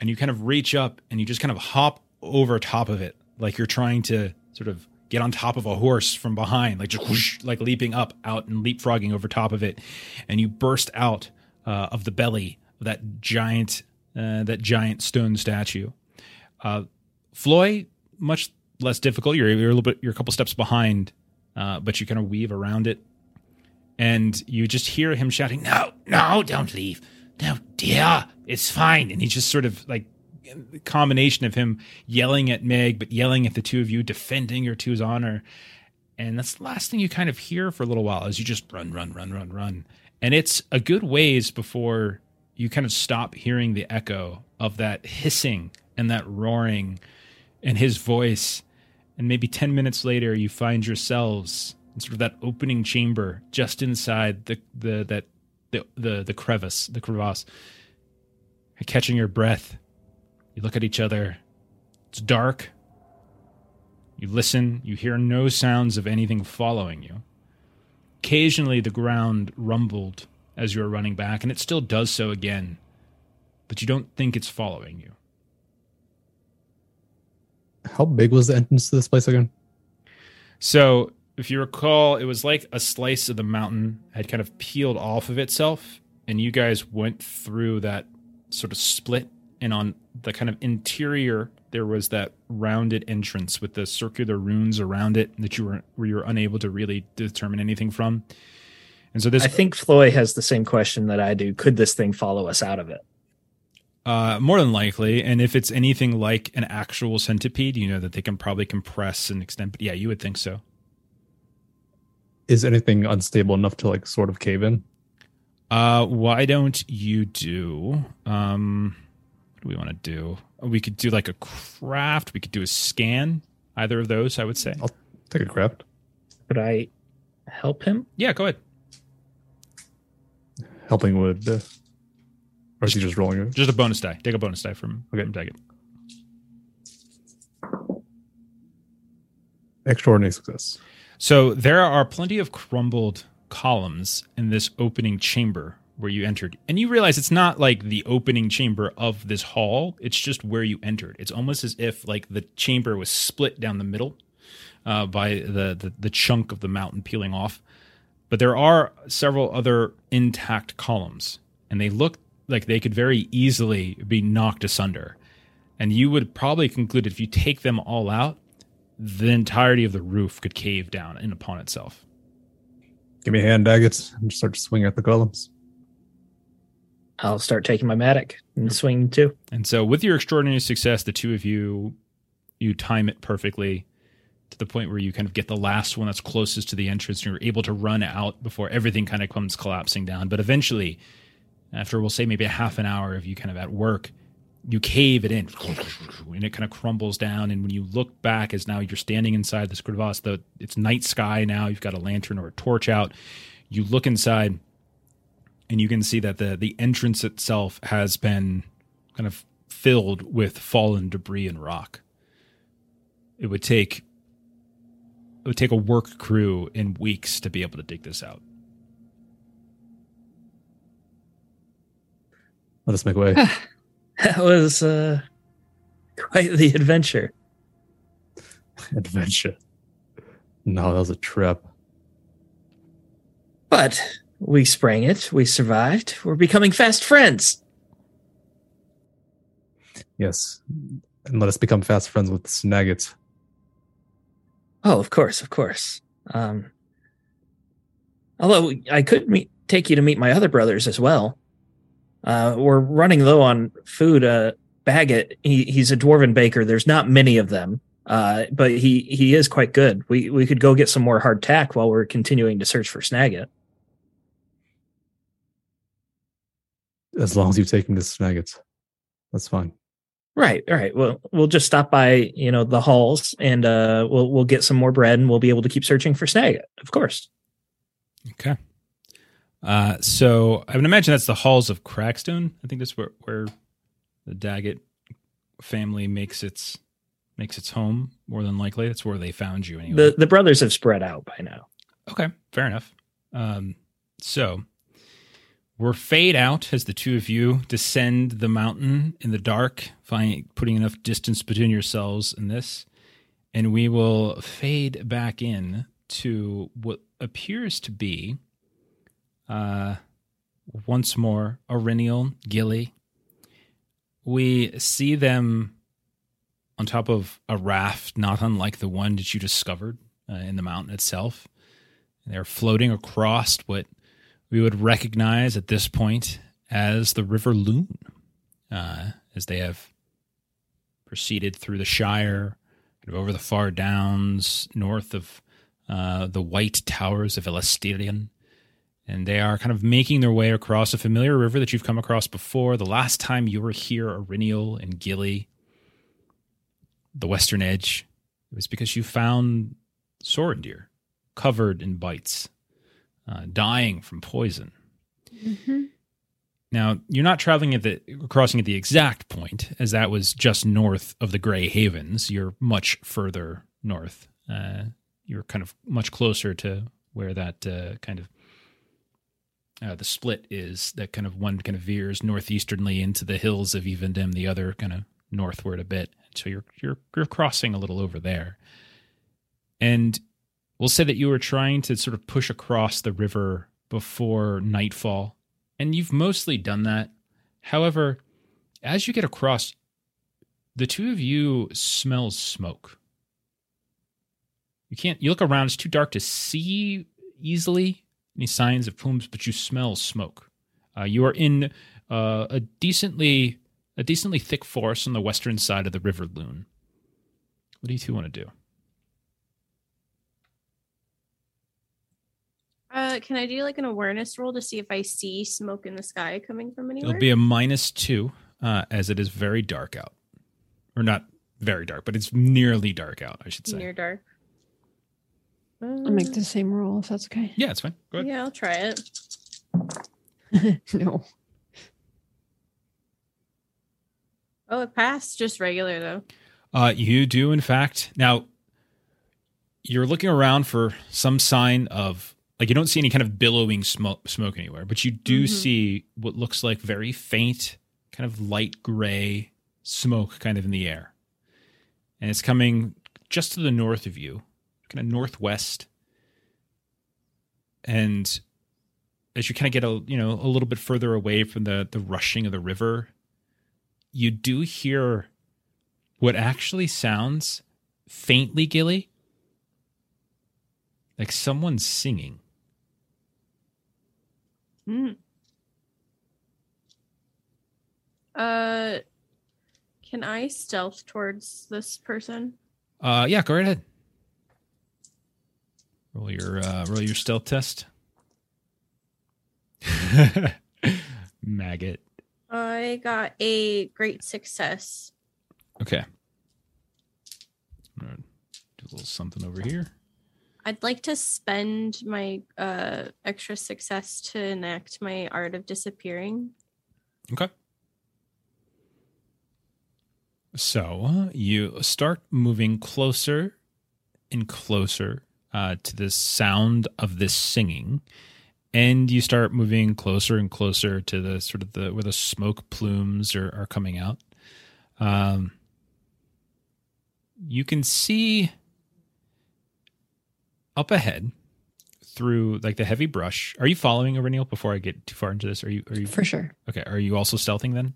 and you kind of reach up and you just kind of hop over top of it, like you're trying to sort of get on top of a horse from behind, like just whoosh, like leaping up out and leapfrogging over top of it, and you burst out uh, of the belly of that giant uh, that giant stone statue. Uh, Floi, much less difficult. You're, you're a little bit, you're a couple steps behind, uh, but you kind of weave around it, and you just hear him shouting, "No, No, don't leave. No, dear. It's fine. and he's just sort of like combination of him yelling at Meg, but yelling at the two of you, defending your two's honor. And that's the last thing you kind of hear for a little while as you just run, run, run, run, run. And it's a good ways before you kind of stop hearing the echo of that hissing and that roaring and his voice. And maybe 10 minutes later, you find yourselves in sort of that opening chamber just inside the, the, that, the, the, the crevice, the crevasse catching your breath. You look at each other. It's dark. You listen. You hear no sounds of anything following you. Occasionally, the ground rumbled as you were running back, and it still does so again, but you don't think it's following you. How big was the entrance to this place again? So, if you recall, it was like a slice of the mountain had kind of peeled off of itself, and you guys went through that sort of split. And on the kind of interior, there was that rounded entrance with the circular runes around it that you were where you were unable to really determine anything from. And so this I think Floi has the same question that I do. Could this thing follow us out of it? Uh, more than likely. And if it's anything like an actual centipede, you know that they can probably compress and extend. But yeah, you would think so. Is anything unstable enough to like sort of cave in? Uh, why don't you do? Um, what do we want to do? We could do like a craft. We could do a scan. Either of those, I would say. I'll take a craft. Could I help him? Yeah, go ahead. Helping would. Uh, or is he just rolling it? Just a bonus die. Take a bonus die from Okay. from Daggit. Extraordinary success. So there are plenty of crumbled columns in this opening chamber where you entered. And you realize it's not like the opening chamber of this hall, it's just where you entered. It's almost as if like the chamber was split down the middle uh, by the, the the chunk of the mountain peeling off. But there are several other intact columns and they look like they could very easily be knocked asunder. And you would probably conclude if you take them all out, the entirety of the roof could cave down in upon itself. Give me a hand, Daggit, and just start swinging at the columns. I'll start taking my mattock and swing too. And so, with your extraordinary success, the two of you, you time it perfectly to the point where you kind of get the last one that's closest to the entrance, and you're able to run out before everything kind of comes collapsing down. But eventually, after we'll say maybe a half an hour of you kind of at work, you cave it in, and it kind of crumbles down. And when you look back, as now you're standing inside this crevasse, the it's night sky now. You've got a lantern or a torch out. You look inside, and you can see that the the entrance itself has been kind of filled with fallen debris and rock. It would take it would take a work crew in weeks to be able to dig this out. Let us make way. That was uh, quite the adventure. Adventure. No, that was a trip. But we sprang it. We survived. We're becoming fast friends. Yes. And let us become fast friends with Snagit's. Oh, of course, of course. Um, although I could meet, take you to meet my other brothers as well. Uh, we're running low on food. Uh, Baggett, he, he's a dwarven baker. There's not many of them, uh, but he he is quite good. We we could go get some more hardtack while we're continuing to search for Snagit. As long as you take him to Snagit's. That's fine. Right, right. Well, we'll just stop by, you know, the halls, and uh, we'll we'll get some more bread, and we'll be able to keep searching for Snagit. Of course. Okay. Uh, so I would imagine that's the halls of Crackstone. I think that's where where the Daggit family makes its makes its home. More than likely, that's where they found you anyway. The the brothers have spread out by now. Okay, fair enough. Um, so we're fade out as the two of you descend the mountain in the dark, finding putting enough distance between yourselves and this, and we will fade back in to what appears to be, uh, once more Eryniel Gilly. We see them on top of a raft, not unlike the one that you discovered uh, in the mountain itself. They're floating across what we would recognize at this point as the River Lune, uh, as they have proceeded through the Shire, kind of over the far downs north of uh, the white towers of Elostirion. And they are kind of making their way across a familiar river that you've come across before. The last time you were here, Eryniel and Gilly, the western edge, it was because you found Sorondir covered in bites, uh, dying from poison. Mhm. Now, you're not traveling at the crossing at the exact point, as that was just north of the Grey Havens. You're much further north. Uh, you're kind of much closer to where that uh, kind of uh, the split is. That kind of one kind of veers northeasternly into the hills of Evendim, the other kind of northward a bit. So you're you're you're crossing a little over there, and we'll say that you were trying to sort of push across the river before nightfall, and you've mostly done that. However, as you get across, the two of you smell smoke. You can't. You look around; it's too dark to see easily, any signs of plumes, but you smell smoke. Uh, you are in uh, a decently a decently thick forest on the western side of the River Lune. What do you two want to do? Uh, can I do like an awareness roll to see if I see smoke in the sky coming from anywhere? It'll be a minus two, uh, as it is very dark out, or not very dark, but it's nearly dark out. I should say. near dark. I'll make the same roll if that's okay. Yeah, it's fine. Go ahead. Yeah, I'll try it. no. Oh, it passed. Just regular though. Uh, you do, in fact. Now, you're looking around for some sign of, like, you don't see any kind of billowing smoke, smoke anywhere, but you do Mhm. see what looks like very faint, kind of light gray smoke kind of in the air. And it's coming just to the north of you, kind of northwest. And as you kind of get a, you know, a little bit further away from the, the rushing of the river, you do hear what actually sounds faintly gilly like someone's singing Hmm. Uh, can I stealth towards this person? uh yeah go right ahead roll your uh roll your stealth test maggot I got a great success. okay I'm gonna do a little something over here I'd like to spend my uh extra success to enact my art of disappearing. Okay. So uh, you start moving closer and closer uh, to the sound of this singing, and you start moving closer and closer to the sort of the where the smoke plumes are, are coming out. Um, you can see up ahead through like the heavy brush. Are you following Eryniel before I get too far into this? Are you are you For sure. Okay. Are you also stealthing then?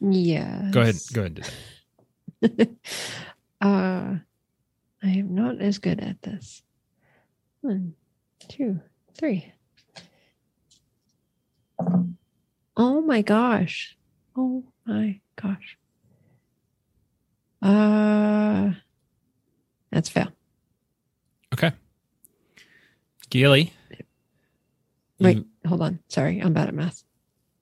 Yeah. Go ahead. Go ahead. and do that. uh, I am not as good at this. One, two, three. Oh my gosh. Oh my gosh. Uh, that's fail. Okay. Gilly. Wait, you- hold on. Sorry, I'm bad at math.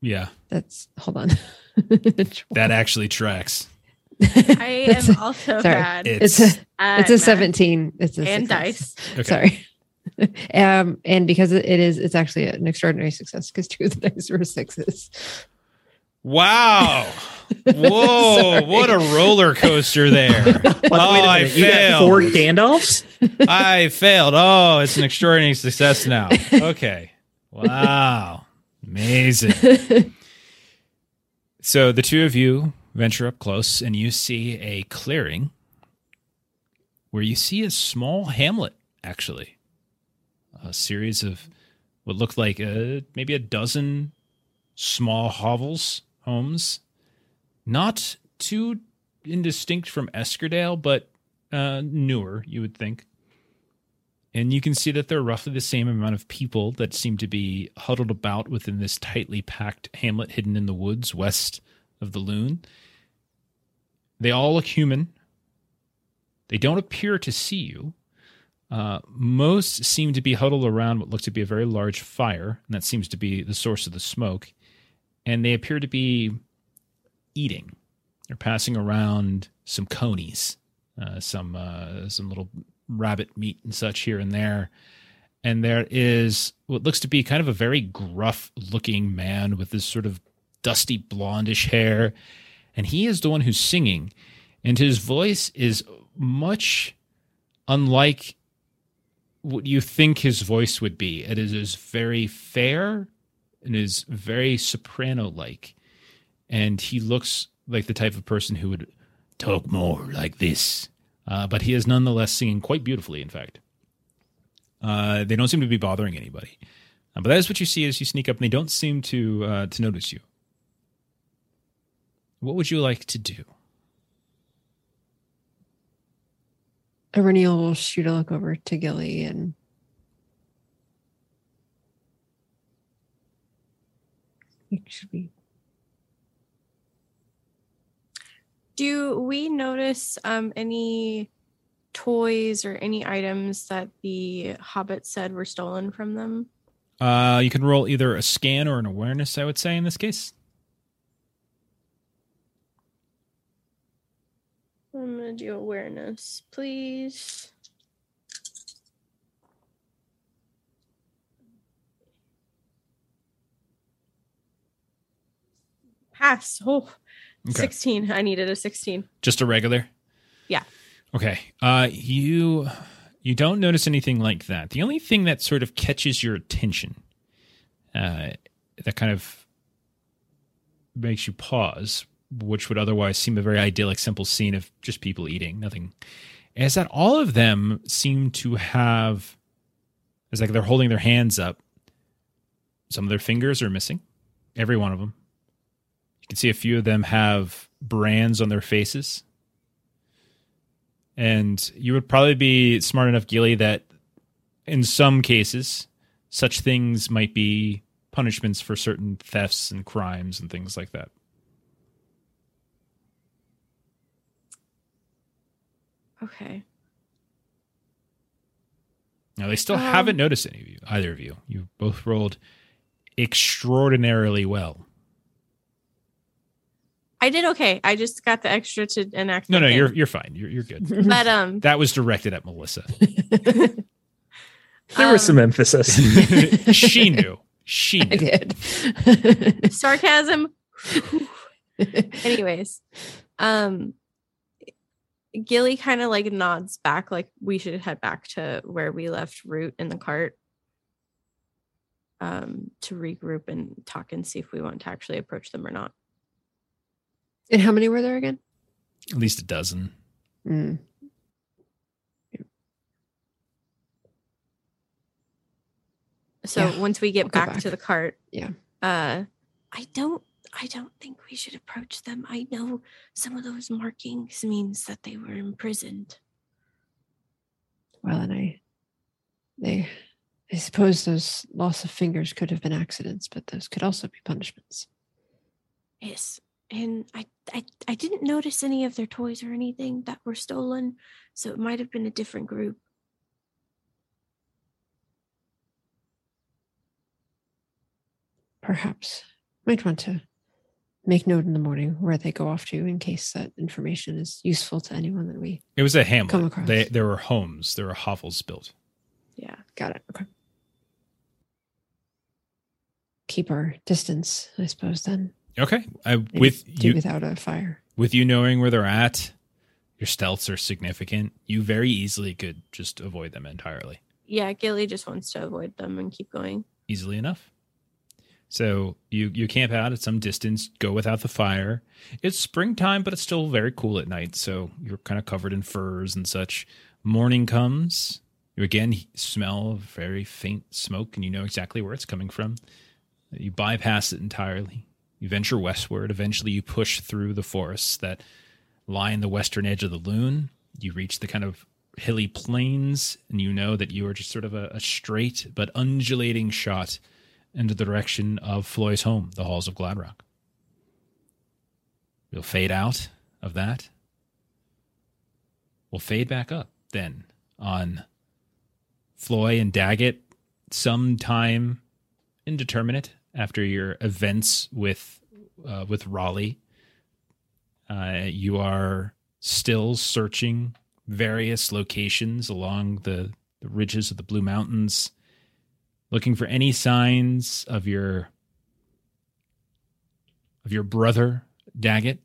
yeah, That's hold on. that actually tracks. I am also sorry. bad. It's It's a at it's a 17. It's a and success. dice. okay. Sorry. um, and because it is, it's actually an extraordinary success because two of the dice were sixes. Wow. Whoa, what a roller coaster there. Oh, wait a I minute, you got failed. four Gandalfs? I failed. Oh, it's an extraordinary success now. Okay. Wow. Amazing. So the two of you venture up close and you see a clearing where you see a small hamlet, actually. A series of what looked like a, maybe a dozen small hovels, homes. Not too indistinct from Eskerdale, but uh, newer, you would think. And you can see that there are roughly the same amount of people that seem to be huddled about within this tightly packed hamlet hidden in the woods west of the Lune. They all look human. They don't appear to see you. Uh, most seem to be huddled around what looks to be a very large fire, and that seems to be the source of the smoke. And they appear to be eating. They're passing around some conies, uh, some uh, some little rabbit meat and such here and there. And there is what looks to be kind of a very gruff looking man with this sort of dusty blondish hair. And he is the one who's singing. And his voice is much unlike what you think his voice would be. It is, very fair and is very soprano like. And he looks like the type of person who would talk more like this. Uh, but he is nonetheless singing quite beautifully, in fact. Uh, they don't seem to be bothering anybody. Uh, but that is what you see as you sneak up, and they don't seem to uh, to notice you. What would you like to do? Eryniel will shoot a look over to Gilly and actually. Do we notice um, any toys or any items that the hobbit said were stolen from them? Uh, you can roll either a scan or an awareness, I would say, in this case. I'm gonna do awareness, please. Pass. Oh, Okay. 16. I needed a 16. Just a regular. Yeah. Okay. Uh, you you don't notice anything like that. The only thing that sort of catches your attention, uh, that kind of makes you pause, which would otherwise seem a very idyllic, simple scene of just people eating, nothing, is that all of them seem to have. It's like they're holding their hands up. Some of their fingers are missing. Every one of them. You can see a few of them have brands on their faces. And you would probably be smart enough, Gilly, that in some cases, such things might be punishments for certain thefts and crimes and things like that. Okay. Now, they still Um, haven't noticed any of you, either of you. You both rolled extraordinarily well. I did okay. I just got the extra to enact. No, no, thing. you're you're fine. You're you're good. But um, That was directed at Melissa. There Um, was some emphasis. she knew. She I knew. did. sarcasm. Anyways, um, Gilly kind of like nods back, like we should head back to where we left Root in the cart. Um, to regroup and talk and see if we want to actually approach them or not. and how many were there again? At least a dozen. Mm. So Yeah, once we get we'll go back, to the cart, Yeah. Uh, I don't. I don't think we should approach them. I know some of those markings means that they were imprisoned. Well, and I, they, I suppose those loss of fingers could have been accidents, but those could also be punishments. Yes, and I, I, I didn't notice any of their toys or anything that were stolen, so it might have been a different group. Perhaps might want to make note in the morning where they go off to in case that information is useful to anyone that we It was a Come across. They, there were homes. There were hovels built. Yeah. got it. Okay. Keep our distance, I suppose. Then Okay. I, with you, without a fire. with you knowing where they're at, your stealths are significant. You very easily could just avoid them entirely, Yeah, Gilly just wants to avoid them and keep going. easily enough. So you you camp out at some distance, go without the fire. It's springtime, but it's still very cool at night, so you're kind of covered in furs and such. Morning comes. You again smell very faint smoke, and you know exactly where it's coming from. You bypass it entirely. You venture westward. Eventually, you push through the forests that lie in the western edge of the Lune. You reach the kind of hilly plains, and you know that you are just sort of a, a straight but undulating shot into the direction of Floi's home, the halls of Gladrock. We'll fade out of that. We'll fade back up then on Floi and Daggit sometime indeterminate after your events with uh, with Raleigh. Uh, you are still searching various locations along the, the ridges of the Blue Mountains, looking for any signs of your of your brother Daggit.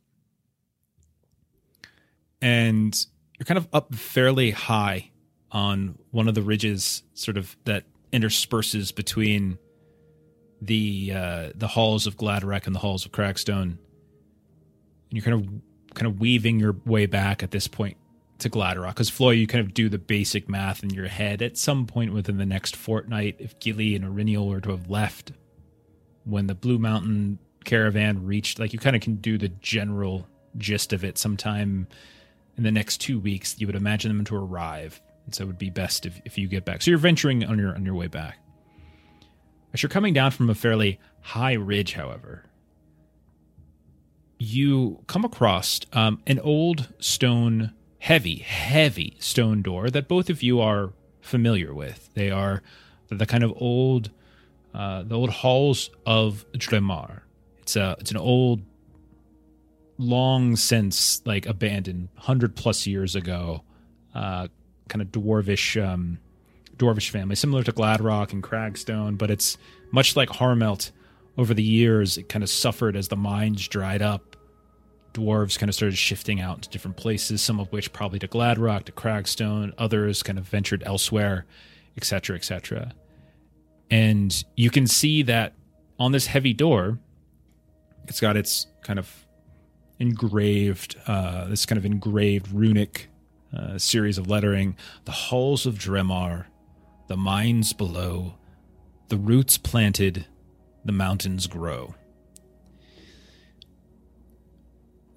And you're kind of up fairly high on one of the ridges, sort of that intersperses between the uh, the halls of Gladrock and the halls of Crackstone. And you're kind of kind of weaving your way back at this point to Gladrock. Because Floi, you kind of do the basic math in your head. At some point within the next fortnight, if Gilly and Eryniel were to have left when the Blue Mountain caravan reached, like you kind of can do the general gist of it sometime in the next two weeks. You would imagine them to arrive. And so it would be best if, if you get back. So you're venturing on your on your way back. As you're coming down from a fairly high ridge, however, you come across um, an old stone, heavy, heavy stone door that both of you are familiar with. They are the kind of old, uh, the old halls of Dremar. It's a, it's an old, long since like abandoned, hundred plus years ago, uh, kind of dwarvish, um, dwarvish family, similar to Gladrock and Cragstone, but it's much like Harmelt. Over the years, it kind of suffered as the mines dried up dwarves kind of started shifting out to different places, some of which probably to Gladrock, to Cragstone, others kind of ventured elsewhere, etc., etc. And you can see that on this heavy door, it's got its kind of engraved, uh, this kind of engraved runic uh, series of lettering: the halls of Dremar, the mines below, the roots planted, the mountains grow.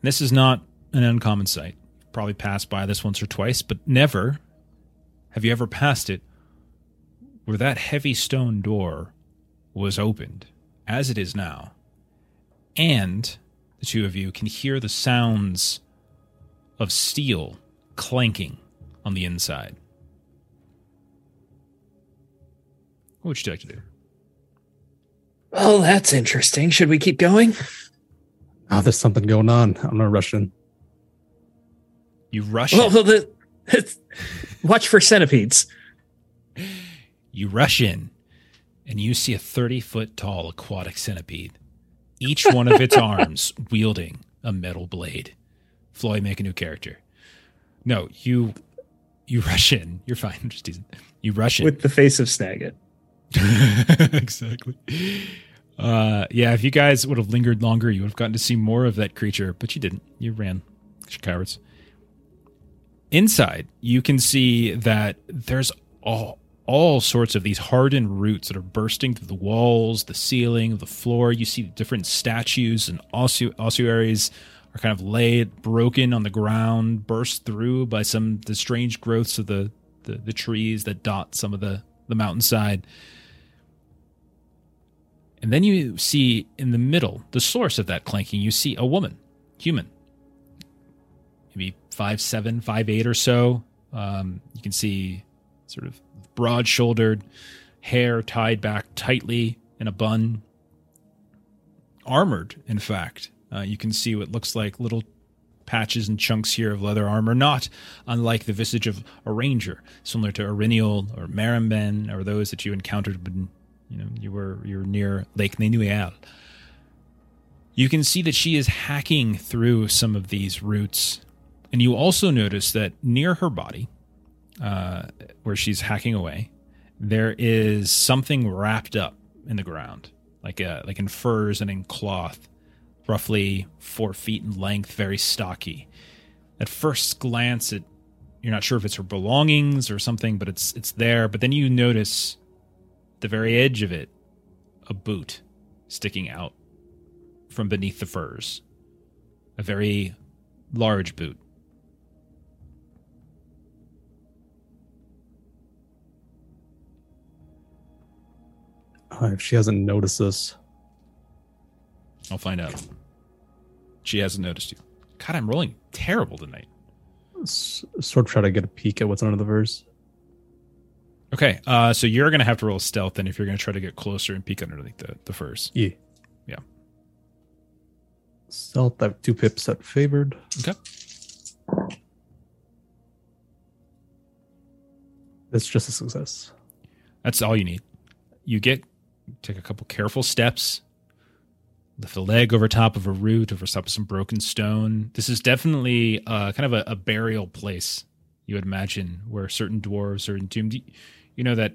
This is not an uncommon sight. Probably passed by this once or twice, but never have you ever passed it where that heavy stone door was opened, as it is now, and the two of you can hear the sounds of steel clanking on the inside. What would you like to do? Oh, that's interesting. Should we keep going? Oh, there's something going on. I'm gonna rush in. You rush. Well, the, watch for centipedes. You rush in, and you see a 30 foot tall aquatic centipede, each one of its arms wielding a metal blade. Floi, make a new character. No, you you rush in. You're fine. I'm just teasing. You rush in with the face of Snagit. exactly. Uh, yeah, if you guys would have lingered longer, you would have gotten to see more of that creature, but you didn't. You ran. You cowards. Inside, you can see that there's all all sorts of these hardened roots that are bursting through the walls, the ceiling, the floor. You see different statues and ossu- ossuaries are kind of laid, broken on the ground, burst through by some the strange growths of the, the, the trees that dot some of the, the mountainside. And then you see in the middle, the source of that clanking, you see a woman, human, maybe five seven, five eight or so. Um, you can see sort of broad shouldered, hair tied back tightly in a bun, armored, in fact. Uh, you can see what looks like little patches and chunks here of leather armor, not unlike the visage of a ranger, similar to Eryniel or Marimben or those that you encountered when you know you were you're near Lake Nenuial. You can see that she is hacking through some of these roots, and you also notice that near her body, uh, where she's hacking away, there is something wrapped up in the ground, like a, like in furs and in cloth, roughly four feet in length, very stocky. At first glance, it you're not sure if it's her belongings or something, but it's it's there. But then you notice the very edge of it a boot sticking out from beneath the furs, a very large boot. If she hasn't noticed this, I'll find out. She hasn't noticed you. God, I'm rolling terrible tonight. s- sort of try to get a peek at what's under the verse. Okay, uh, so you're gonna have to roll stealth then if you're gonna try to get closer and peek underneath the, the furs. Yeah. Yeah. Stealth, I have two pips that favored. Okay. That's just a success. That's all you need. You get take a couple careful steps, lift a leg over top of a root, over top of some broken stone. This is definitely uh, kind of a, a burial place. You would imagine where certain dwarves are entombed. You- know that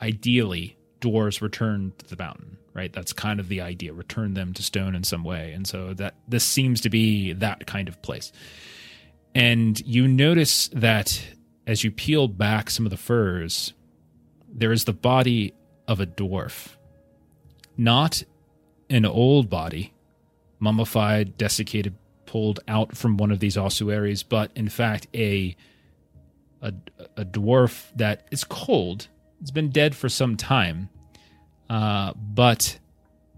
ideally dwarves return to the mountain, right? That's kind of the idea. Return them to stone in some way, and so that this seems to be that kind of place. And you notice that as you peel back some of the furs, there is the body of a dwarf. Not an old body, mummified, desiccated, pulled out from one of these ossuaries, but in fact a a, a dwarf that is cold. It's been dead for some time, uh, but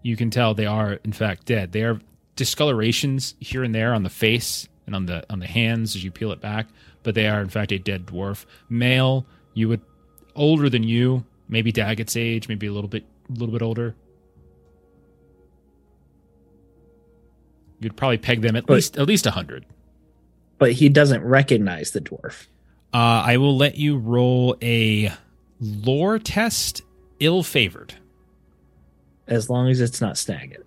you can tell they are in fact dead. They are discolorations here and there on the face and on the on the hands as you peel it back, but they are in fact a dead dwarf. Male, you would older than you, maybe Daggit's age, maybe a little bit a little bit older. You'd probably peg them at But- least at least a hundred. But he doesn't recognize the dwarf. Uh, I will let you roll a lore test, ill favored. as long as it's not Snagit.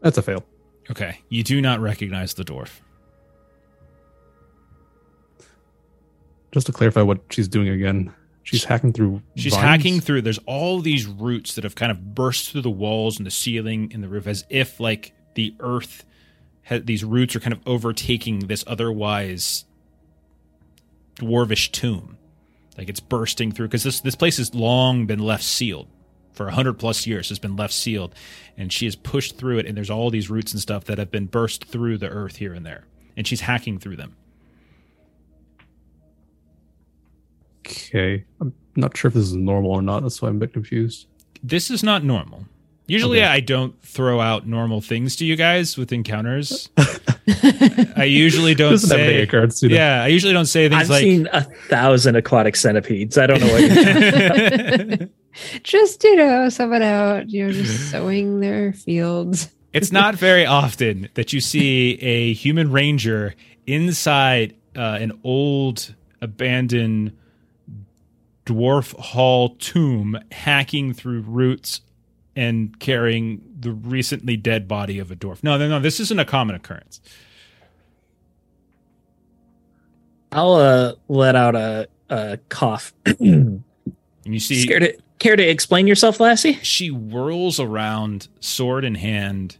That's a fail. Okay, you do not recognize the dwarf. Just to clarify what she's doing again, she's hacking through. She's vines? hacking through. There's all these roots that have kind of burst through the walls and the ceiling and the roof, as if like the earth. ha- These roots are kind of overtaking this otherwise dwarvish tomb, like it's bursting through because this this place has long been left sealed for a hundred plus years. Has been left sealed, and she has pushed through it. And there's all these roots and stuff that have been burst through the earth here and there, and she's hacking through them. Okay, I'm not sure if this is normal or not. That's why I'm a bit confused. this is not normal. Usually, Okay. I don't throw out normal things to you guys with encounters. I usually don't Doesn't have say. mega cards. You know? Yeah, I usually don't say things I've like. seen a thousand aquatic centipedes. I don't know what you're just you know, someone out, you know, just sowing their fields. it's not very often that you see a human ranger inside uh, an old abandoned dwarf hall tomb, hacking through roots and carrying the recently dead body of a dwarf. No, no, no. This isn't a common occurrence. I'll uh, let out a, a cough. And you see, Scared to, care to explain yourself, Lassie? she whirls around, sword in hand,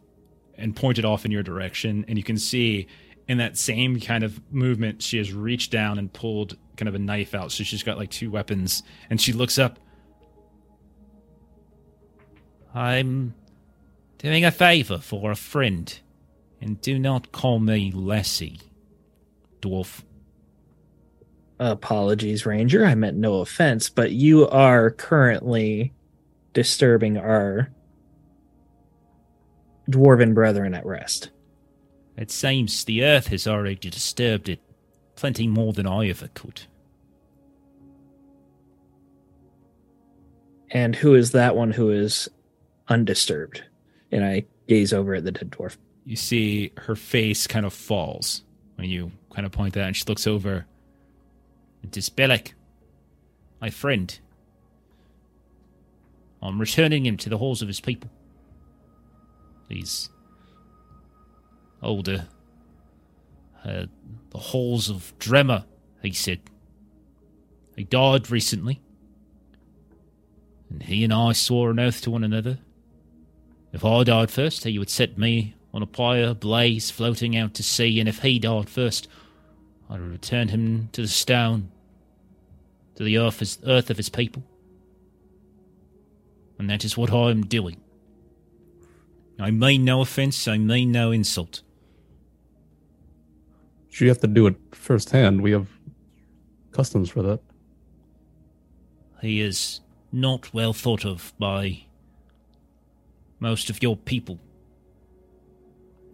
and pointed off in your direction. And you can see in that same kind of movement, she has reached down and pulled kind of a knife out. So she's got like two weapons. And she looks up. I'm doing a favor for a friend. And do not call me Lassie, dwarf. Apologies, Ranger. I meant no offense, but you are currently disturbing our dwarven brethren at rest. It seems the earth has already disturbed it plenty more than I ever could. And who is that one who is undisturbed? And I gaze over at the dead dwarf. you see her face kind of falls when you kind of point that and she looks over It is Belek, my friend. I'm returning him to the halls of his people. These older. Uh, the halls of Dremar, he said. He died recently. And he and I swore an oath to one another. If I died first, he would set me on a pyre blaze floating out to sea, and if he died first, I will return him to the stone, to the earth, earth of his people. And that is what I am doing. I mean no offense, I mean no insult. You have to do it firsthand. We have customs for that. He is not well thought of by most of your people.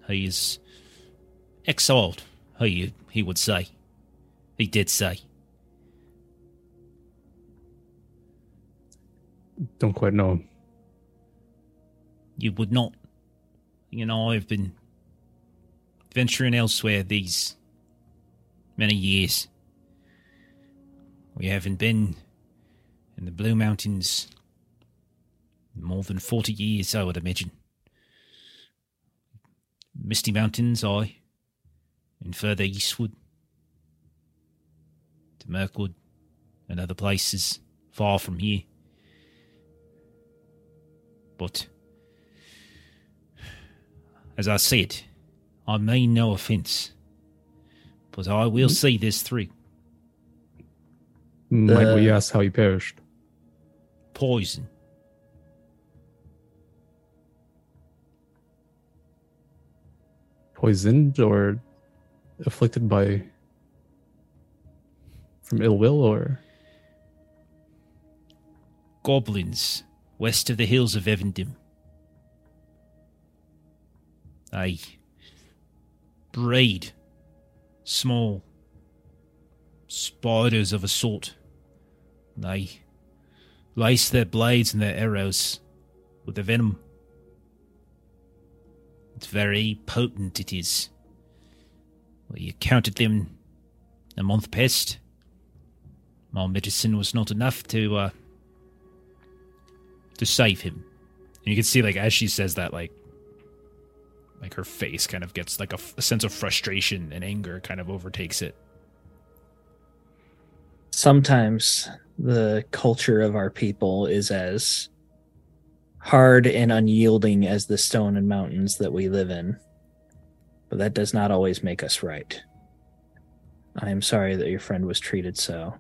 He is exiled, Oh, he, he would say. He did say. Don't quite know. You would not. You know, I've been venturing elsewhere these many years. We haven't been in the Blue Mountains in more than 40 years, I would imagine. Misty Mountains, I, and further eastward to Mirkwood and other places far from here. But as I said, I mean no offence, but I will mm-hmm. see this through. Mm-hmm. Might we uh, ask how he perished? Poison. Poisoned or afflicted by from ill will or Goblins west of the hills of Evendim. They breed small spiders of a sort. They lace their blades and their arrows with the venom. It's very potent, it is. We counted them a month past. My medicine was not enough to uh, to save him. And you can see, like, as she says that, like, like her face kind of gets like a sense of frustration and anger kind of overtakes it. Sometimes the culture of our people is as hard and unyielding as the stone and mountains that we live in. But that does not always make us right. I am sorry that your friend was treated so.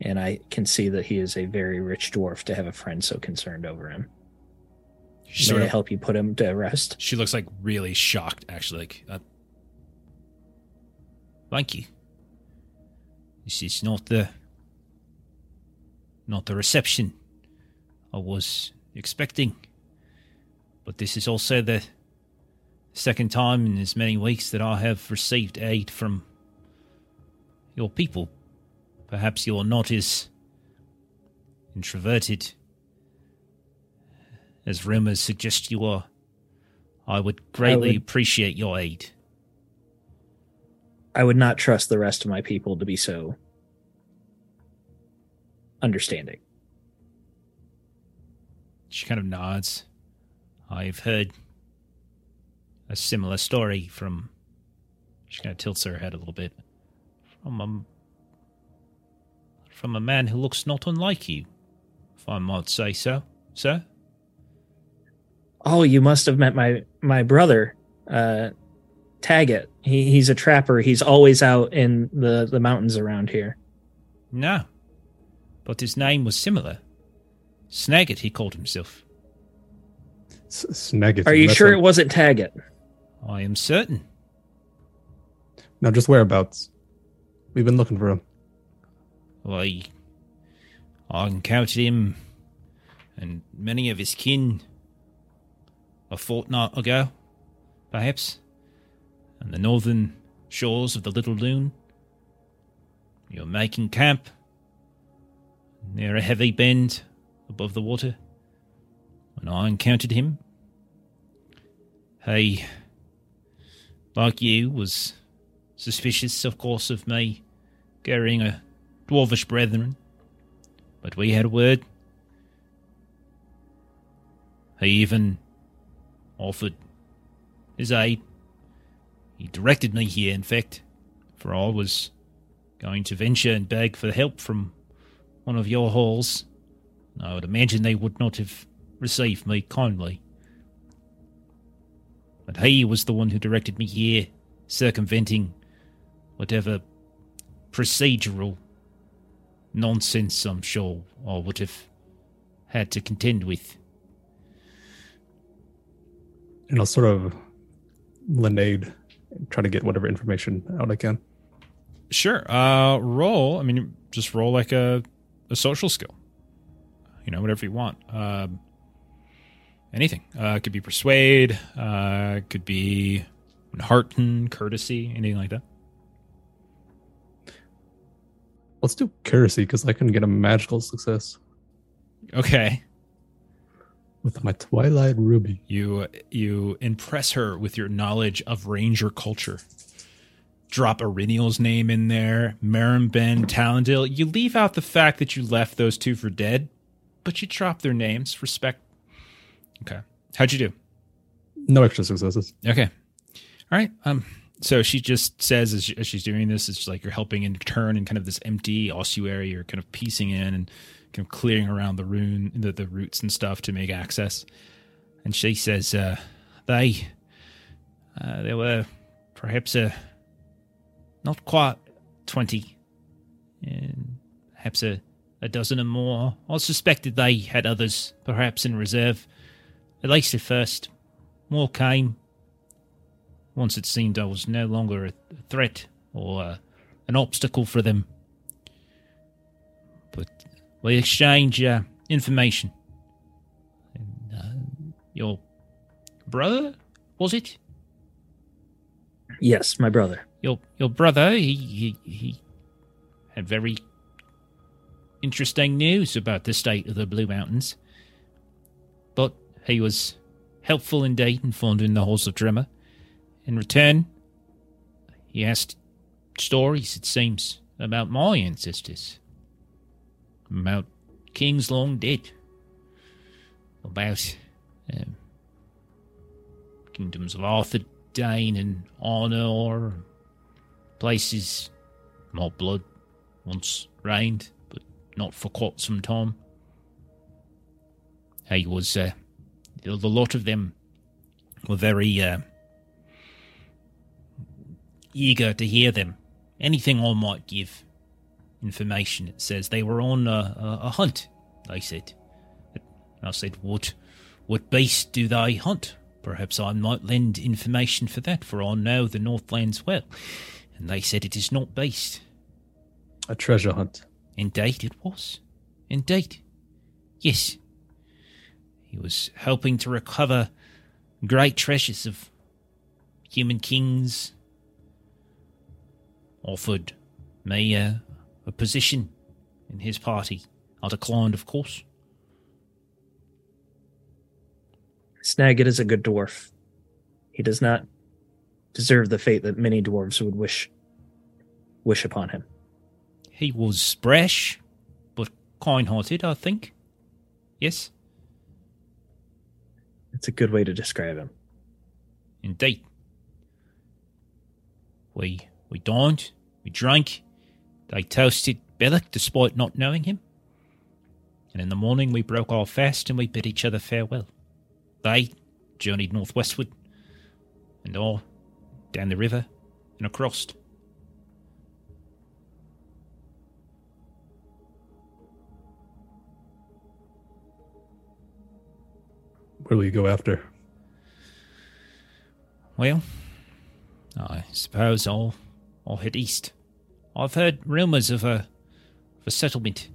And I can see that he is a very rich dwarf to have a friend so concerned over him. She May sort I of, help you put him to rest? she looks like really shocked, actually. Like, uh, Thank you. This is not the not the reception I was expecting. But this is also the second time in as many weeks that I have received aid from your people. Perhaps you're not as introverted as rumors suggest you are. I would greatly would- appreciate your aid. I would not trust the rest of my people to be so understanding. She kind of nods. I've heard a similar story from. She kind of tilts her head a little bit. From a. From a man who looks not unlike you, if I might say so, sir. Oh, you must have met my my brother, uh, Taggett. He, he's a trapper. He's always out in the the mountains around here. No. But his name was similar. Snagit, he called himself. S- Snag it. Are you sure a- it wasn't Taggett? I am certain. Now, just whereabouts? We've been looking for him. I, I encountered him and many of his kin a fortnight ago, perhaps, on the northern shores of the Little Lune. You're making camp near a heavy bend above the water when I encountered him. He, like you, was suspicious, of course, of me carrying a dwarvish brethren, but we had a word. He even offered his aid. He directed me here, in fact, for I was going to venture and beg for help from one of your halls. I would imagine they would not have received me kindly. But he was the one who directed me here, circumventing whatever procedural nonsense I'm sure I would have had to contend with. And I'll sort of lend and try to get whatever information out I can. Sure. Uh, roll. I mean, just roll like a, a social skill. You know, whatever you want. Um, anything. Uh, it could be persuade. Uh, it could be hearten, courtesy, anything like that. Let's do courtesy because I can get a magical success Okay. with my Twilight Ruby. You you impress her with your knowledge of ranger culture. Drop Eryniel's name in there, Marin Ben, Talendil. You leave out the fact that you left those two for dead, but you drop their names. Respect. Okay. How'd you do? No extra successes. Okay. All right. Um. So she just says as, she, as she's doing this, it's like you're helping in turn in kind of this empty ossuary. You're kind of piecing in and kind of clearing around the rune, the, the roots and stuff to make access. And she says, uh, they, uh, there were perhaps a, not quite 20, and perhaps a, a dozen or more. I suspected they had others, perhaps in reserve. At least at first. More came, once it seemed I was no longer a threat or uh, an obstacle for them. But we exchange uh, information. your brother, was it? Yes, my brother. Your your brother, he he, he had very interesting news about the state of the Blue Mountains. But he was helpful indeed in finding the Halls of Drimmer. In return, he asked stories, it seems, about my ancestors. About kings long dead. About um, kingdoms of Arthur Dane and Arnor. Places my blood once reigned, but not for quite some time. He was, uh, the the lot of them were very uh, eager to hear them. Anything I might give information. It says they were on a, a, a hunt. They said. I said, "What, what beast do they hunt? Perhaps I might lend information for that, for I know the Northlands well." And they said it is not beast. A treasure hunt. Indeed, it was. Indeed. Yes. He was helping to recover great treasures of human kings. Offered me uh, a position in his party. I declined, of course. Snagit is a good dwarf. He does not deserve the fate that many dwarves would wish wish upon him. He was brash, but kind hearted, I think. Yes, It's a good way to describe him. indeed. We we dined, we drank, they toasted Bellic despite not knowing him. And in the morning we broke our fast and we bid each other farewell. They journeyed northwestward, and I down the river and across. Where will you go after? Well, I suppose I'll I'll head east. I've heard rumours of a of a settlement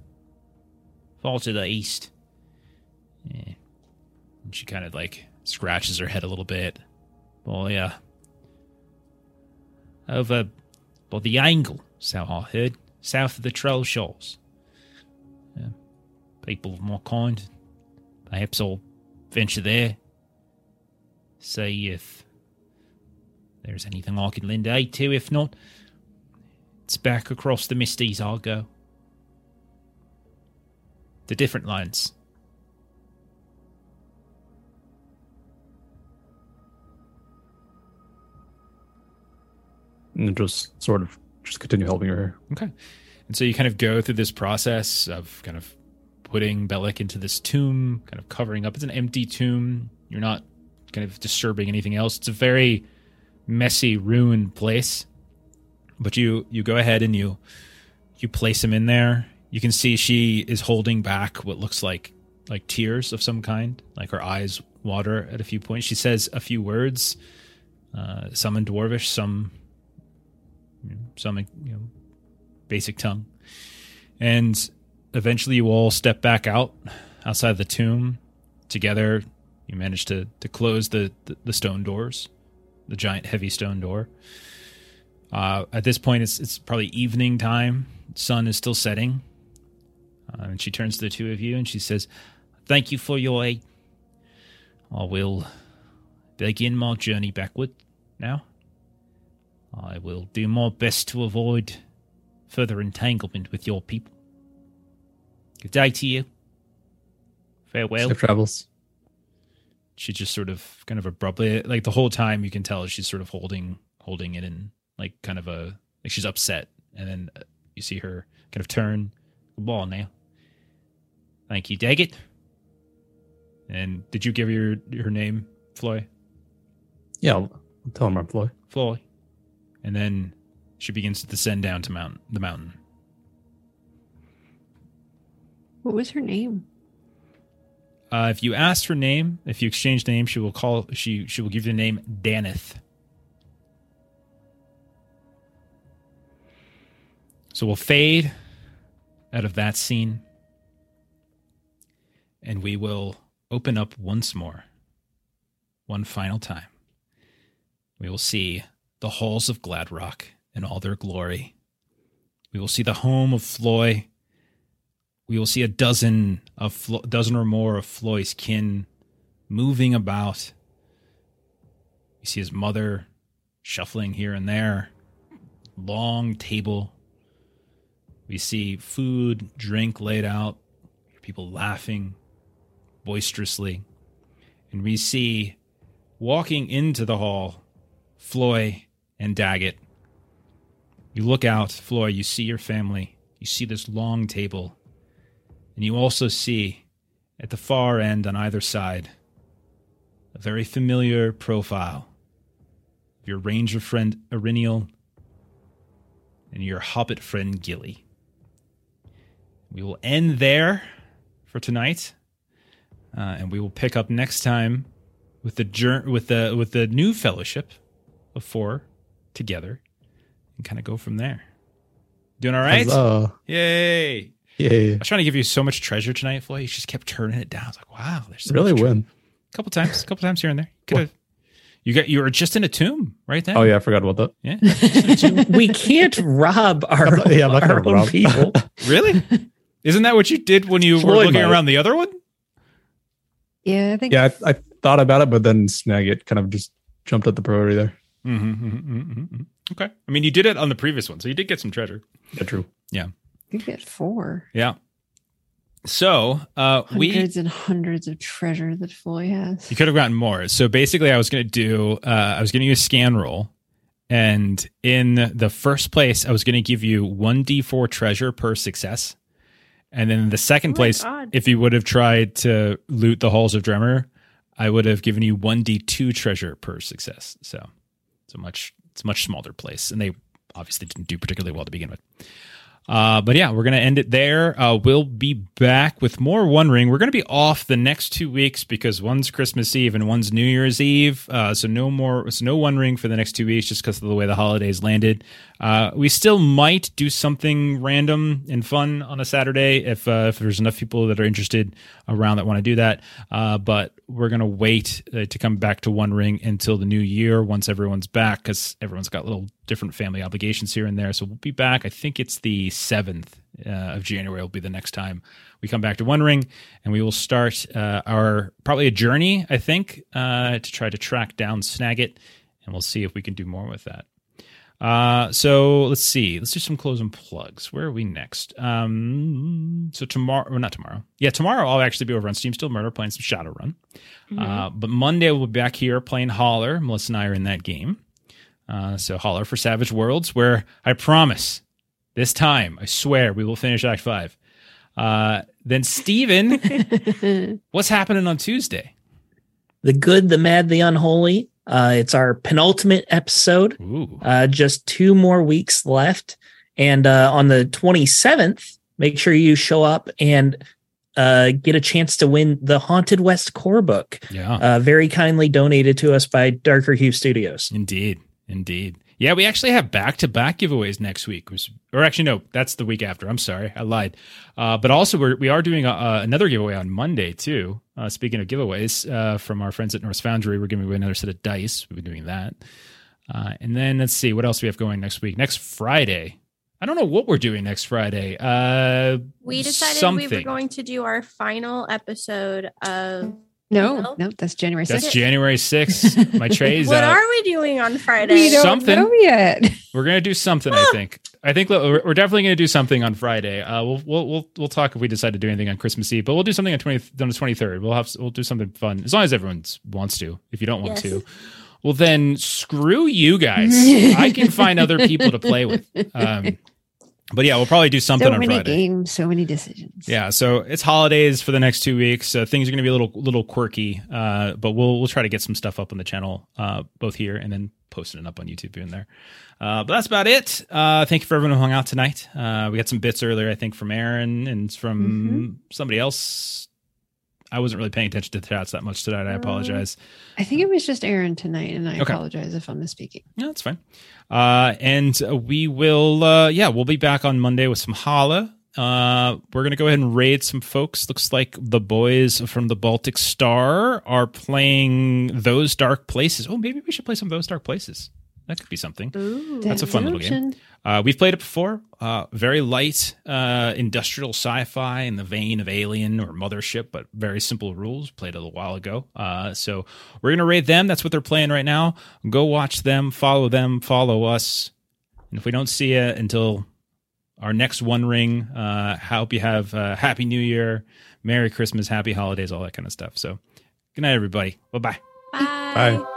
far to the east. Yeah. And she kind of like scratches her head a little bit. Oh yeah. Over by the angle, so I heard, south of the Trollshaws. Yeah. People of my kind. Perhaps I'll venture there. See if there's anything I can lend aid to. If not, it's back across the Misties I'll go. The different lines. And just sort of just continue helping her. Okay. And so you kind of go through this process of kind of putting Bellic into this tomb, kind of covering up. It's an empty tomb. You're not kind of disturbing anything else. It's a very messy, ruined place. But you you go ahead and you you place him in there. You can see she is holding back what looks like like tears of some kind. Like her eyes water at a few points. She says a few words, uh, some in Dwarvish, some some you know basic tongue. And eventually you all step back out outside the tomb together. You manage to, to close the, the, the stone doors, the giant heavy stone door. Uh, at this point, it's, it's probably evening time. Sun is still setting. Uh, and she turns to the two of you and she says, Thank you for your aid. I will begin my journey backward now. I will do my best to avoid further entanglement with your people. Good day to you. Farewell. Safe travels. She just sort of kind of abruptly like the whole time you can tell she's sort of holding holding it in like kind of a like she's upset and then uh, you see her kind of turn the ball now. Thank you, Daggit. And did you give your her name, Floi? Yeah, I'll, tell him I'm Floyd. Floi. And then she begins to descend down to mount the mountain. What was her name? Uh, if you ask her name, if you exchange names, she will call she she will give you the name Danith. So we'll fade out of that scene, and we will open up once more one final time. We will see the halls of Gladrock in all their glory. We will see the home of Floi. We will see a dozen of Flo- dozen or more of Floi's kin moving about. We see his mother shuffling here and there. Long table. We see food, drink laid out, people laughing boisterously. And we see walking into the hall Floi and Daggit. You look out, Floi, you see your family. You see this long table. And you also see at the far end on either side a very familiar profile of your ranger friend Eryniel and your hobbit friend Gilly. We will end there for tonight, uh, and we will pick up next time with the jour- with the with the new fellowship of four together, and kind of go from there. Doing all right? Huzzah. Yay! Yay. I was trying to give you so much treasure tonight, Floyd. You just kept turning it down. I was like, wow, there's so Really much tre- win. A couple times, a couple times here and there. Could have. You got. You were just in a tomb right there. Oh yeah, I forgot about that. Yeah. we can't rob our, I'm not- yeah, I'm not our own rob. people. really? Isn't that what you did when you were looking might. around the other one? Yeah, I think Yeah, I, I thought about it, but then Snagit kind of just jumped at the priority there. Mm-hmm, mm-hmm, mm-hmm, mm-hmm. Okay. I mean, you did it on the previous one, so you did get some treasure. Yeah, true. You get four. Yeah. So uh, we Hundreds and hundreds of treasure that Floi has. You could have gotten more. So basically, I was going to do, uh, I was going to use scan roll. And in the first place, I was going to give you 1d4 treasure per success. And then in the second Oh place, God. if you would have tried to loot the halls of Dremar, I would have given you 1d2 treasure per success. So it's a much, it's a much smaller place. And they obviously didn't do particularly well to begin with. Uh, but yeah, we're going to end it there. Uh, we'll be back with more One Ring. We're going to be off the next two weeks because one's Christmas Eve and one's New Year's Eve. Uh, so no more, so no One Ring for the next two weeks just because of the way the holidays landed. Uh, we still might do something random and fun on a Saturday if uh, if there's enough people that are interested around that want to do that. Uh, but we're going to wait to come back to One Ring until the new year once everyone's back because everyone's got little different family obligations here and there. So we'll be back. I think it's the 7th uh, of January will be the next time we come back to One Ring, and we will start uh, our probably a journey. I think uh, to try to track down Snagit, and we'll see if we can do more with that. Uh, so let's see. Let's do some closing plugs. Where are we next? Um, so tomorrow, well, not tomorrow. Yeah, tomorrow I'll actually be over on Steam Still Murder playing some Shadowrun. Uh, but Monday we'll be back here playing Holler. Melissa and I are in that game. Uh, so Holler for Savage Worlds, where I promise this time, I swear, we will finish Act Five. Uh, then Steven, what's happening on Tuesday? The good, the mad, the unholy. Uh, it's our penultimate episode. Ooh, Uh, just two more weeks left. And uh, on the 27th, make sure you show up and uh, get a chance to win the Haunted West core book, yeah. uh, very kindly donated to us by Darker Hue Studios. Indeed, indeed. Yeah, we actually have back-to-back giveaways next week, which- or actually no, that's the week after. I'm sorry, I lied. Uh, but also, we're, we are doing a, another giveaway on Monday too. Uh, speaking of giveaways, uh, from our friends at Norse Foundry, we're giving away another set of dice. We've been doing that, uh, and then let's see what else we have going next week. Next Friday, I don't know what we're doing next Friday. Uh, We decided we were going to do our final episode of. No, No? no, that's January 6th. That's January 6th. My tray's What out. are we doing on Friday? we don't Something. know yet. We're gonna do something. I think. I think we're we're definitely gonna do something on Friday. Uh, we'll we'll we'll we'll talk if we decide to do anything on Christmas Eve, but we'll do something on twenty on the twenty third. We'll have we'll do something fun as long as everyone wants to. If you don't want Yes. to, well then screw you guys. I can find other people to play with. Um, but yeah, we'll probably do something so on many Friday. games, so many decisions. Yeah, so it's holidays for the next two weeks. So things are going to be a little little quirky, uh, but we'll we'll try to get some stuff up on the channel, uh, both here and then posting it up on YouTube and there. Uh, but that's about it. Uh, thank you for everyone who hung out tonight. Uh, we got some bits earlier, I think, from Aaron and from somebody else. I wasn't really paying attention to the chats that much tonight. I apologize. I think it was just Aaron tonight, and I Okay. apologize if I'm misspeaking. No, that's fine. Uh, and we will, uh, yeah, we'll be back on Monday with some holla. uh, we're going to go ahead and raid some folks. Looks like the boys from the Baltic Star are playing Those Dark Places. Oh, maybe we should play some Those Dark Places. That could be something. Ooh. That's a fun little game. Uh, we've played it before. Uh, very light uh, industrial sci-fi in the vein of Alien or Mothership, but very simple rules. Played a little while ago. Uh, so we're gonna raid them. That's what they're playing right now. Go watch them. Follow them. Follow us. And if we don't see you until our next One Ring, uh, hope you have a Happy New Year, Merry Christmas, Happy Holidays, all that kind of stuff. So good night, everybody. Bye bye. Bye. Bye.